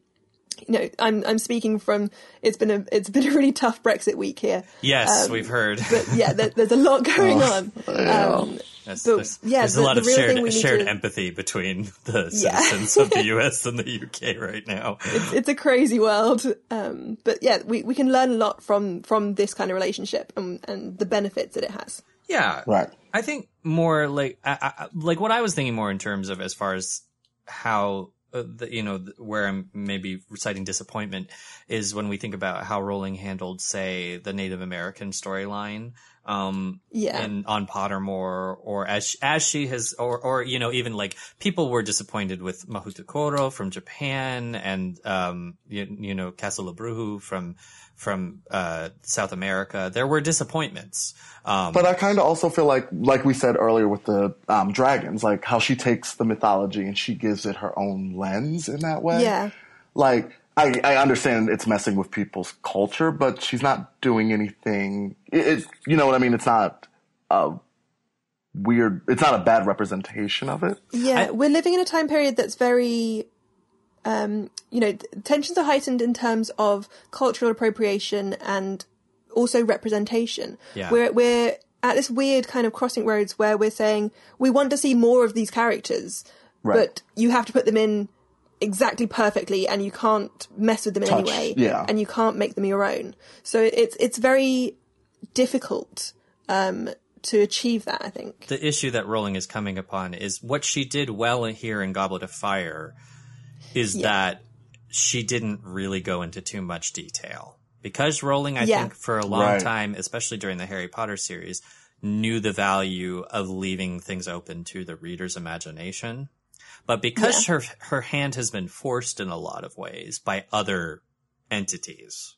you know, I'm I'm speaking from it's been a it's been a really tough Brexit week here. yes, we've heard. But yeah, there, there's a lot going on. Um, There's, but, there's, yeah, there's the- a lot the of shared shared to- empathy between the Yeah. citizens of the U.S. and the UK right now. it's a crazy world. Um, but yeah, we, we can learn a lot from from this kind of relationship and, and the benefits that it has. Yeah, Right. I think more like I, I, like what I was thinking more in terms of as far as how uh, the, you know where I'm maybe reciting disappointment is when we think about how Rowling handled, say, the Native American storyline. Um, Yeah. and on Pottermore, or as she, as she has, or or you know, even like people were disappointed with Mahoutokoro from Japan, and um, you, you know, Castelobruxo from from uh South America. There were disappointments. Um, But I kind of also feel like, like we said earlier with the um, dragons, like how she takes the mythology and she gives it her own lens in that way. Yeah. Like, I, I understand it's messing with people's culture, but she's not doing anything. It, it's, you know what I mean? It's not a weird. It's not a bad representation of it. Yeah, we're living in a time period that's very, um, you know, tensions are heightened in terms of cultural appropriation and also representation. Yeah. We're we're at this weird kind of crossing roads where we're saying we want to see more of these characters, Right. but you have to put them in exactly perfectly, and you can't mess with them in Touch, any way, yeah. and you can't make them your own. So it's it's very difficult um, to achieve that. I think. the issue that Rowling is coming upon is what she did well here in Goblet of Fire is that she didn't really go into too much detail. Because Rowling, I Yeah. think, for a long Right. time, especially during the Harry Potter series, knew the value of leaving things open to the reader's imagination. But because her her hand has been forced in a lot of ways by other entities,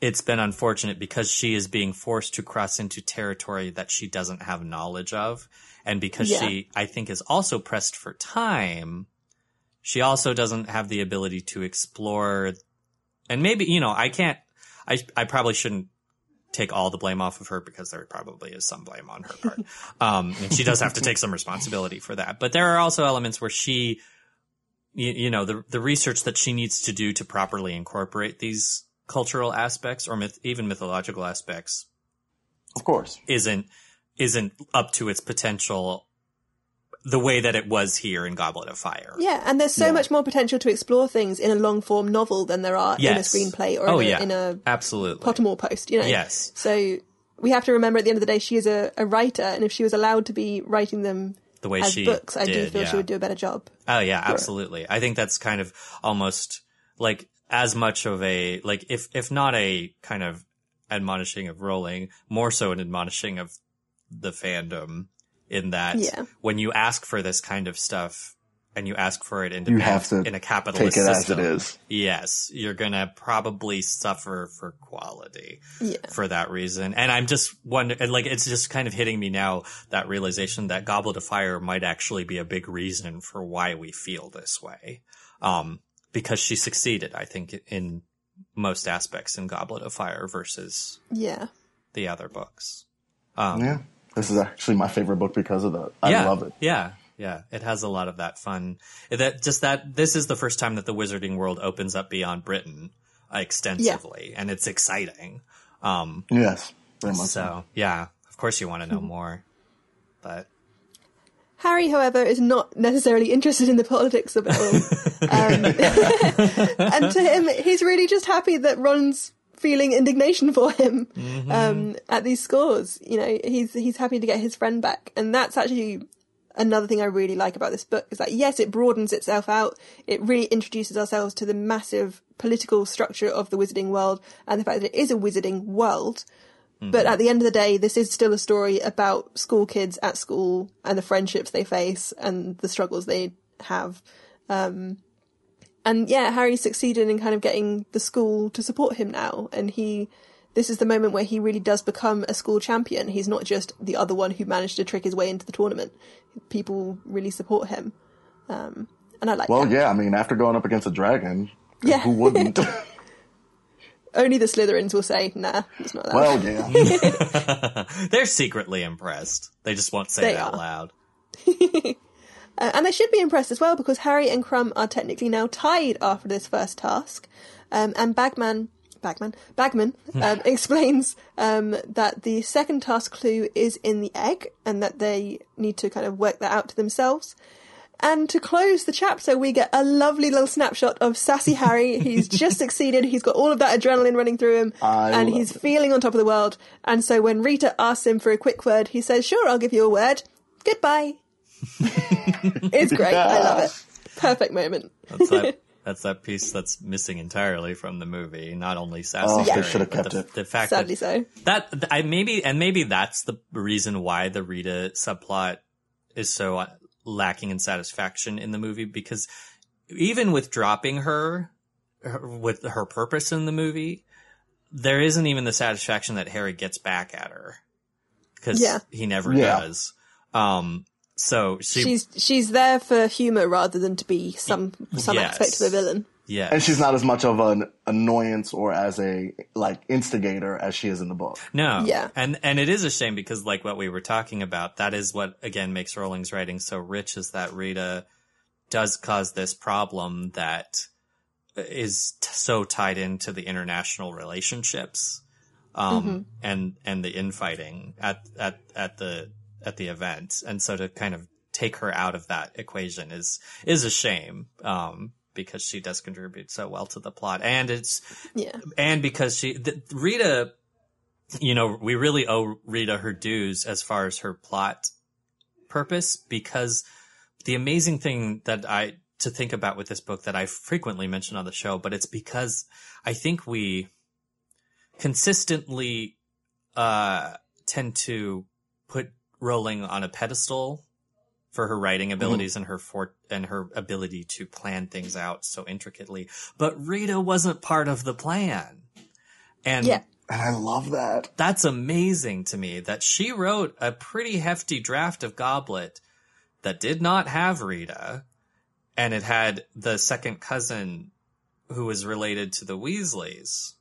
it's been unfortunate because she is being forced to cross into territory that she doesn't have knowledge of. And because Yeah. she, I think, is also pressed for time, she also doesn't have the ability to explore. And maybe, you know, I can't, I, I probably shouldn't take all the blame off of her because there probably is some blame on her part. um, and she does have to take some responsibility for that. But there are also elements where she, you, you know, the, the research that she needs to do to properly incorporate these cultural aspects or myth, even mythological aspects Of course. isn't, isn't up to its potential the way that it was here in Goblet of Fire. Yeah, and there's so Yeah. much more potential to explore things in a long form novel than there are Yes. in a screenplay or oh, in, a, yeah. in a Absolutely. Pottermore post, you know? Yes. So we have to remember at the end of the day, she is a, a writer, and if she was allowed to be writing them The way as she books, I do feel yeah. she would do a better job. Oh yeah, absolutely. I think that's kind of almost like as much of a like if if not a kind of admonishing of Rowling, more so an admonishing of the fandom in that Yeah. when you ask for this kind of stuff and you ask for it in, You have to in a capitalist Take it as system, it is. yes, you're gonna probably suffer for quality Yeah. for that reason. And I'm just wondering, like, it's just kind of hitting me now that realization that Goblet of Fire might actually be a big reason for why we feel this way. Um, because she succeeded, I think, in most aspects in Goblet of Fire versus Yeah. the other books. Um, Yeah. This is actually my favorite book because of that. I yeah, love it. Yeah, yeah. It has a lot of that fun. That just that this is the first time that the wizarding world opens up beyond Britain uh, extensively, and it's exciting. Um, Yes. Very much so. So yeah, of course you want to know more, but Harry, however, is not necessarily interested in the politics of it all. Um, and to him, he's really just happy that Ron's feeling indignation for him um, at these scores. You know, he's he's happy to get his friend back, and that's actually another thing I really like about this book is that yes, it broadens itself out. It really introduces ourselves to the massive political structure of the wizarding world and the fact that it is a wizarding world. But at the end of the day, this is still a story about school kids at school and the friendships they face and the struggles they have. Um, and yeah, Harry succeeded in kind of getting the school to support him now. And he, this is the moment where he really does become a school champion. He's not just the other one who managed to trick his way into the tournament. People really support him. Um, and I like Well, that. yeah. I mean, after going up against a dragon, Yeah. who wouldn't? Only the Slytherins will say, nah, it's not that. well, yeah. they're secretly impressed. They just won't say They it out are. loud. Uh, and they should be impressed as well because Harry and Krum are technically now tied after this first task. Um, and Bagman, Bagman, Bagman um, explains um, that the second task clue is in the egg and that they need to kind of work that out to themselves. And to close the chapter, we get a lovely little snapshot of sassy Harry. He's just succeeded. He's got all of that adrenaline running through him, I and he's it. feeling on top of the world. And so when Rita asks him for a quick word, he says, "Sure, I'll give you a word. Goodbye." it's great. I love it. Perfect moment. That's that. That's that piece that's missing entirely from the movie. Not only sassy, Oh, Harry, should have kept the, it. the fact Sadly that so. that I maybe and maybe that's the reason why the Rita subplot is so uh, lacking in satisfaction in the movie because even with dropping her, her with her purpose in the movie, there isn't even the satisfaction that Harry gets back at her because Yeah. he never Yeah. does. Um, so she She's she's there for humour rather than to be some some Yes. aspect of a villain. Yes. And she's not as much of an annoyance or as a like instigator as she is in the book. No. Yeah. And and it is a shame because like what we were talking about, that is what again makes Rowling's writing so rich is that Rita does cause this problem that is t- so tied into the international relationships um and and the infighting at at at the at the event. And so to kind of take her out of that equation is is a shame. Um because she does contribute so well to the plot and it's Yeah. and because she the, Rita, you know, we really owe Rita her dues as far as her plot purpose because the amazing thing that I to think about with this book that I frequently mention on the show, but it's because I think we consistently uh tend to put Rowling on a pedestal for her writing mhm. abilities and her for and her ability to plan things out so intricately. But Rita wasn't part of the plan. And Yeah. And I love that. that's amazing to me that she wrote a pretty hefty draft of Goblet that did not have Rita and it had the second cousin who was related to the Weasleys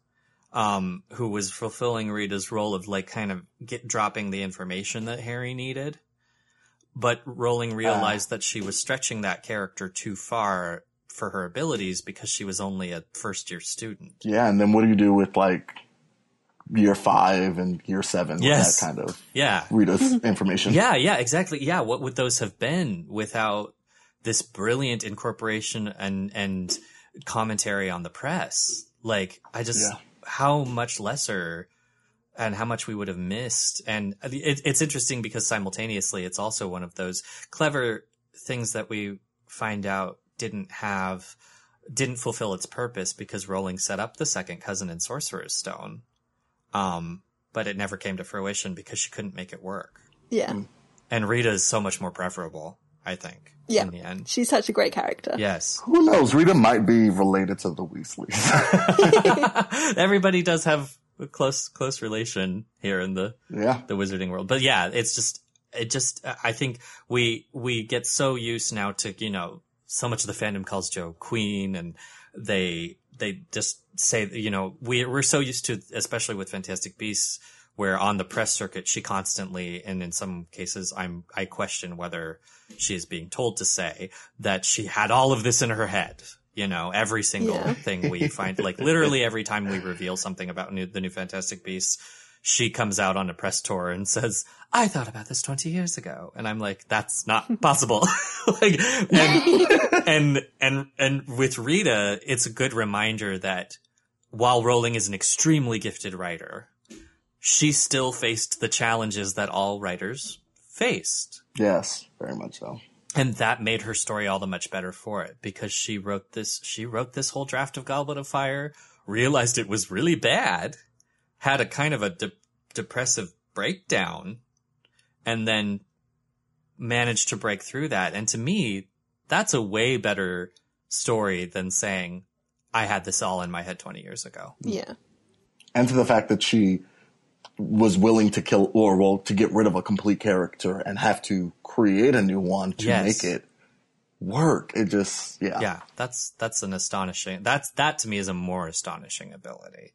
um who was fulfilling Rita's role of like kind of get dropping the information that Harry needed but Rowling realized that she was stretching that character too far for her abilities because she was only a first year student. Yeah, and then what do you do with like year five and year seven Yes. with that kind of Yeah. Rita's information? Yeah, yeah, exactly. Yeah, what would those have been without this brilliant incorporation and and commentary on the press? Like, I just Yeah. How much lesser and how much we would have missed. And it, it's interesting because simultaneously, it's also one of those clever things that we find out didn't have didn't fulfill its purpose because Rowling set up the second cousin in Sorcerer's Stone. Um, but it never came to fruition because she couldn't make it work. Yeah. And Rita is so much more preferable, I think. Yeah. In the end. She's such a great character. Yes. Who knows? Rita might be related to the Weasleys. Everybody does have a close close relation here in the yeah. the wizarding world. But yeah, it's just it just I think we we get so used now to, you know, so much of the fandom calls Joe Queen and they they just say you know, we we're so used to especially with Fantastic Beasts where on the press circuit she constantly and in some cases I'm I question whether she is being told to say that she had all of this in her head. You know, every single Yeah. thing we find, like literally every time we reveal something about new, the new Fantastic Beasts, she comes out on a press tour and says, I thought about this 20 years ago. And I'm like, that's not possible. like, and, and, and, and with Rita, it's a good reminder that while Rowling is an extremely gifted writer, she still faced the challenges that all writers faced. Yes, very much so. And that made her story all the much better for it because she wrote this, she wrote this whole draft of Goblet of Fire, realized it was really bad, had a kind of a de- depressive breakdown, and then managed to break through that. And to me, that's a way better story than saying, I had this all in my head 20 years ago. Yeah. And to the fact that she was willing to kill or well to get rid of a complete character and have to create a new one to Yes. make it work. It just yeah. yeah that's that's an astonishing that's that to me is a more astonishing ability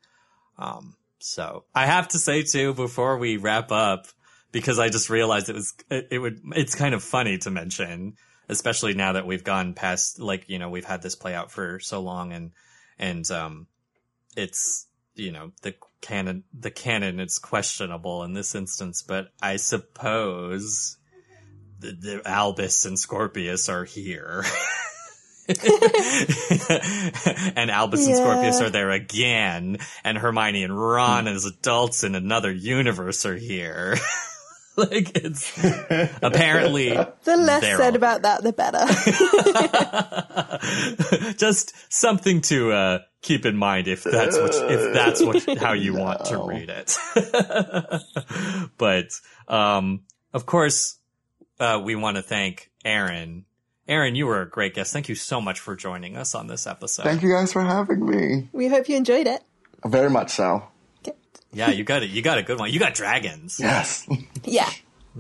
um so i have to say too before we wrap up because i just realized it was it, it would it's kind of funny to mention especially now that we've gone past like you know we've had this play out for so long and and um it's you know the canon the canon is questionable in this instance but i suppose the, the albus and scorpius are here and Albus and Scorpius are there again, and Hermione and Ron as adults in another universe are here. like it's apparently The less They're said about that, the better. just something to uh, keep in mind if that's what if that's what how you want to read it. but um, of course, uh, we want to thank Aaron. Aaron, you were a great guest. Thank you so much for joining us on this episode. Thank you guys for having me. we hope you enjoyed it. Very much so. Good. Yeah, you got it. You got a good one. You got dragons. Yes. Yeah.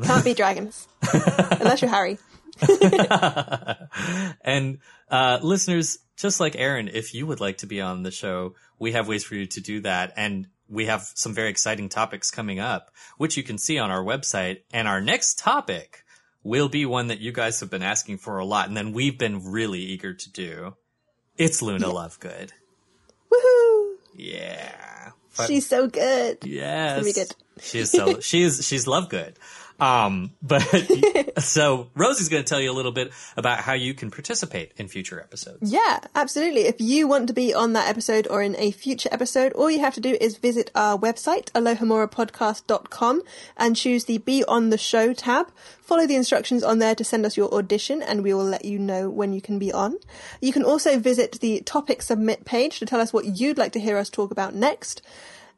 Can't be dragons. Unless you're Harry. And uh, listeners, just like Aaron, if you would like to be on the show, we have ways for you to do that. And we have some very exciting topics coming up, which you can see on our website. And our next topic will be one that you guys have been asking for a lot, and then we've been really eager to do. It's Luna Lovegood. Woohoo! Yeah. But- She's so good. Yes. gonna good. She is so she is she's love good. Um, but so Rosie's going to tell you a little bit about how you can participate in future episodes. Yeah, absolutely. If you want to be on that episode or in a future episode, all you have to do is visit our website, alohomorapodcast.com, and choose the Be on the Show tab. Follow the instructions on there to send us your audition, and we will let you know when you can be on. You can also visit the topic submit page to tell us what you'd like to hear us talk about next.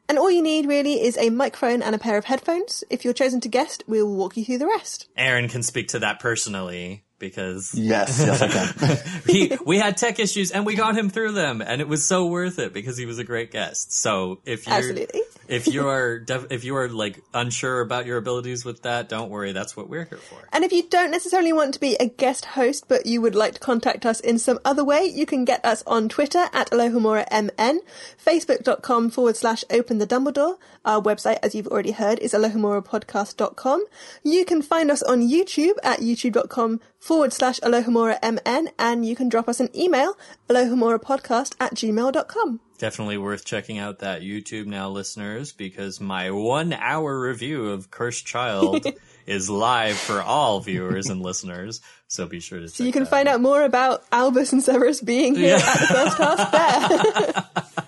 And all you need really is a microphone and a pair of headphones. If you're chosen to guest, we'll walk you through the rest. Aaron can speak to that personally because Yes, yes, I can. he we had tech issues and we got him through them and it was so worth it because he was a great guest. So if you're Absolutely. if you are def- if you are like unsure about your abilities with that, don't worry. That's what we're here for. And if you don't necessarily want to be a guest host, but you would like to contact us in some other way, you can get us on Twitter at AlohomoraMN, Facebook.com forward slash Open the Dumbledore. Our website, as you've already heard, is AlohomoraPodcast.com. You can find us on YouTube at YouTube.com forward slash AlohomoraMN, and you can drop us an email, AlohamoraPodcast at gmail.com. Definitely worth checking out that YouTube now, listeners, because my one hour review of Cursed Child is live for all viewers and listeners. So be sure to So you can find out more about Albus and Severus being here at the first task there.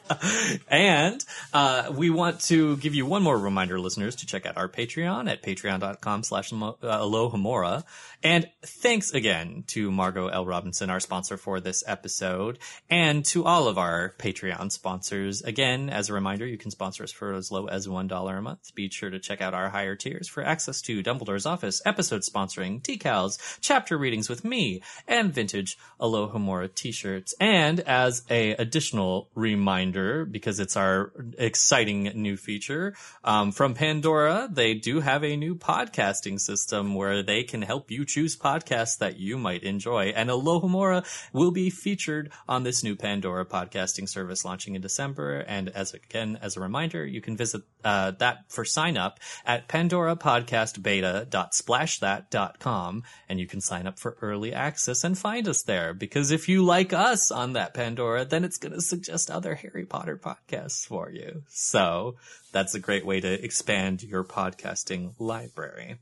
And uh, we want to give you one more reminder, listeners, to check out our Patreon at patreon.com slash Alohomora. And thanks again to Margot L. Robinson, our sponsor for this episode, and to all of our Patreon sponsors. Again, as a reminder, you can sponsor us for as low as $1 a month. Be sure to check out our higher tiers for access to Dumbledore's Office, episode sponsoring, decals, chapter readings with me, and vintage Alohomora t-shirts. And as a additional reminder, because it's our exciting new feature, um, from Pandora, they do have a new podcasting system where they can help you choose podcasts that you might enjoy. And Alohomora will be featured on this new Pandora podcasting service launching in December. And as again, as a reminder, you can visit uh, that for sign up at pandorapodcastbeta.splashthat.com and you can sign up for early access and find us there because if you like us on that Pandora, then it's going to suggest other Harry Potter podcasts for you. So that's a great way to expand your podcasting library.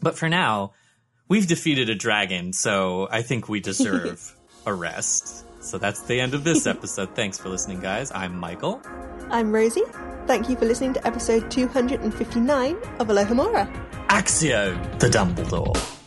But for now, we've defeated a dragon, so I think we deserve a rest. So that's the end of this episode. Thanks for listening, guys. I'm Michael. I'm Rosie. Thank you for listening to episode 259 of Alohomora. Accio the Dumbledore.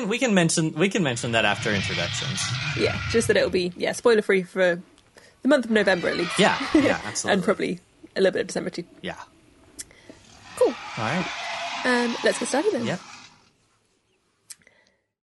Can we can mention we can mention that after introductions. Yeah, just that it'll be yeah spoiler free for the month of November at least. Yeah, yeah, absolutely. and probably a little bit of December too. yeah. Cool. All right. Um, let's get started then. Yep.